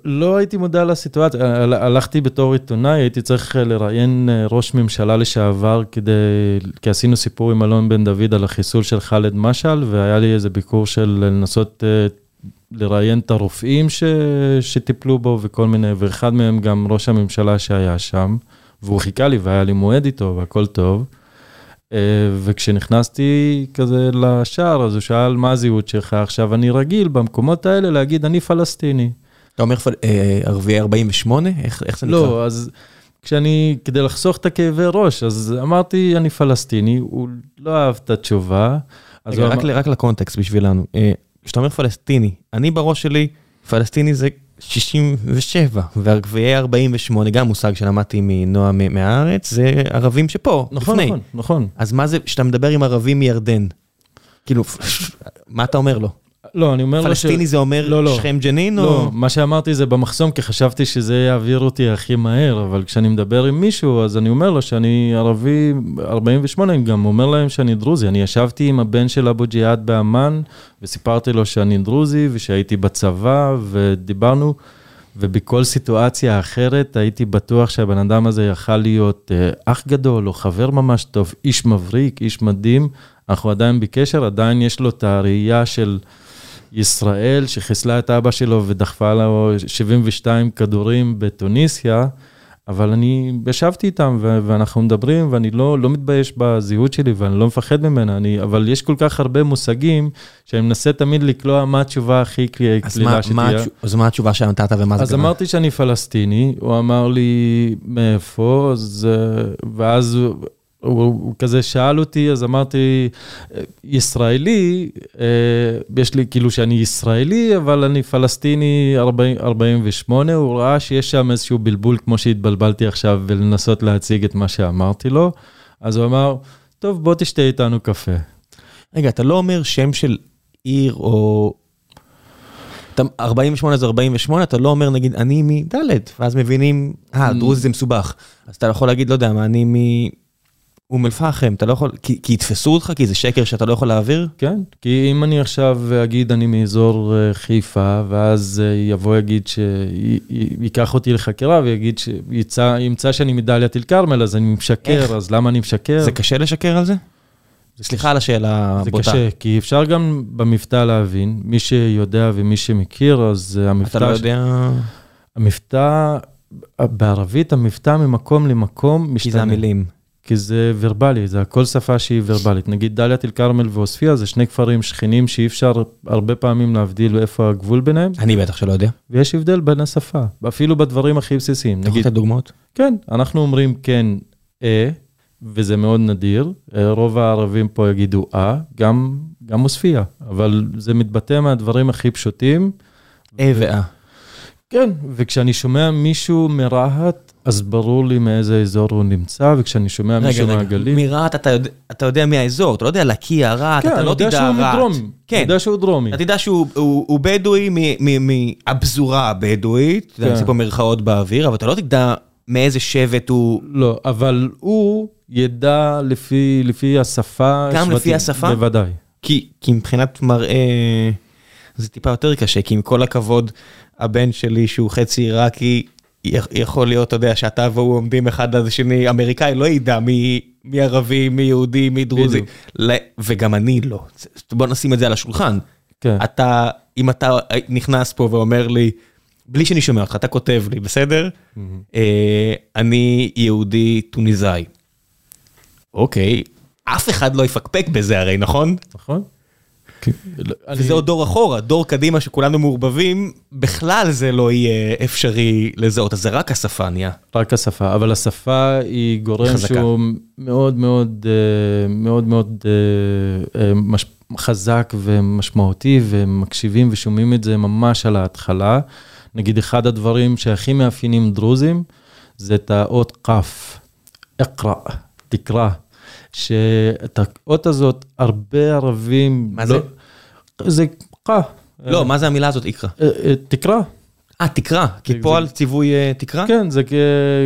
לא הייתי מודע לסיטואציה, הלכתי בתור עיתונאי, הייתי צריך לראיין אה, ראש ממשלה לשעבר כדי, כי עשינו סיפור עם אלון בן דוד על החיסול של ח'אלד משעל, והיה לי איזה ביקור של לנסות אה, לראיין את הרופאים ש, שטיפלו בו וכל מיני, ואחד מהם גם ראש הממשלה שהיה שם, והוא חיכה לי והיה לי מועד איתו והכל טוב. וכשנכנסתי כזה לשער, אז הוא שאל, מה הזהות שלך? עכשיו, אני רגיל במקומות האלה להגיד, אני פלסטיני. אתה אומר אה, ערביי 48? איך זה לא, נקרא? לא, אז כשאני, כדי לחסוך את הכאבי ראש, אז אמרתי, אני פלסטיני, הוא לא אהב את התשובה. רגע, רק, אמר... רק לקונטקסט בשבילנו. אה, כשאתה אומר פלסטיני, אני בראש שלי, פלסטיני זה 67, וערביי 48, גם מושג שלמדתי מנועה מהארץ, זה ערבים שפה, נכון, לפני. נכון, נכון. אז מה זה, כשאתה מדבר עם ערבים מירדן, כאילו, מה אתה אומר לו? לא, אני אומר לו ש... פלסטיני זה אומר לא, לא. שכם ג'נין? לא, או... מה שאמרתי זה במחסום, כי חשבתי שזה יעביר אותי הכי מהר, אבל כשאני מדבר עם מישהו, אז אני אומר לו שאני ערבי 48, אני גם אומר להם שאני דרוזי. אני ישבתי עם הבן של אבו ג'יהאד באמ"ן, וסיפרתי לו שאני דרוזי, ושהייתי בצבא, ודיברנו, ובכל סיטואציה אחרת הייתי בטוח שהבן אדם הזה יכל להיות אה, אח גדול, או חבר ממש טוב, איש מבריק, איש מדהים. אנחנו עדיין בקשר, עדיין יש לו את הראייה של... ישראל, שחיסלה את אבא שלו ודחפה לו 72 כדורים בתוניסיה, אבל אני ישבתי איתם ואנחנו מדברים ואני לא, לא מתבייש בזהות שלי ואני לא מפחד ממנה, אני, אבל יש כל כך הרבה מושגים שאני מנסה תמיד לקלוע מה התשובה הכי קלילה שתהיה. אז מה התשובה שנתת ומה זה אז אמרתי שאני פלסטיני, הוא אמר לי מאיפה, אז, ואז הוא, הוא כזה שאל אותי, אז אמרתי, ישראלי, אה, יש לי כאילו שאני ישראלי, אבל אני פלסטיני 40, 48, הוא ראה שיש שם איזשהו בלבול כמו שהתבלבלתי עכשיו, ולנסות להציג את מה שאמרתי לו, אז הוא אמר, טוב, בוא תשתה איתנו קפה. רגע, אתה לא אומר שם של עיר או... 48 זה 48, אתה לא אומר נגיד אני מדלת, ואז מבינים, אה, דרוזי זה מסובך. אז אתה יכול להגיד, לא יודע מה, אני מ... אום אל-פחם, אתה לא יכול, כי, כי יתפסו אותך, כי זה שקר שאתה לא יכול להעביר? כן, כי אם אני עכשיו אגיד אני מאזור אה, חיפה, ואז אה, יבוא יגיד שייקח אותי לחקירה ויגיד שימצא שאני מדליית אל כרמל, אז אני משקר, איך? אז למה אני משקר? זה קשה לשקר על זה? סליחה על השאלה הבוטה. זה קשה, כי אפשר גם במבטא להבין, מי שיודע ומי שמכיר, אז המבטא... אתה לא יודע... המבטא, בערבית המבטא ממקום למקום משתנה. כי זה המילים. כי זה ורבלי, זה הכל שפה שהיא ורבלית. נגיד דאלית אל כרמל ועוספיא זה שני כפרים שכנים שאי אפשר הרבה פעמים להבדיל איפה הגבול ביניהם. אני בטח שלא יודע. ויש הבדל בין השפה, אפילו בדברים הכי בסיסיים. אתה יכול לתת דוגמאות? כן, אנחנו אומרים כן, אה, וזה מאוד נדיר. אה, רוב הערבים פה יגידו אה, גם, גם עוספיא, אבל זה מתבטא מהדברים הכי פשוטים. אה ואה. כן, וכשאני שומע מישהו מרהט, אז ברור לי מאיזה אזור הוא נמצא, וכשאני שומע רגע, מישהו מהגליל... מרהט אתה, יודע, אתה יודע מי האזור, אתה לא יודע לקיה, רהט, כן, אתה לא תדע רהט. כן, אני יודע שהוא מדרומי. כן. אני יודע שהוא דרומי. אתה תדע שהוא הוא, הוא בדואי מהפזורה הבדואית, כן. אני עושה פה מירכאות באוויר, אבל אתה לא תדע מאיזה שבט הוא... לא, אבל הוא ידע לפי, לפי השפה. גם לפי שבטים, השפה? בוודאי. כי, כי מבחינת מראה זה טיפה יותר קשה, כי עם כל הכבוד, הבן שלי שהוא חצי עיראקי, יכול להיות, אתה יודע, שאתה והוא עומדים אחד על השני, אמריקאי לא ידע מי, מי ערבי, מי יהודי, מי דרוזי, ל... וגם אני לא. בוא נשים את זה על השולחן. כן. אתה, אם אתה נכנס פה ואומר לי, בלי שאני שומע אותך, אתה כותב לי, בסדר? Mm-hmm. אה, אני יהודי טוניסאי. אוקיי, אף אחד לא יפקפק בזה הרי, נכון? נכון. וזה עוד דור אחורה, דור קדימה שכולנו מעורבבים, בכלל זה לא יהיה אפשרי לזהות, אז זה רק השפה נהיה. רק השפה, אבל השפה היא גורם חזקה. שהוא מאוד מאוד אה, מאוד מאוד אה, אה, מש- חזק ומשמעותי, ומקשיבים ושומעים את זה ממש על ההתחלה. נגיד, אחד הדברים שהכי מאפיינים דרוזים, זה את האות כף, אקרא, תקרא. שאת האות הזאת, הרבה ערבים... מה זה? זה קה. לא, מה זה המילה הזאת, איקרא? אה, אה, תקרא. אה, תקרא, כי פה על ציווי אה, תקרא? כן, זה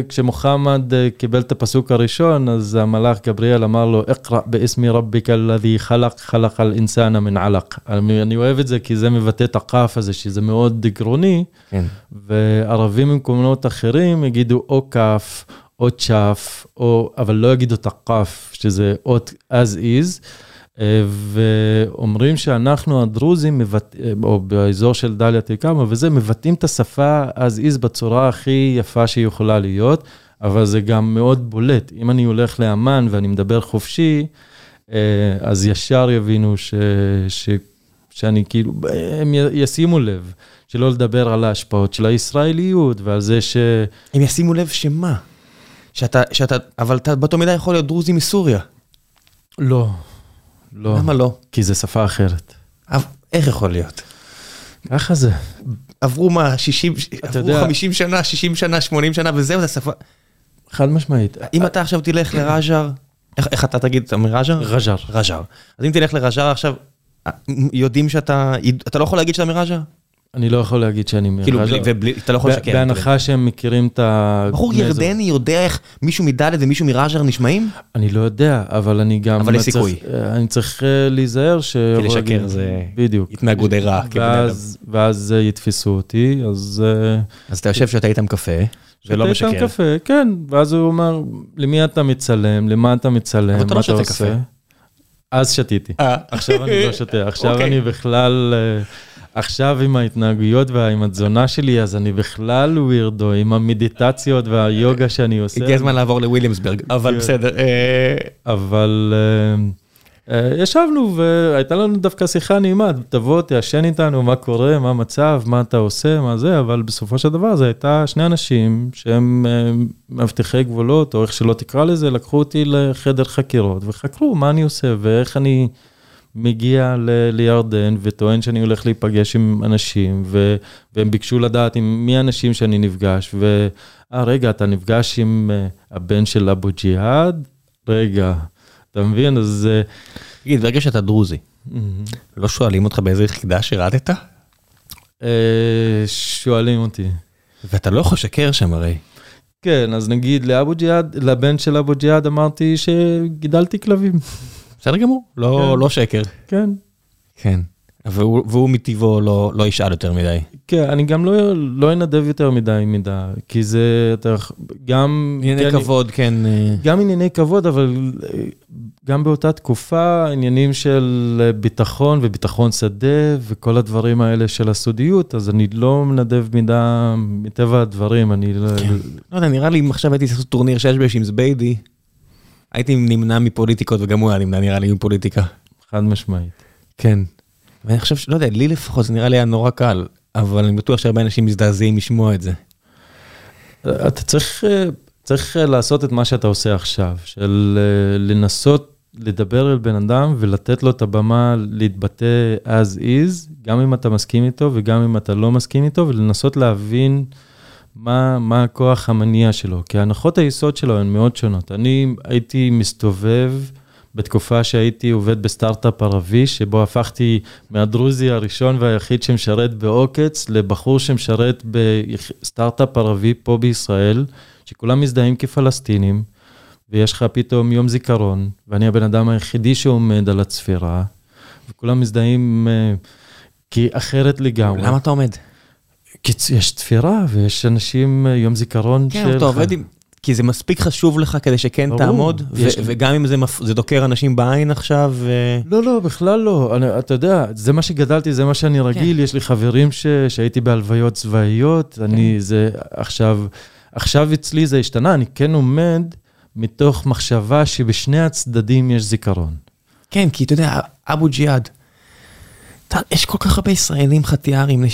כשמוחמד קיבל את הפסוק הראשון, אז המלאך גבריאל אמר לו, אקרא באסמי רביק אלוהי חלק, חלק על אינסנה מן עלק. אני אוהב את זה כי זה מבטא את הכף הזה, שזה מאוד גרוני, כן. וערבים ממקומות אחרים יגידו או כף, או צ'ף, או, אבל לא יגידו את הכף, שזה אות as is. אה, ואומרים שאנחנו הדרוזים, מבט... אה, או באזור של דאלית אל-כרמל וזה, מבטאים את השפה as is בצורה הכי יפה שהיא יכולה להיות, אבל זה גם מאוד בולט. אם אני הולך לאמן ואני מדבר חופשי, אה, אז ישר יבינו ש... ש... שאני כאילו, הם ישימו לב, שלא לדבר על ההשפעות של הישראליות ועל זה ש... הם ישימו לב שמה? שאתה, שאתה, אבל אתה באותו מידה יכול להיות דרוזי מסוריה. לא, לא. למה לא? כי זו שפה אחרת. איך יכול להיות? ככה זה. עברו מה, 60, עברו יודע- 50 שנה, 60 שנה, 80 שנה, וזהו, זה שפה. חד משמעית. אם אתה עכשיו תלך לרג'ר, איך, איך אתה תגיד, אתה רג'ר? רג'ר. רג'ר. אז אם תלך לרג'ר עכשיו, יודעים שאתה, אתה לא יכול להגיד שאתה מרג'ר? אני לא יכול להגיד שאני כאילו. בלי- ובלי, אתה לא יכול לשקר. בהנחה שהם מכירים את ה... בחור. ירדני יודע איך מישהו מדלת ומישהו מרג'ר נשמעים? אני לא יודע, אבל אני גם... אבל יש סיכוי. אני צריך אה, להיזהר ש... כי לשקר זה בדיוק. התנהגות רעה. ואז, ואז אה, יתפסו אותי, אז... אה, אז אתה יושב שאתה איתם קפה, ולא שותה איתם משקר. קפה, כן, ואז הוא אומר, למי אתה מצלם, למה אתה מצלם, אתה מה לא אתה שותה עושה? קפה. אז שתיתי. אה. עכשיו אני לא שותה, עכשיו אוקיי. אני בכלל, אה, עכשיו עם ההתנהגויות ועם התזונה שלי, אז אני בכלל ווירדו, עם המדיטציות והיוגה שאני עושה. הגיע הזמן לעבור לוויליאמסברג, אבל. בסדר. אה, אבל אה, אה, ישבנו והייתה לנו דווקא שיחה נעימה, תבוא, תעשן איתנו, מה קורה, מה המצב, מה אתה עושה, מה זה, אבל בסופו של דבר זה הייתה שני אנשים שהם מאבטחי גבולות, או איך שלא תקרא לזה, לקחו אותי לחדר חקירות וחקרו מה אני עושה ואיך אני מגיע ל- לירדן וטוען שאני הולך להיפגש עם אנשים, ו- והם ביקשו לדעת עם מי האנשים שאני נפגש, ו... אה, רגע, אתה נפגש עם אה, הבן של אבו ג'יהאד? רגע, אתה מבין? אז... אה, תגיד, ברגע שאתה דרוזי, לא שואלים אותך באיזה יחידה שירתת? אה, שואלים אותי. ואתה לא יכול לשקר שם הרי. כן, אז נגיד לאבו ג'יהאד, לבן של אבו ג'יהאד אמרתי שגידלתי כלבים. בסדר גמור, לא כן. לא שקר. כן. כן. והוא והוא מטבעו לא לא ישאל יותר מדי. כן, אני גם לא, לא אנדב יותר מדי מידע, כי זה, אתה, גם... ענייני כן, כבוד, כן. אה, גם ענייני כבוד, אבל אה, גם באותה תקופה, עניינים של אה, ביטחון וביטחון שדה וכל הדברים האלה של הסודיות, אז אני לא מנדב מידע מטבע הדברים, אני לא... לא יודע, נראה לי אם עכשיו הייתי לעשות טורניר שש בש עם זביידי, הייתי נמנע מפוליטיקות וגם הוא היה נמנע נראה לי מפוליטיקה. חד משמעית. כן. ואני חושב שלא יודע, לי לפחות זה נראה לי היה נורא קל, אבל אני בטוח שהרבה אנשים מזדעזעים לשמוע את זה. אתה צריך, אה, צריך אה, לעשות את מה שאתה עושה עכשיו, של אה, לנסות לדבר אל בן אדם ולתת לו את הבמה להתבטא as is, גם אם אתה מסכים איתו וגם אם אתה לא מסכים איתו, ולנסות להבין מה, מה הכוח המניע שלו, כי הנחות היסוד שלו הן מאוד שונות. אני הייתי מסתובב בתקופה שהייתי עובד בסטארט-אפ ערבי, שבו הפכתי מהדרוזי הראשון והיחיד שמשרת בעוקץ, לבחור שמשרת בסטארט-אפ ערבי פה בישראל, שכולם מזדהים כפלסטינים, ויש לך פתאום יום זיכרון, ואני הבן אדם היחידי שעומד על הצפירה, וכולם מזדהים אה, כי אחרת לגמרי. למה אתה עומד? כי יש תפירה ויש אנשים, אה, יום זיכרון כן, אתה עובד עם... כי זה מספיק חשוב לך כדי שכן ברור, תעמוד, יש... וגם אם זה, מפ... זה דוקר אנשים בעין עכשיו... ו... לא, לא, בכלל לא. אני, אתה יודע, זה מה שגדלתי, זה מה שאני רגיל. כן. יש לי חברים ש... שהייתי בהלוויות צבאיות, כן. אני, זה עכשיו, עכשיו אצלי זה השתנה, אני כן עומד מתוך מחשבה שבשני הצדדים יש זיכרון. כן, כי אתה יודע, אבו ג'יהאד, יש כל כך הרבה ישראלים חטיארים בני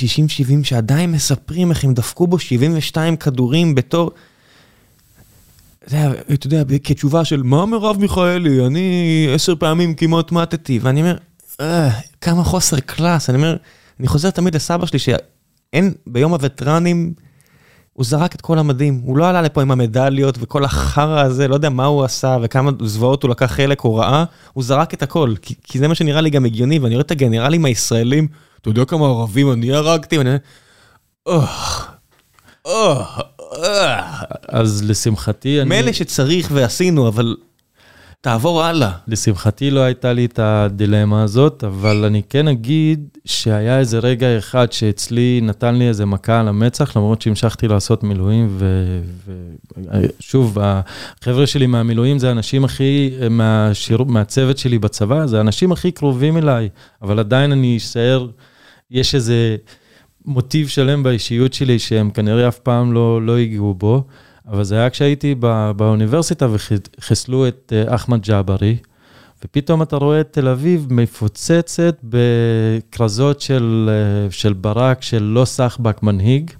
60-70 שעדיין מספרים איך הם דפקו בו 72 כדורים בתור... אתה יודע, כתשובה של מה מרב מיכאלי, אני עשר פעמים כמעט מתתי, ואני אומר, אה, כמה חוסר קלאס, אני אומר, אני חוזר תמיד לסבא שלי שאין, ביום הווטרנים, הוא זרק את כל המדים, הוא לא עלה לפה עם המדליות וכל החרא הזה, לא יודע מה הוא עשה וכמה זוועות הוא לקח חלק או ראה, הוא זרק את הכל, כי, כי זה מה שנראה לי גם הגיוני, ואני רואה את הגנרלים הישראלים, אתה יודע כמה ערבים אני הרגתי, ואני אומר, אז לשמחתי אני... מילא שצריך ועשינו, אבל תעבור הלאה. לשמחתי לא הייתה לי את הדילמה הזאת, אבל אני כן אגיד שהיה איזה רגע אחד שאצלי נתן לי איזה מכה על המצח, למרות שהמשכתי לעשות מילואים, ושוב, החבר'ה שלי מהמילואים זה האנשים הכי, מהשיר... מהצוות שלי בצבא, זה האנשים הכי קרובים אליי, אבל עדיין אני אשאר, יש איזה מוטיב שלם באישיות שלי שהם כנראה אף פעם לא, לא הגיעו בו. אבל זה היה כשהייתי בא, באוניברסיטה וחיסלו את אה, אחמד ג'אברי, ופתאום אתה רואה את תל אביב מפוצצת בכרזות של, אה, של ברק, של לא סחבק מנהיג.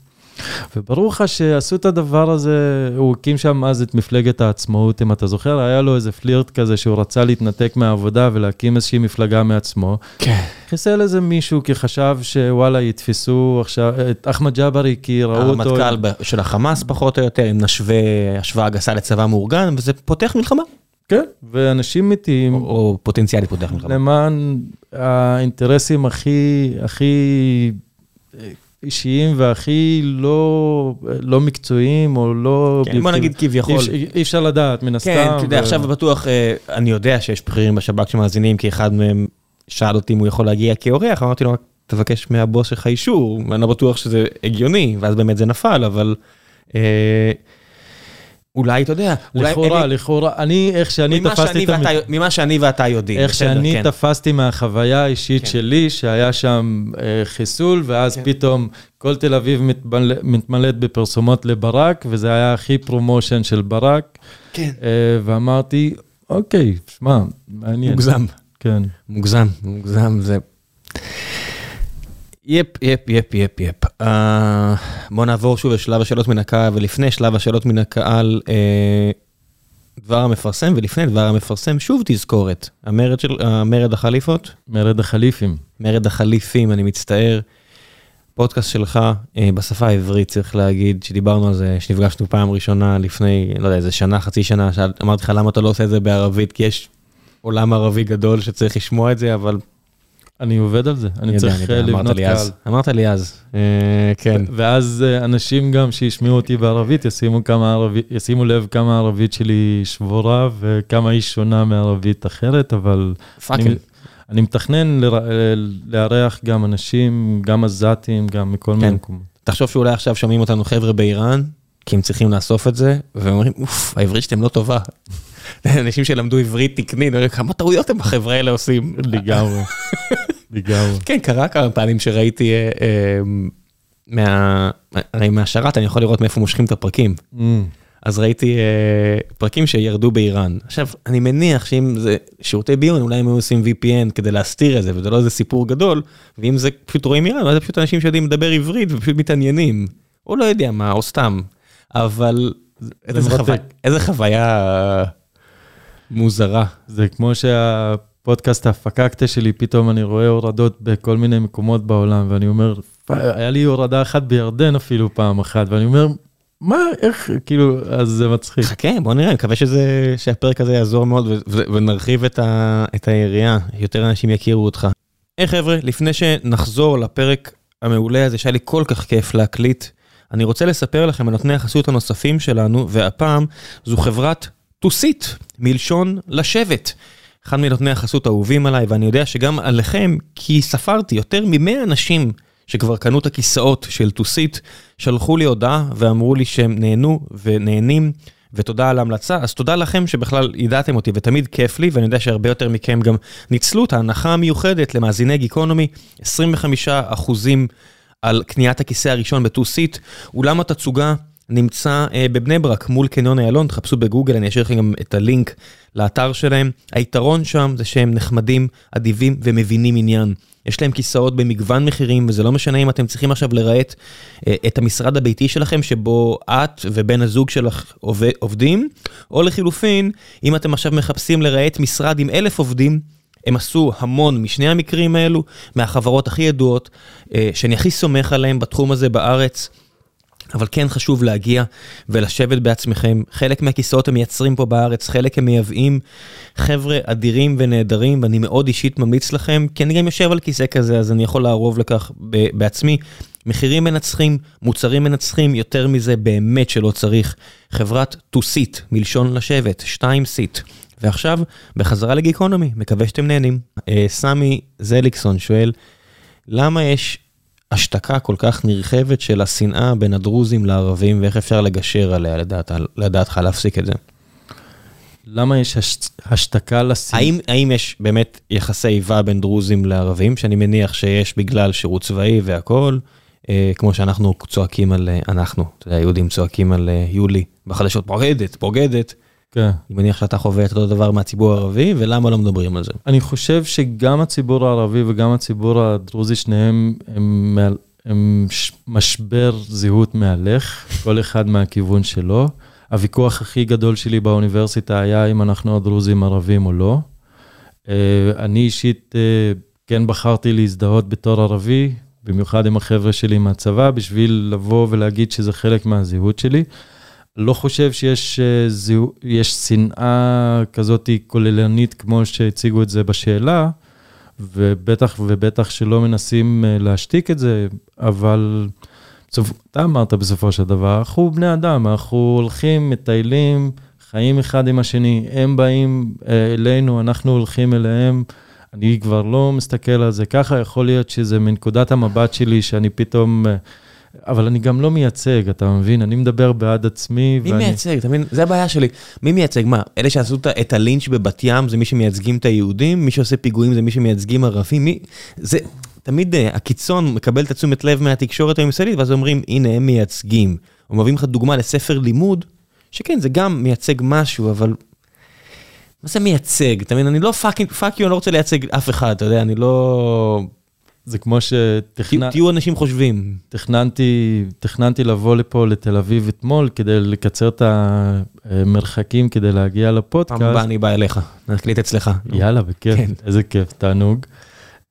וברור לך שעשו את הדבר הזה, הוא הקים שם אז את מפלגת העצמאות, אם אתה זוכר, היה לו איזה פלירט כזה שהוא רצה להתנתק מהעבודה ולהקים איזושהי מפלגה מעצמו. כן. חיסל איזה מישהו כי חשב שוואלה, יתפסו עכשיו את אחמד ג'אברי כי ראו אותו... הרמטכ"ל של החמאס פחות או יותר, אם נשווה השוואה גסה לצבא מאורגן, וזה פותח מלחמה. כן, ואנשים מתים. או, או פוטנציאלית פותח מלחמה. למען האינטרסים הכי, הכי אישיים והכי לא, לא מקצועיים או לא... כן, בוא נגיד כביכול. אי, אי אפשר לדעת, מן הסתם. כן, אתה יודע, ו... עכשיו בטוח, אה, אני יודע שיש בכירים בשב"כ שמאזינים, כי אחד מהם שאל אותי אם הוא יכול להגיע כאורח, אמרתי לו, תבקש מהבוס שלך אישור, ואני לא בטוח שזה הגיוני, ואז באמת זה נפל, אבל... אה, אולי, אתה יודע, אולי... לכאורה, לכאורה, אני, איך שאני תפסתי את... ואתה, ממה שאני ואתה יודעים. איך שאני כן. תפסתי מהחוויה האישית כן. שלי, שהיה שם אה, חיסול, ואז כן. פתאום כל תל אביב מתמלא, מתמלאת בפרסומות לברק, וזה היה הכי promotion של ברק. כן. אה, ואמרתי, אוקיי, שמע, מעניין. מוגזם. כן. מוגזם, מוגזם, זה... yep, yep, yep, yep, yep. אה, בוא נעבור שוב לשלב השאלות מן הקהל, ולפני שלב השאלות מן הקהל, אה, דבר המפרסם, ולפני דבר המפרסם, שוב תזכורת. המרד של, המרד החליפות? מרד החליפים. מרד החליפים, אני מצטער. פודקאסט שלך uh, בשפה העברית, צריך להגיד, שדיברנו על זה, שנפגשנו פעם ראשונה לפני, לא יודע, איזה שנה, חצי שנה, שאמרתי לך למה אתה לא עושה את זה בערבית, כי יש עולם ערבי גדול שצריך לשמוע את זה, אבל אני עובד על זה, אני צריך אה, לבנות קהל. אמרת לי אז, אה, כן. ואז אה, אנשים גם שישמעו אותי בערבית ישימו לב כמה הערבית שלי שבורה וכמה היא שונה מערבית אחרת, אבל אני מתכנן לארח גם אנשים, גם עזתים, גם מכל מיני כן. מקומות. תחשוב שאולי עכשיו שומעים אותנו חבר'ה באיראן, כי הם צריכים לאסוף את זה, והם אומרים, אוף, העברית שלהם לא טובה. אנשים שלמדו עברית תקנית, כמה טעויות הם בחברה האלה עושים. לגמרי, לגמרי. כן, קרה כמה פעמים שראיתי, אה, אה, מה... הרי מהשרת אני יכול לראות מאיפה מושכים את הפרקים. Mm. אז ראיתי אה, פרקים שירדו באיראן. עכשיו, אני מניח שאם זה שירותי ביון, אולי הם היו עושים VPN כדי להסתיר את זה, וזה לא איזה סיפור גדול, ואם זה פשוט רואים איראן, אז זה פשוט אנשים שיודעים לדבר עברית ופשוט מתעניינים. או לא יודע מה, או סתם. אבל איזה חוויה מוזרה. זה כמו שהפודקאסט הפקקטה שלי, פתאום אני רואה הורדות בכל מיני מקומות בעולם, ואני אומר, היה לי הורדה אחת בירדן אפילו פעם אחת, ואני אומר, מה, איך, כאילו, אז זה מצחיק. חכה, בוא נראה, מקווה שזה, שהפרק הזה יעזור מאוד ונרחיב את, ה, את היריעה, יותר אנשים יכירו אותך. היי חבר'ה, לפני שנחזור לפרק המעולה הזה שהיה לי כל כך כיף להקליט, אני רוצה לספר לכם על נותני החסות הנוספים שלנו, והפעם זו חברת to sit, מלשון לשבת. אחד מנותני החסות האהובים עליי, ואני יודע שגם עליכם, כי ספרתי יותר מ-100 אנשים שכבר קנו את הכיסאות של to sit, שלחו לי הודעה ואמרו לי שהם נהנו ונהנים, ותודה על ההמלצה. אז תודה לכם שבכלל ידעתם אותי, ותמיד כיף לי, ואני יודע שהרבה יותר מכם גם ניצלו את ההנחה המיוחדת למאזיני גיקונומי, 25 אחוזים על קניית הכיסא הראשון ב-2 seat. אולם התצוגה נמצא uh, בבני ברק מול קניון איילון, תחפשו בגוגל, אני אשאיר לכם גם את הלינק לאתר שלהם. היתרון שם זה שהם נחמדים, אדיבים ומבינים עניין. יש להם כיסאות במגוון מחירים, וזה לא משנה אם אתם צריכים עכשיו לרהט uh, את המשרד הביתי שלכם, שבו את ובן הזוג שלך עובד, עובדים, או לחילופין, אם אתם עכשיו מחפשים לרהט משרד עם אלף עובדים, הם עשו המון משני המקרים האלו, מהחברות הכי ידועות, אה, שאני הכי סומך עליהם בתחום הזה בארץ. אבל כן חשוב להגיע ולשבת בעצמכם. חלק מהכיסאות הם מייצרים פה בארץ, חלק הם מייבאים. חבר'ה אדירים ונהדרים, ואני מאוד אישית ממליץ לכם, כי אני גם יושב על כיסא כזה, אז אני יכול לערוב לכך בעצמי. מחירים מנצחים, מוצרים מנצחים, יותר מזה באמת שלא צריך. חברת to sit, מלשון לשבת, 2 sit. ועכשיו, בחזרה לגיקונומי, מקווה שאתם נהנים. אה, סמי זליקסון שואל, למה יש השתקה כל כך נרחבת של השנאה בין הדרוזים לערבים, ואיך אפשר לגשר עליה לדעת, לדעתך להפסיק את זה? למה יש הש... השתקה לשנאה? האם, האם יש באמת יחסי איבה בין דרוזים לערבים, שאני מניח שיש בגלל שירות צבאי והכול, אה, כמו שאנחנו צועקים על, אה, אנחנו, אתה יודע, היהודים צועקים על אה, יולי בחדשות, בוגדת, בוגדת. כן. אני מניח שאתה חווה את אותו דבר מהציבור הערבי, ולמה לא מדברים על זה? אני חושב שגם הציבור הערבי וגם הציבור הדרוזי, שניהם הם, הם, הם משבר זהות מהלך, כל אחד מהכיוון שלו. הוויכוח הכי גדול שלי באוניברסיטה היה אם אנחנו הדרוזים ערבים או לא. אה, אני אישית אה, כן בחרתי להזדהות בתור ערבי, במיוחד עם החבר'ה שלי מהצבא, בשביל לבוא ולהגיד שזה חלק מהזהות שלי. לא חושב שיש אה, שנאה כזאת כוללנית כמו שהציגו את זה בשאלה, ובטח ובטח שלא מנסים אה, להשתיק את זה, אבל בסופ... אתה אמרת בסופו של דבר, אנחנו בני אדם, אנחנו הולכים, מטיילים, חיים אחד עם השני, הם באים אה, אלינו, אנחנו הולכים אליהם. אני כבר לא מסתכל על זה ככה, יכול להיות שזה מנקודת המבט שלי, שאני פתאום... אבל אני גם לא מייצג, אתה מבין? אני מדבר בעד עצמי. מי ואני... מייצג? אתה מבין? זה הבעיה שלי. מי מייצג? מה, אלה שעשו את הלינץ' בבת ים זה מי שמייצגים את היהודים? מי שעושה פיגועים זה מי שמייצגים ערבים? מי... זה... תמיד uh, הקיצון מקבל את התשומת לב מהתקשורת הממסדית, ואז אומרים, הנה, הם מייצגים. או מביאים לך דוגמה לספר לימוד, שכן, זה גם מייצג משהו, אבל... מה זה מייצג? אתה מבין? אני לא fucking, fuck you, אני לא רוצה לייצג אף אחד, אתה יודע, אני לא... זה כמו שתכננתי... תהיו אנשים חושבים. תכננתי, תכננתי לבוא לפה לתל אביב אתמול כדי לקצר את המרחקים כדי להגיע לפודקאסט. פעם הבאה אני בא אליך, נקליט אצלך. יאללה, בכיף, כן. איזה כיף, תענוג.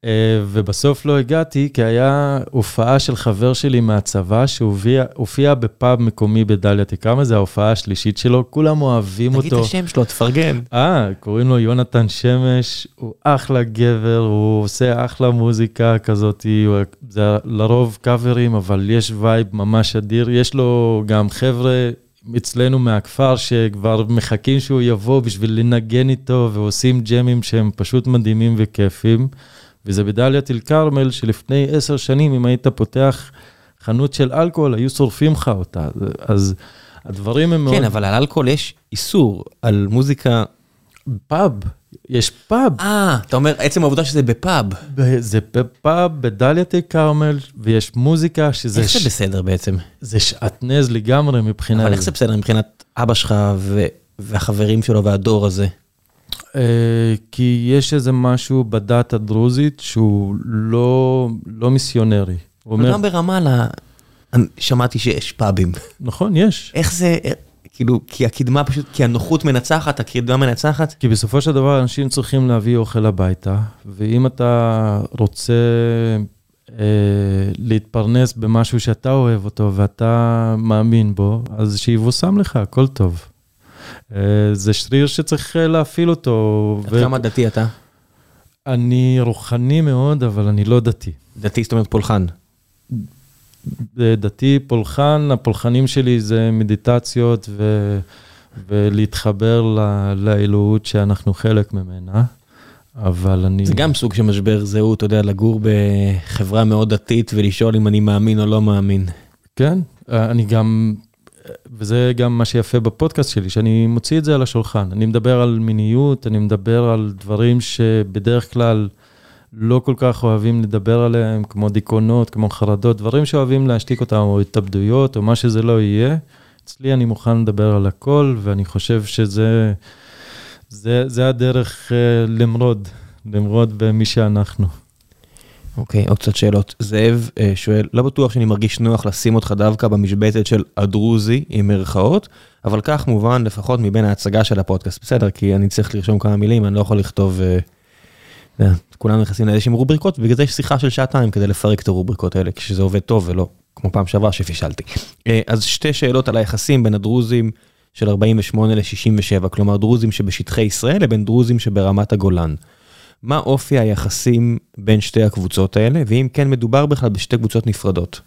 אה, ובסוף לא הגעתי, כי היה הופעה של חבר שלי מהצבא, שהופיע בפאב מקומי בדאלית אל זו ההופעה השלישית שלו, כולם אוהבים תגיד אותו. תגיד את השם שלו, תפרגן. אה, קוראים לו יונתן שמש, הוא אחלה גבר, הוא עושה אחלה מוזיקה כזאת, זה לרוב קאברים, אבל יש vibe ממש אדיר. יש לו גם חבר'ה אצלנו מהכפר שכבר מחכים שהוא יבוא בשביל לנגן איתו, ועושים ג'מים שהם פשוט מדהימים וכיפים. וזה בדאלית אל כרמל, שלפני עשר שנים, אם היית פותח חנות של אלכוהול, היו שורפים לך אותה. אז הדברים הם מאוד... כן, אבל על אלכוהול יש איסור, על מוזיקה... פאב, יש פאב. אה, אתה אומר, עצם העובדה שזה בפאב. זה בפאב, בדאלית אל כרמל, ויש מוזיקה שזה... איך זה בסדר בעצם? זה שעטנז לגמרי מבחינת... אבל איך זה בסדר מבחינת אבא שלך והחברים שלו והדור הזה? אה, כי יש איזה משהו בדת הדרוזית שהוא לא, לא מיסיונרי. אבל גם ברמאללה שמעתי שיש פאבים. נכון, יש. איך זה, כאילו, כי הקדמה פשוט, כי הנוחות מנצחת, הקדמה מנצחת? כי בסופו של דבר אנשים צריכים להביא אוכל הביתה, ואם אתה רוצה אה, להתפרנס במשהו שאתה אוהב אותו ואתה מאמין בו, אז שיבושם לך, הכל טוב. אה, זה שריר שצריך אה, להפעיל אותו. עד כמה דתי אתה? אני רוחני מאוד, אבל אני לא דתי. דתי זאת אומרת פולחן. דתי, פולחן, הפולחנים שלי זה מדיטציות ו... ולהתחבר ל- לאלוהות שאנחנו חלק ממנה, אבל אני... זה גם סוג של משבר זהות, אתה יודע, לגור בחברה מאוד דתית ולשאול אם אני מאמין או לא מאמין. כן, אני גם, וזה גם מה שיפה בפודקאסט שלי, שאני מוציא את זה על השולחן. אני מדבר על מיניות, אני מדבר על דברים שבדרך כלל לא כל כך אוהבים לדבר עליהם, כמו דיכאונות, כמו חרדות, דברים שאוהבים להשתיק אותם, או התאבדויות, או מה שזה לא יהיה. אצלי אני מוכן לדבר על הכל, ואני חושב שזה זה, זה הדרך אה, למרוד, למרוד במי שאנחנו. אוקיי, עוד קצת שאלות. זאב אה, שואל, לא בטוח שאני מרגיש נוח לשים אותך דווקא במשבצת של הדרוזי, עם מירכאות, אבל כך מובן לפחות מבין ההצגה של הפודקאסט. בסדר, כי אני צריך לרשום כמה מילים, אני לא יכול לכתוב... אה, כולנו נכנסים לאיזשהם רובריקות, ובגלל זה יש שיחה של שעתיים כדי לפרק את הרובריקות האלה, כשזה עובד טוב ולא כמו פעם שעברה שפישלתי. אה, אז שתי שאלות על היחסים בין הדרוזים של 48 ל-67, כלומר דרוזים שבשטחי ישראל לבין דרוזים שברמת הגולן. מה אופי היחסים בין שתי הקבוצות האלה, ואם כן מדובר בכלל בשתי קבוצות נפרדות.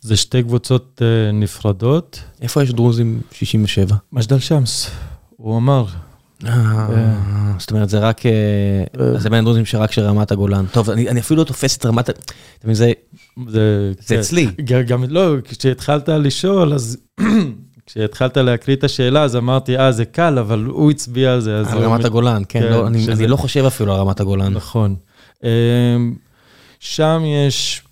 זה שתי קבוצות uh, נפרדות. איפה יש דרוזים 67? מג'דל שמס, הוא אמר. אה, זאת אומרת זה רק, אה, זה בין דרוזים שרק של רמת הגולן. טוב, אני אפילו לא תופס את רמת, אתה מבין, זה כן. אצלי. גם לא, כשהתחלת לשאול, אז כשהתחלת להקריא את השאלה, אז אמרתי, אה, זה קל, אבל הוא הצביע על זה. על רמת הגולן, כן, לא, אני לא חושב אפילו על רמת הגולן. נכון. אמ, שם יש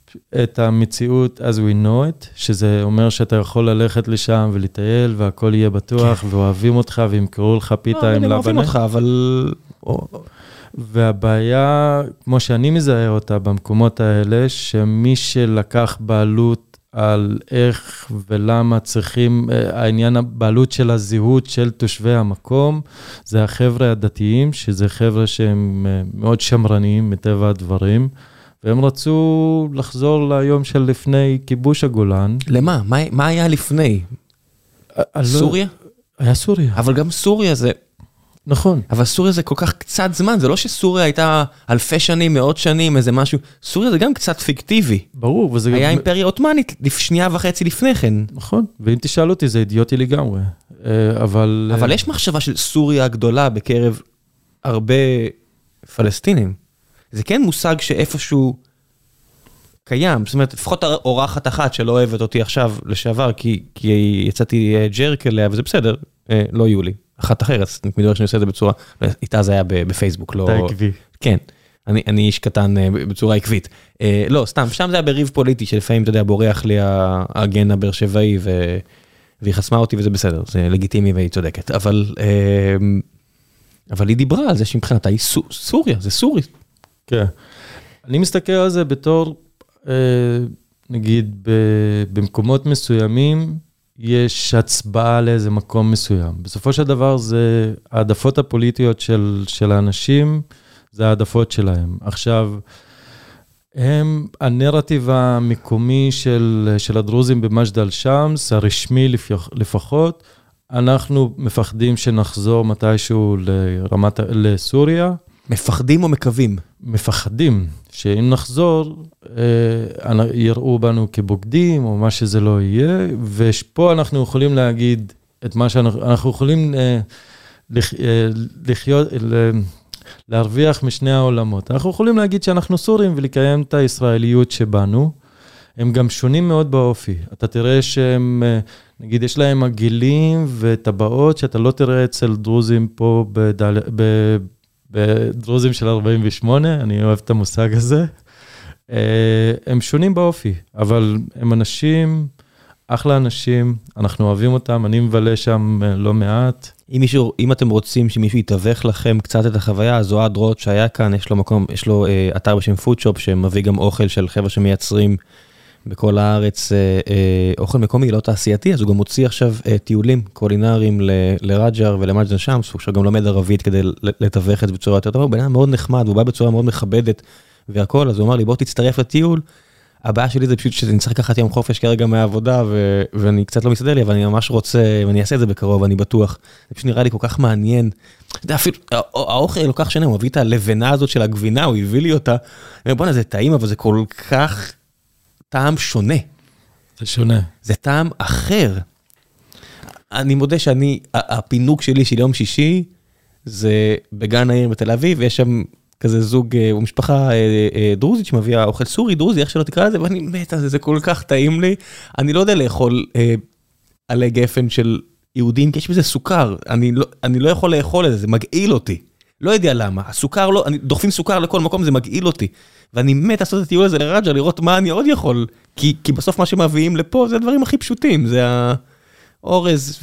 את המציאות as we know it, שזה אומר שאתה יכול ללכת לשם ולטייל והכל יהיה בטוח, כן. ואוהבים אותך וימכרו לך פיתה לא, עם לבנה. אוהבים אותך, אבל... והבעיה, כמו שאני מזהה אותה במקומות האלה, שמי שלקח בעלות על איך ולמה צריכים, אה, העניין הבעלות של הזהות של תושבי המקום, זה החבר'ה הדתיים, שזה חבר'ה שהם אה, מאוד שמרניים מטבע הדברים. והם רצו לחזור ליום של לפני כיבוש הגולן. למה? מה, מה היה לפני? לא- סוריה? היה סוריה. אבל גם סוריה זה... נכון. אבל סוריה זה כל כך קצת זמן, זה לא שסוריה הייתה אלפי שנים, מאות שנים, איזה משהו, סוריה זה גם קצת פיקטיבי. ברור, וזה היה גם... אימפריה עות'מאנית שנייה וחצי לפני כן. נכון, ואם תשאל אותי זה אידיוטי לגמרי, אה, אבל... אבל יש מחשבה של סוריה הגדולה בקרב הרבה פלסטינים. זה כן מושג שאיפשהו קיים, זאת אומרת, לפחות אורחת אחת שלא אוהבת אותי עכשיו לשעבר, כי, כי יצאתי אה, ג'רק אליה, וזה בסדר, אה, לא יולי. אחת אחרת, אני מדבר שאני עושה את זה בצורה, איתה זה היה בפייסבוק, לא... אתה עקבי. כן, אני, אני איש קטן אה, בצורה עקבית. לא, סתם, שם זה היה בריב פוליטי, שלפעמים, אתה יודע, בורח לי הגן הבאר שבעי, ו... והיא חסמה אותי וזה בסדר, זה לגיטימי והיא צודקת, אבל, אבל היא דיברה על זה שמבחינתה היא סוריה, זה סורי, כן. אני מסתכל על זה בתור, אה, נגיד, במקומות מסוימים, יש הצבעה לאיזה מקום מסוים. בסופו של דבר זה העדפות הפוליטיות של, של האנשים, זה העדפות שלהם. עכשיו, הם, הנרטיב המקומי של, של הדרוזים במג'דל שמס, הרשמי לפחות, אנחנו מפחדים שנחזור מתישהו לרמת, לסוריה. מפחדים או מקווים? מפחדים שאם נחזור, אה, יראו בנו כבוגדים או מה שזה לא יהיה, ופה אנחנו יכולים להגיד את מה שאנחנו, אנחנו יכולים אה, לח, אה, לחיות, להרוויח משני העולמות. אנחנו יכולים להגיד שאנחנו סורים ולקיים את הישראליות שבנו. הם גם שונים מאוד באופי. אתה תראה שהם, נגיד, יש להם עגילים וטבעות שאתה לא תראה אצל דרוזים פה בדל... בדרוזים של 48, אני אוהב את המושג הזה. אה, הם שונים באופי, אבל הם אנשים, אחלה אנשים, אנחנו אוהבים אותם, אני מבלה שם אה, לא מעט. אם מישהו, אם אתם רוצים שמישהו יתווך לכם קצת את החוויה, אז אוהד רוט שהיה כאן, יש לו מקום, יש לו אה, אתר בשם Foodshop שמביא גם אוכל של חבר'ה שמייצרים בכל הארץ אה, אה, אוכל מקומי, לא תעשייתי, אז הוא גם מוציא עכשיו אה, טיולים קולינריים לע'ג'ר ולמג'דן שמס, הוא עכשיו גם לומד ערבית כדי לתווך את זה בצורה יותר טובה, הוא בן אדם מאוד נחמד, הוא בא בצורה מאוד מכבדת והכל, אז הוא אמר לי בוא תצטרף לטיול. הבעיה שלי זה פשוט שאני צריך לקחת יום חופש כרגע מהעבודה ו- ואני קצת לא מסתדר לי אבל אני ממש רוצה ואני אעשה את זה בקרוב אני בטוח. זה פשוט נראה לי כל כך מעניין. אתה יודע, אפילו האוכל כל כך שונה הוא הביא את הלבנה הזאת של הגבינה הוא הביא לי אותה. בואנה זה טעים אבל זה כל כך טעם שונה. זה שונה. זה טעם אחר. אני מודה שאני, הפינוק שלי של יום שישי, זה בגן העיר בתל אביב, ויש שם כזה זוג אה, או משפחה דרוזית שמביאה אוכל סורי, דרוזי, איך שלא תקרא לזה, ואני מת על זה, זה כל כך טעים לי. אני לא יודע לאכול עלי גפן של יהודים, כי יש בזה סוכר, אני לא, אני לא יכול לאכול את זה, זה מגעיל אותי. לא יודע למה, הסוכר לא, אני, דוחפים סוכר לכל מקום, זה מגעיל אותי. ואני מת לעשות את הטיול הזה לרג'ה, לראות מה אני עוד יכול. כי, כי בסוף מה שמביאים לפה זה הדברים הכי פשוטים, זה האורז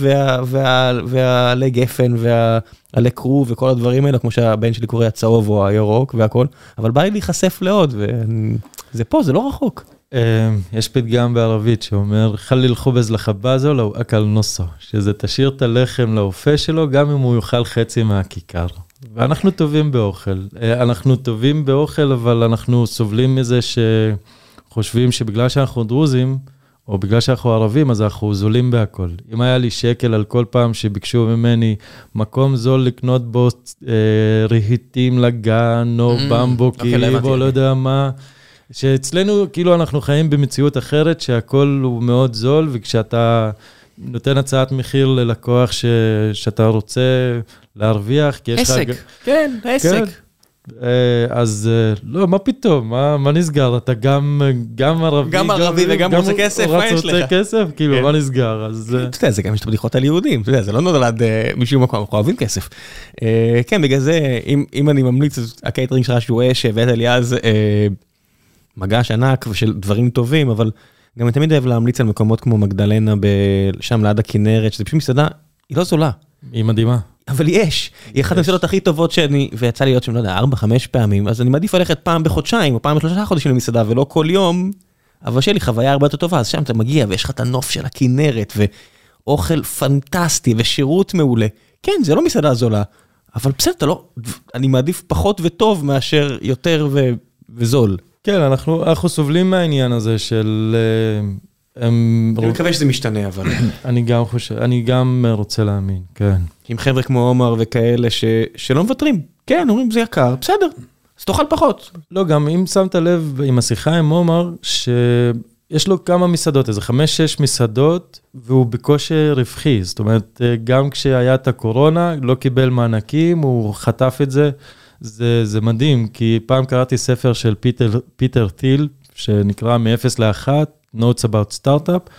והעלי גפן והעלי כרוב וכל הדברים האלה, כמו שהבן שלי קורא הצהוב או הירוק והכל, אבל בא לי להיחשף לעוד, וזה פה, זה לא רחוק. אה, יש פתגם בערבית שאומר, חליל חובז לחבזו לא אכל נוסו, שזה תשאיר את הלחם לאופה שלו גם אם הוא יאכל חצי מהכיכר. ואנחנו טובים באוכל. אה, אנחנו טובים באוכל, אבל אנחנו סובלים מזה שחושבים שבגלל שאנחנו דרוזים, או בגלל שאנחנו ערבים, אז אנחנו זולים בהכל. אם היה לי שקל על כל פעם שביקשו ממני מקום זול לקנות בו אה, רהיטים לגן, או mm, במבוקים, okay, או לא יודע מה, שאצלנו, כאילו אנחנו חיים במציאות אחרת, שהכל הוא מאוד זול, וכשאתה נותן הצעת מחיר ללקוח ש... שאתה רוצה להרוויח, כי יש לך... עסק, כן, עסק. כן. אה, אז אה, לא, מה פתאום, מה, מה נסגר? אתה גם, גם ערבי, גם ערבי וגם רוצה כסף, מה יש לך? רוצה כסף, כאילו, כן. מה נסגר? אז... אה, אתה יודע, זה גם יש את הבדיחות על יהודים, אתה יודע, זה לא נולד משום מקום, אנחנו אוהבים כסף. כן, בגלל זה, אם, אם אני ממליץ, הקייטרינג שלך שהוא אש, הבאת לי אז מגש ענק של דברים טובים, אבל גם אני תמיד אוהב להמליץ על מקומות כמו מגדלנה, שם ליד הכנרת, שזה פשוט מסעדה, היא לא זולה. היא מדהימה. אבל יש, היא אחת המסעדות הכי טובות שאני, ויצא לי להיות שם, לא יודע, ארבע, חמש פעמים, אז אני מעדיף ללכת פעם בחודשיים, או פעם בשלושה חודשים למסעדה, ולא כל יום, אבל שיהיה לי חוויה הרבה יותר טובה, אז שם אתה מגיע, ויש לך את הנוף של הכנרת, ואוכל פנטסטי, ושירות מעולה. כן, זה לא מסעדה זולה, אבל בסדר, אתה לא, אני מעדיף פחות וטוב מאשר יותר ו, וזול. כן, אנחנו, אנחנו סובלים מהעניין הזה של... אה, הם... אני מקווה שזה משתנה, אבל... אני גם חושב, אני גם רוצה להאמין, כן. עם חבר'ה כמו עומר וכאלה ש... שלא מוותרים. כן, אומרים זה יקר, בסדר, אז תאכל פחות. לא, גם אם שמת לב עם השיחה עם עומר, שיש לו כמה מסעדות, איזה חמש-שש מסעדות, והוא בקושי רווחי. זאת אומרת, אה, גם כשהיה את הקורונה, לא קיבל מענקים, הוא חטף את זה. זה, זה מדהים, כי פעם קראתי ספר של פיטר, פיטר טיל, שנקרא מ-0 ל-1, Notes about Startup,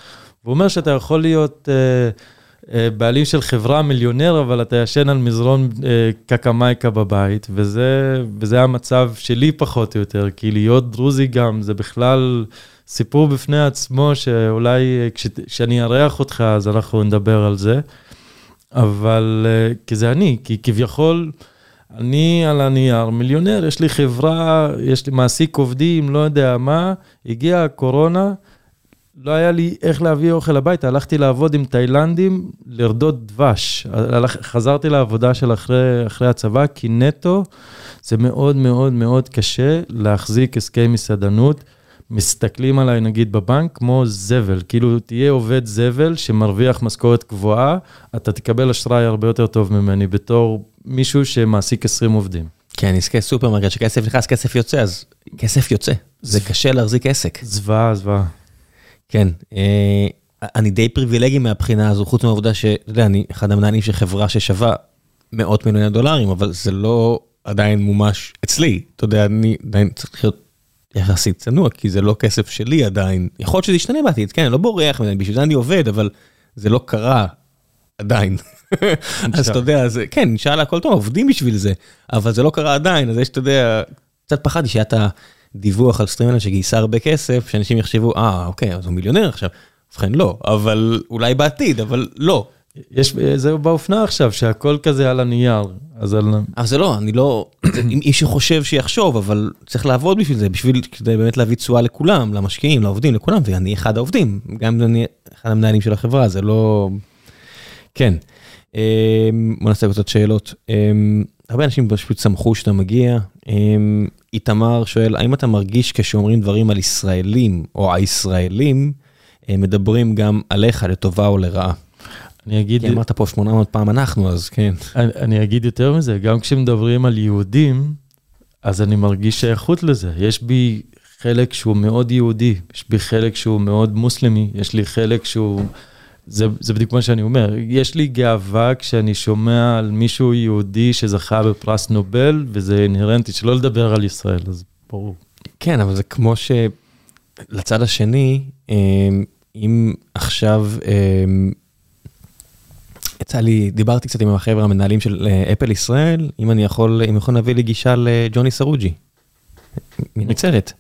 והוא אומר שאתה יכול להיות אה, אה, בעלים של חברה מיליונר, אבל אתה ישן על מזרון אה, קקמייקה בבית, וזה, וזה המצב שלי פחות או יותר, כי להיות דרוזי גם, זה בכלל סיפור בפני עצמו, שאולי כש, כשאני אארח אותך, אז אנחנו נדבר על זה. אבל כי זה אני, כי כביכול... אני על הנייר מיליונר, יש לי חברה, יש לי מעסיק עובדים, לא יודע מה, הגיעה הקורונה, לא היה לי איך להביא אוכל הביתה, הלכתי לעבוד עם תאילנדים, לרדות דבש. חזרתי לעבודה של אחרי, אחרי הצבא, כי נטו זה מאוד מאוד מאוד קשה להחזיק הסכם מסעדנות. מסתכלים עליי נגיד בבנק כמו זבל, כאילו תהיה עובד זבל שמרוויח משכורת גבוהה, אתה תקבל אשראי הרבה יותר טוב ממני בתור מישהו שמעסיק 20 עובדים. כן, עסקי סופרמרקט שכסף נכנס, כסף יוצא, אז כסף יוצא. זה קשה להחזיק עסק. זוועה, זוועה. כן, אה, אני די פריבילגי מהבחינה הזו, חוץ מהעובדה שאתה יודע, אני אחד המנהלים של חברה ששווה מאות מיליוני דולרים, אבל זה לא עדיין מומש אצלי. אתה יודע, אני עדיין צריך להיות יחסית צנוע, כי זה לא כסף שלי עדיין. יכול להיות שזה ישתנה בעתיד, כן, אני לא בורח ממני, בשביל זה אני עובד, אבל זה לא קרה עדיין. אז אתה יודע, זה, כן, נשאר הכל טוב, עובדים בשביל זה, אבל זה לא קרה עדיין, אז יש, אתה יודע, קצת פחדתי שהיה את הדיווח על StreamElements שגייסה הרבה כסף, שאנשים יחשבו, אה, אוקיי, אז הוא מיליונר עכשיו. ובכן לא, אבל אולי בעתיד, אבל לא. יש, זה באופנה עכשיו, שהכל כזה על הנייר, אז על... אבל זה לא, אני לא, אם איש שחושב שיחשוב, אבל צריך לעבוד בשביל זה, בשביל, כדי באמת להביא תשואה לכולם, למשקיעים, לעובדים, לכולם, ואני אחד העובדים, גם אם אני אחד המנהלים של החברה, זה לא... כן. אמ, בוא נעשה קצת שאלות. אמ, הרבה אנשים פשוט שמחו שאתה מגיע. אמ, איתמר שואל, האם אתה מרגיש כשאומרים דברים על ישראלים או הישראלים, מדברים גם עליך לטובה או לרעה? אני אגיד... כי אמרת פה 800 פעם אנחנו, אז כן. אני, אני אגיד יותר מזה, גם כשמדברים על יהודים, אז אני מרגיש שייכות לזה. יש בי חלק שהוא מאוד יהודי, יש בי חלק שהוא מאוד מוסלמי, יש לי חלק שהוא זה, זה בדיוק מה שאני אומר, יש לי גאווה כשאני שומע על מישהו יהודי שזכה בפרס נובל, וזה אינהרנטי, שלא לדבר על ישראל, אז ברור. כן, אבל זה כמו שלצד השני, אמ, אם עכשיו, אמ, יצא לי, דיברתי קצת עם החבר'ה המנהלים של אה, אפל ישראל, אם אני יכול, אם יכול להביא לי גישה לג'וני סרוג'י, מנצרת.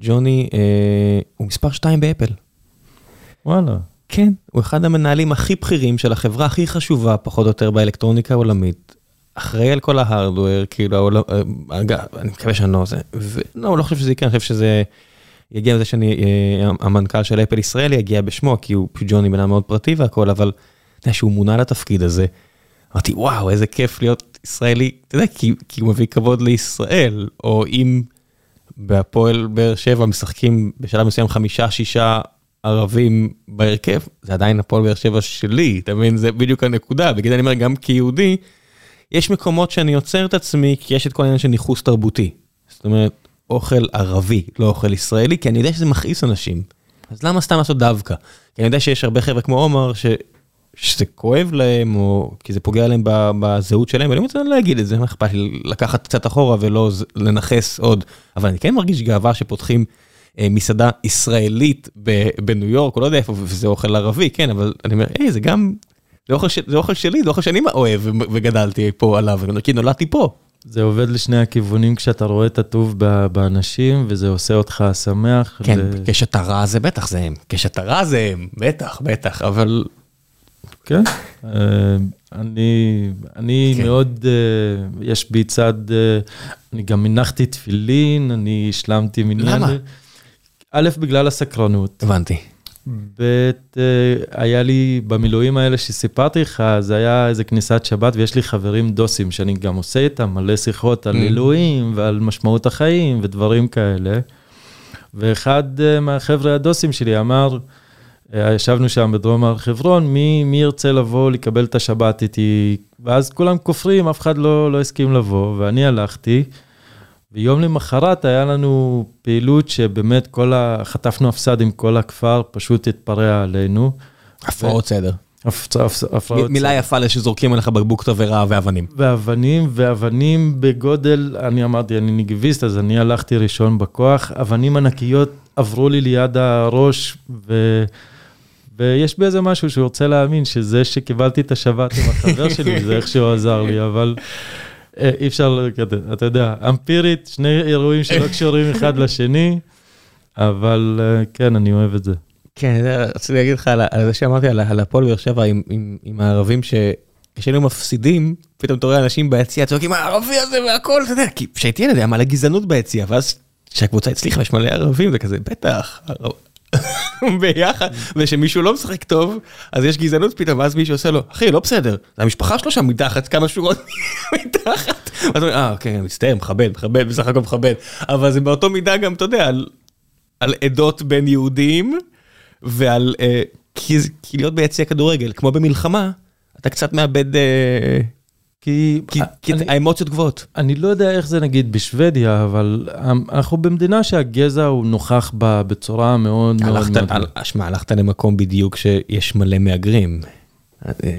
ג'וני אה, הוא מספר 2 באפל. וואלה. כן, הוא אחד המנהלים הכי בכירים של החברה הכי חשובה, פחות או יותר באלקטרוניקה העולמית. אחראי על כל ההארדוור, כאילו, העולם, אה, אגב, אני מקווה שאני לא זה, ולא, לא חושב שזה יקרה, אני חושב שזה יגיע לזה שאני, אה, המנכ"ל של אפל ישראל יגיע בשמו, כי הוא ג'וני בן אדם מאוד פרטי והכל, אבל אתה יודע שהוא מונה לתפקיד הזה, אמרתי, וואו, איזה כיף להיות ישראלי, אתה יודע, כי, כי הוא מביא כבוד לישראל, או אם בהפועל באר שבע משחקים בשלב מסוים חמישה, שישה ערבים בהרכב, זה עדיין הפועל באר שבע שלי, אתה מבין? זה בדיוק הנקודה, בגלל אני אומר, גם כיהודי, יש מקומות שאני עוצר את עצמי, כי יש את כל העניין של ניכוס תרבותי. זאת אומרת, אוכל ערבי, לא אוכל ישראלי, כי אני יודע שזה מכעיס אנשים. אז למה סתם לעשות דווקא? כי אני יודע שיש הרבה חבר'ה כמו עומר. שזה כואב להם, או כי זה פוגע להם בזהות שלהם, ואני רוצה להגיד את זה, מה אכפת לי לקחת קצת אחורה ולא לנכס עוד. אבל אני כן מרגיש גאווה שפותחים אה, מסעדה ישראלית בניו יורק, או לא יודע איפה, וזה אוכל ערבי, כן, אבל אני אומר, היי, זה גם, זה אוכל, זה אוכל שלי, זה אוכל שאני אוהב וגדלתי פה עליו, כי נולדתי פה. זה עובד לשני הכיוונים כשאתה רואה את הטוב באנשים, וזה עושה אותך שמח. כן, ו... כשאתה רע זה בטח זה הם, כשאתה רע זה הם, בטח, בטח, אבל... כן, אה, אני, אני כן. מאוד, אה, יש בי צד, אני גם הנחתי תפילין, אני השלמתי מניין. למה? א', בגלל הסקרנות. הבנתי. ב', אה, היה לי במילואים האלה שסיפרתי לך, זה היה איזה כניסת שבת, ויש לי חברים דוסים שאני גם עושה איתם מלא שיחות על mm. אלוהים ועל משמעות החיים ודברים כאלה. ואחד אה, מהחבר'ה הדוסים שלי אמר, ישבנו שם בדרום הר חברון, מי, מי ירצה לבוא לקבל את השבת איתי? ואז כולם כופרים, אף אחד לא, לא הסכים לבוא, ואני הלכתי. ויום למחרת היה לנו פעילות שבאמת כל ה... חטפנו הפסד עם כל הכפר, פשוט התפרע עלינו. הפרעות סדר. הפרעות סדר. מילה יפה לשזורקים עליך בקבוק תבערה ואבנים. ואבנים, ואבנים בגודל, אני אמרתי, אני נגביסט, אז אני הלכתי ראשון בכוח, אבנים ענקיות עברו לי ליד הראש, ו... ויש באיזה משהו שהוא רוצה להאמין שזה שקיבלתי את השבת עם החבר שלי, זה איכשהו עזר לי, אבל אה, אי אפשר, אתה יודע, אמפירית, שני אירועים שלא קשורים אחד לשני, אבל אה, כן, אני אוהב את זה. כן, רציתי להגיד לך על זה שאמרתי על הפועל באר שבע עם הערבים ש... כשהיינו מפסידים, פתאום אתה רואה אנשים ביציע צועקים הערבי הזה והכל, אתה יודע, כי כשהייתי ילד היה מלא גזענות ביציע, ואז כשהקבוצה הצליחה יש מלא ערבים, זה כזה, בטח, ביחד, ושמישהו לא משחק טוב, אז יש גזענות פתאום, ואז מישהו עושה לו, אחי, לא בסדר, זה המשפחה שלו שם מתחת, כמה שורות מתחת. ואז אומר, אה, אוקיי, מצטער, מכבד, מכבד, בסך הכל מכבד. אבל זה באותו מידה גם, אתה יודע, על עדות בין יהודים, ועל, אה, כי להיות ביציע כדורגל, כמו במלחמה, אתה קצת מאבד... אה, כי, כי, כי אני, האמוציות גבוהות. אני לא יודע איך זה נגיד בשוודיה, אבל אנחנו במדינה שהגזע הוא נוכח בה בצורה מאוד הלכת, מאוד... על, שמע, הלכת למקום בדיוק שיש מלא מהגרים.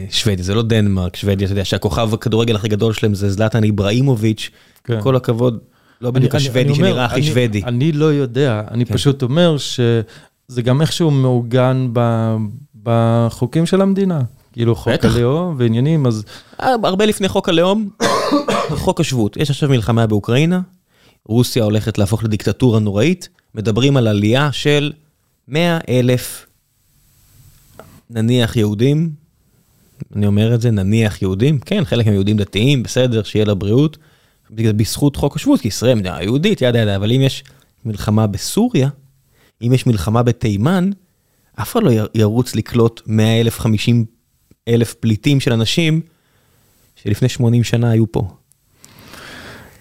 שוודיה, זה לא דנמרק, שוודיה, אתה יודע שהכוכב הכדורגל הכי גדול שלהם זה זלטן איבראימוביץ', כן. כל הכבוד, לא בדיוק השוודי שנראה הכי שוודי. אני לא יודע, אני כן. פשוט אומר שזה גם איכשהו מעוגן בחוקים של המדינה. כאילו חוק הלאום ועניינים, אז... הרבה לפני חוק הלאום, חוק השבות. יש עכשיו מלחמה באוקראינה, רוסיה הולכת להפוך לדיקטטורה נוראית, מדברים על עלייה של 100 אלף, נניח יהודים, אני אומר את זה, נניח יהודים, כן, חלק הם יהודים דתיים, בסדר, שיהיה לבריאות, בזכות חוק השבות, כי ישראל מדינה יהודית, ידה ידה, אבל אם יש מלחמה בסוריה, אם יש מלחמה בתימן, אף אחד לא ירוץ לקלוט 100 אלף, 50 אלף פליטים של אנשים שלפני 80 שנה היו פה.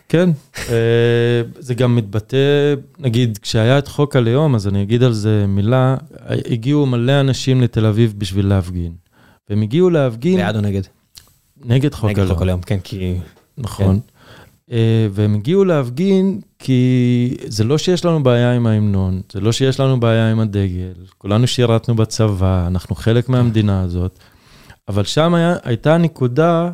כן, אה, זה גם מתבטא, נגיד, כשהיה את חוק הלאום, אז אני אגיד על זה מילה, הגיעו מלא אנשים לתל אביב בשביל להפגין. והם הגיעו להפגין... בעד או נגד? נגד חוק הלאום. נגד חוק הלאום, כן, כי... נכון. כן. והם הגיעו להפגין כי זה לא שיש לנו בעיה עם ההמנון, זה לא שיש לנו בעיה עם הדגל, כולנו שירתנו בצבא, אנחנו חלק מהמדינה הזאת, אבל שם היה, הייתה נקודה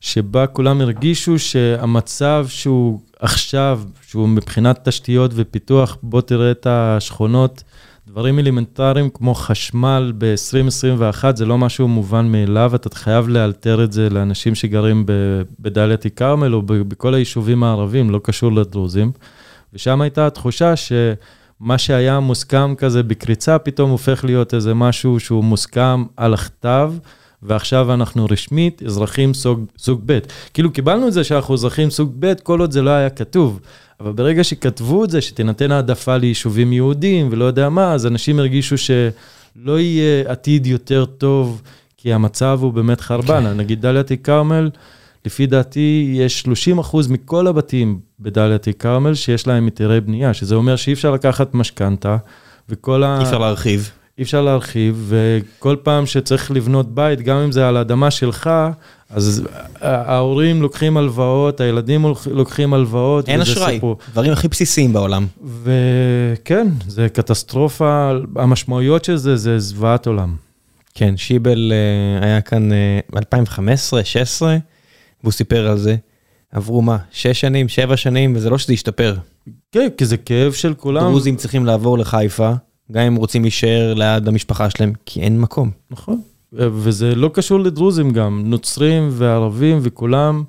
שבה כולם הרגישו שהמצב שהוא עכשיו, שהוא מבחינת תשתיות ופיתוח, בוא תראה את השכונות, דברים אלמנטריים כמו חשמל ב-2021, זה לא משהו מובן מאליו, אתה חייב לאלתר את זה לאנשים שגרים בדאלית אל-כרמל או בכל היישובים הערבים, לא קשור לדרוזים. ושם הייתה התחושה שמה שהיה מוסכם כזה בקריצה, פתאום הופך להיות איזה משהו שהוא מוסכם על הכתב. ועכשיו אנחנו רשמית אזרחים סוג, סוג ב'. כאילו קיבלנו את זה שאנחנו אזרחים סוג ב', כל עוד זה לא היה כתוב. אבל ברגע שכתבו את זה, שתינתן העדפה ליישובים יהודיים ולא יודע מה, אז אנשים הרגישו שלא יהיה עתיד יותר טוב, כי המצב הוא באמת חרבן. כן. נגיד דאלית אל-כרמל, לפי דעתי, יש 30 אחוז מכל הבתים בדאלית אל-כרמל שיש להם היתרי בנייה, שזה אומר שאי אפשר לקחת משכנתה, וכל ה... אי אפשר להרחיב. אי אפשר להרחיב, וכל פעם שצריך לבנות בית, גם אם זה על האדמה שלך, אז ההורים לוקחים הלוואות, הילדים לוקחים הלוואות. אין אשראי, דברים הכי בסיסיים בעולם. וכן, זה קטסטרופה, המשמעויות של זה, זה זוועת עולם. כן, שיבל אה, היה כאן ב-2015-2016, אה, והוא סיפר על זה. עברו מה, שש שנים, שבע שנים, וזה לא שזה השתפר. כן, כי זה כאב של כולם. דרוזים צריכים לעבור לחיפה. גם אם רוצים להישאר ליד המשפחה שלהם, כי אין מקום. נכון, וזה לא קשור לדרוזים גם, נוצרים וערבים וכולם,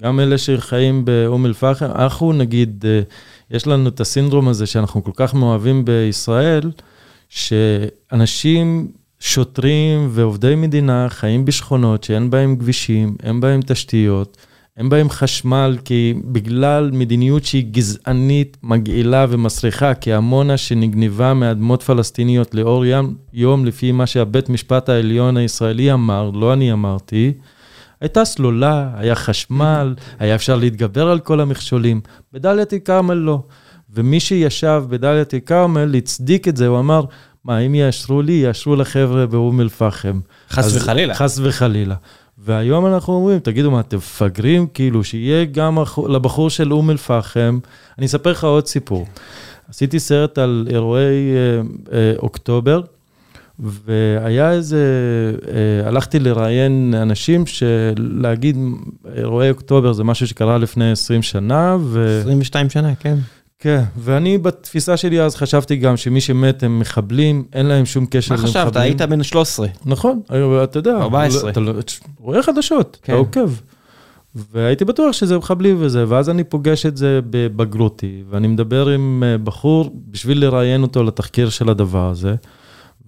גם אלה שחיים באום אל-פחם, אנחנו נגיד, אה, יש לנו את הסינדרום הזה שאנחנו כל כך מאוהבים בישראל, שאנשים, שוטרים ועובדי מדינה חיים בשכונות שאין בהם כבישים, אין בהם תשתיות. אין בהם חשמל, כי בגלל מדיניות שהיא גזענית, מגעילה ומסריחה, כי עמונה שנגנבה מאדמות פלסטיניות לאור יום, יום, לפי מה שהבית משפט העליון הישראלי אמר, לא אני אמרתי, הייתה סלולה, היה חשמל, היה אפשר להתגבר על כל המכשולים. בדאלית אל-כרמל לא. ומי שישב בדאלית אל-כרמל הצדיק את זה, הוא אמר, מה, אם יאשרו לי, יאשרו לחבר'ה באום אל-פחם. חס וחלילה. חס וחלילה. והיום אנחנו אומרים, תגידו מה, אתם מפגרים? כאילו, שיהיה גם לבחור של אום אל-פחם. אני אספר לך עוד סיפור. עשיתי סרט על אירועי אה, אה, אוקטובר, והיה איזה, אה, הלכתי לראיין אנשים שלהגיד, אירועי אוקטובר זה משהו שקרה לפני 20 שנה, ו... 22 שנה, כן. כן, ואני בתפיסה שלי אז חשבתי גם שמי שמת הם מחבלים, אין להם שום קשר למחבלים. מה חשבת? היית בן 13. נכון, אתה יודע. 14. אתה לא- רואה חדשות, אתה כן. עוקב. והייתי בטוח שזה מחבלים וזה, ואז אני פוגש את זה בבגרותי, ואני מדבר עם אה, בחור בשביל לראיין אותו לתחקיר של הדבר הזה,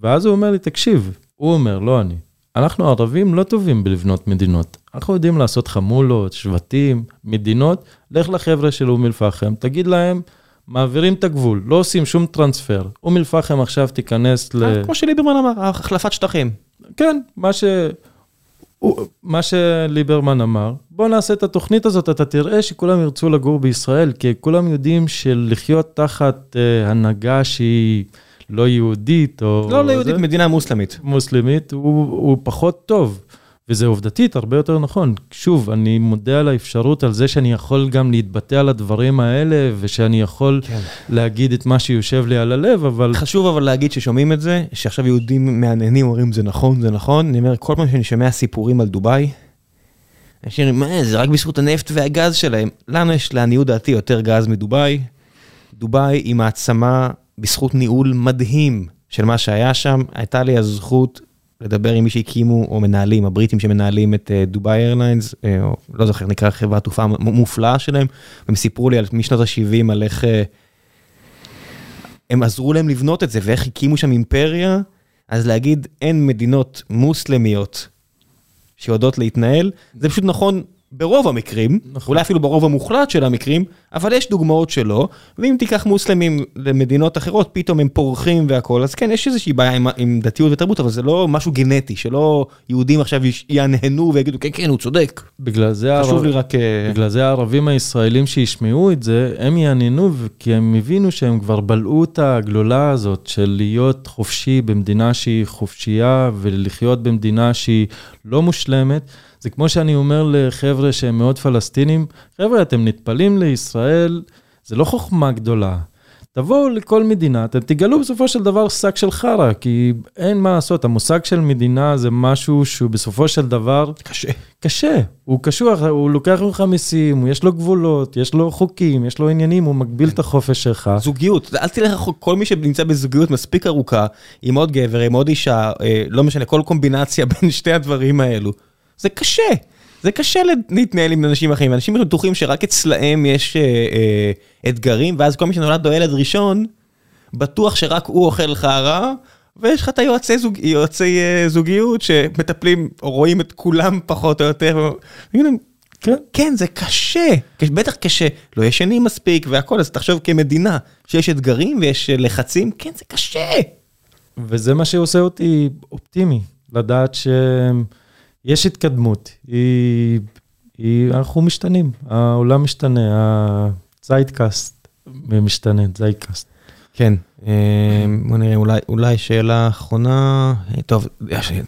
ואז הוא אומר לי, תקשיב, הוא אומר, לא אני, אנחנו ערבים לא טובים בלבנות מדינות. אנחנו יודעים לעשות חמולות, שבטים, מדינות, לך לחבר'ה של אום אל-פחם, תגיד להם, מעבירים את הגבול, לא עושים שום טרנספר. אום אל-פחם עכשיו תיכנס ל... אה, כמו שליברמן אמר, החלפת שטחים. כן, מה ש... מה שליברמן אמר, בוא נעשה את התוכנית הזאת, אתה תראה שכולם ירצו לגור בישראל, כי כולם יודעים שלחיות תחת uh, הנהגה שהיא לא יהודית, או... לא, לא יהודית, מדינה מוסלמית. מוסלמית, הוא, הוא פחות טוב. וזה עובדתית הרבה יותר נכון. שוב, אני מודה על האפשרות, על זה שאני יכול גם להתבטא על הדברים האלה, ושאני יכול כן. להגיד את מה שיושב לי על הלב, אבל... חשוב אבל להגיד ששומעים את זה, שעכשיו יהודים מהנהנים אומרים זה נכון, זה נכון. אני אומר, כל פעם שאני שומע סיפורים על דובאי, אנשים אומרים, מה, זה רק בזכות הנפט והגז שלהם. לנו יש לעניות דעתי יותר גז מדובאי. דובאי היא מעצמה בזכות ניהול מדהים של מה שהיה שם. הייתה לי הזכות לדבר עם מי שהקימו, או מנהלים, הבריטים שמנהלים את אה, דובאי איירליינס, אה, או לא זוכר, נקרא חברת תעופה מופלאה שלהם, והם סיפרו לי על משנות ה-70 על איך אה, הם עזרו להם לבנות את זה, ואיך הקימו שם אימפריה, אז להגיד אין מדינות מוסלמיות שיודעות להתנהל, זה פשוט נכון ברוב המקרים, נכון. אולי אפילו ברוב המוחלט של המקרים, אבל יש דוגמאות שלא, ואם תיקח מוסלמים למדינות אחרות, פתאום הם פורחים והכול, אז כן, יש איזושהי בעיה עם, עם דתיות ותרבות, אבל זה לא משהו גנטי, שלא יהודים עכשיו ינהנו ויגידו, כן, כן, הוא צודק. בגלל זה, חשוב הערב... לי רק... אה, בגלל זה הערבים הישראלים שישמעו את זה, הם יעניינו, כי הם הבינו שהם כבר בלעו את הגלולה הזאת של להיות חופשי במדינה שהיא חופשייה, ולחיות במדינה שהיא לא מושלמת. זה כמו שאני אומר לחבר'ה שהם מאוד פלסטינים, חבר'ה, אתם נטפלים לישראל, זה לא חוכמה גדולה. תבואו לכל מדינה, אתם תגלו בסופו של דבר שק של חרא, כי אין מה לעשות, המושג של מדינה זה משהו שהוא בסופו של דבר... קשה. קשה, הוא קשוח, הוא לוקח ממך מיסים, יש לו גבולות, יש לו חוקים, יש לו עניינים, הוא מגביל את החופש שלך. זוגיות, אל תלך רחוק, כל מי שנמצא בזוגיות מספיק ארוכה, עם עוד גבר, עם עוד אישה, אה, לא משנה, כל קומבינציה בין שתי הדברים האלו, זה קשה. זה קשה להתנהל עם אנשים אחרים, אנשים בטוחים שרק אצלהם יש אה, אה, אתגרים, ואז כל מי שנולד לו ילד ראשון, בטוח שרק הוא אוכל חרא, ויש לך את היועצי זוג, יועצי, אה, זוגיות שמטפלים, או רואים את כולם פחות או יותר, כן, כן, זה קשה, בטח קשה, לא ישנים מספיק והכל, אז תחשוב כמדינה שיש אתגרים ויש לחצים, כן, זה קשה. וזה מה שעושה אותי אופטימי, לדעת ש... יש התקדמות, היא, היא, אנחנו משתנים, העולם משתנה, הזיידקאסט משתנה, זיידקאסט. כן, אה, בוא נראה, אולי, אולי שאלה אחרונה, אה, טוב,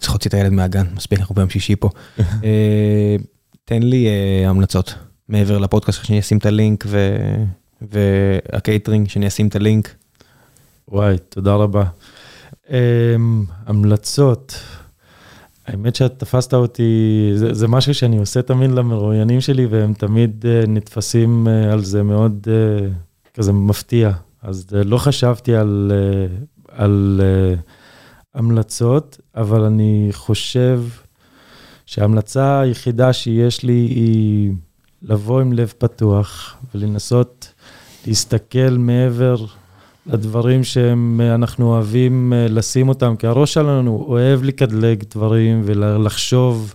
צריך להוציא את הילד מהגן, מספיק, אנחנו ביום שישי פה. אה, תן לי המלצות, מעבר לפודקאסט, שאני אשים את הלינק, ו... והקייטרינג, שאני אשים את הלינק. וואי, תודה רבה. המלצות. האמת שאת תפסת אותי, זה, זה משהו שאני עושה תמיד למרואיינים שלי, והם תמיד אה, נתפסים אה, על זה מאוד אה, כזה מפתיע. אז אה, לא חשבתי על, אה, על אה, המלצות, אבל אני חושב שההמלצה היחידה שיש לי היא לבוא עם לב פתוח ולנסות להסתכל מעבר לדברים שאנחנו אוהבים אה, לשים אותם, כי הראש שלנו אוהב לקדלג דברים ולחשוב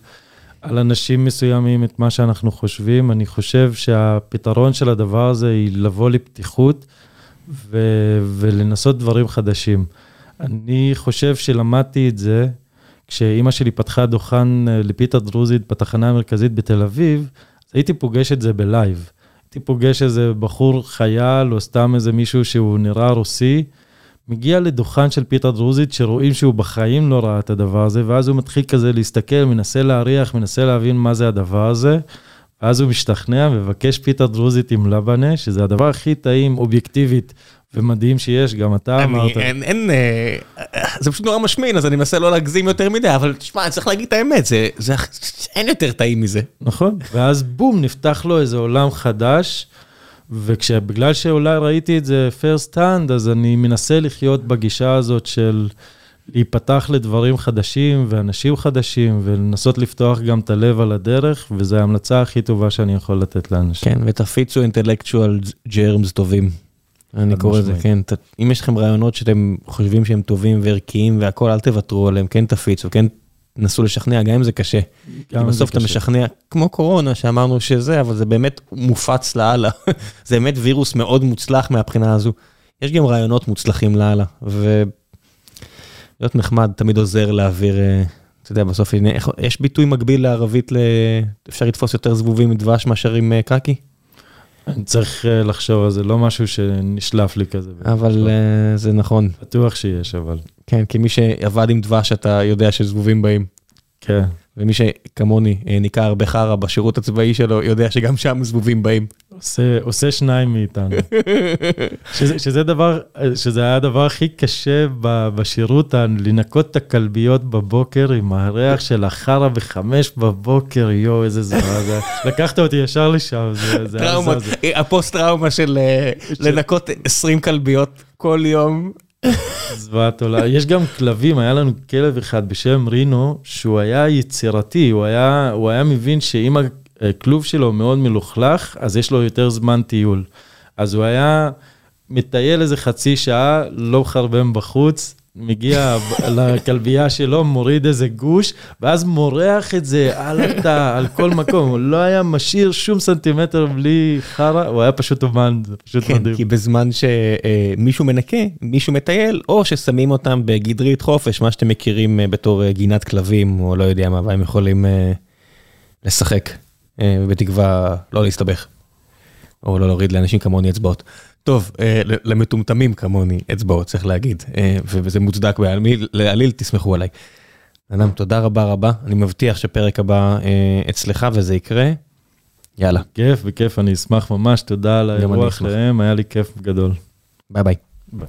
על אנשים מסוימים את מה שאנחנו חושבים. אני חושב שהפתרון של הדבר הזה היא לבוא לפתיחות ו- ולנסות דברים חדשים. אני חושב שלמדתי את זה כשאימא שלי פתחה דוכן אה, לפיתה דרוזית בתחנה המרכזית בתל אביב, אז הייתי פוגש את זה בלייב. הייתי פוגש איזה בחור חייל, או סתם איזה מישהו שהוא נראה רוסי, מגיע לדוכן של פיתה דרוזית, שרואים שהוא בחיים לא ראה את הדבר הזה, ואז הוא מתחיל כזה להסתכל, מנסה להריח, מנסה להבין מה זה הדבר הזה, ואז הוא משתכנע, מבקש פיתה דרוזית עם לבנה, שזה הדבר הכי טעים אובייקטיבית ומדהים שיש, גם אתה אמרת. אין, אין, אה, זה פשוט נורא משמין, אז אני מנסה לא להגזים יותר מדי, אבל תשמע, אני צריך להגיד את האמת, זה, זה, אין יותר טעים מזה. נכון, ואז בום, נפתח לו איזה עולם חדש, ובגלל שאולי ראיתי את זה first hand, אז אני מנסה לחיות בגישה הזאת של להיפתח לדברים חדשים ואנשים חדשים, ולנסות לפתוח גם את הלב על הדרך, וזו ההמלצה הכי טובה שאני יכול לתת לאנשים. כן, ותפיצו אינטלקטואל ג'רמס טובים. אני קורא לזה, כן, אם יש לכם רעיונות שאתם חושבים שהם טובים וערכיים והכול, אל תוותרו עליהם, כן תפיצו, כן נסו לשכנע, גם אם זה קשה. כי בסוף אתה משכנע, כמו קורונה שאמרנו שזה, אבל זה באמת מופץ לאללה. זה באמת וירוס מאוד מוצלח מהבחינה הזו. יש גם רעיונות מוצלחים לאללה, ולהיות נחמד תמיד עוזר להעביר, אה, אתה יודע, בסוף יש ביטוי מקביל לערבית, אפשר לתפוס יותר זבובים מדבש מאשר עם אה, קקי? אני צריך אה, לחשוב על זה, לא משהו שנשלף לי כזה. אבל uh, זה נכון. בטוח שיש, אבל. כן, כי מי שעבד עם דבש, אתה יודע שזבובים באים. כן. ומי שכמוני אה, ניקה הרבה חרא בשירות הצבאי שלו, יודע שגם שם זבובים באים. עושה, עושה שניים מאיתנו. שזה, שזה דבר, שזה היה הדבר הכי קשה בשירות, לנקות את הכלביות בבוקר עם הריח של החרא בחמש בבוקר, יואו, איזה זוועה. לקחת אותי ישר לשם, זה, זה טראומה, הפוסט טראומה של אה, לנקות 20 כלביות כל יום. זוועת עולה. יש גם כלבים, היה לנו כלב אחד בשם רינו, שהוא היה יצירתי, הוא היה, הוא היה מבין שאם הכלוב שלו מאוד מלוכלך, אז יש לו יותר זמן טיול. אז הוא היה מטייל איזה חצי שעה, לא מחרבן בחוץ, מגיע לכלבייה שלו, מוריד איזה גוש, ואז מורח את זה על התא, על כל מקום. הוא לא היה משאיר שום סנטימטר בלי חרא, הוא היה פשוט אומן, זה פשוט כן, מדהים. כי בזמן שמישהו מנקה, מישהו מטייל, או ששמים אותם בגדרית חופש, מה שאתם מכירים אה, בתור אה, גינת כלבים, או לא יודע מה, והם יכולים אה, לשחק, בתקווה לא להסתבך, או לא להוריד לאנשים כמוני אצבעות. טוב, אה, למטומטמים כמוני אצבעות, צריך להגיד, אה, וזה מוצדק בעליל, תסמכו עליי. אדם, תודה רבה רבה, אני מבטיח שפרק הבא אה, אצלך וזה יקרה. יאללה, כיף וכיף, אני אשמח ממש, תודה על האירוח. להם, היה לי כיף גדול. ביי ביי. ביי.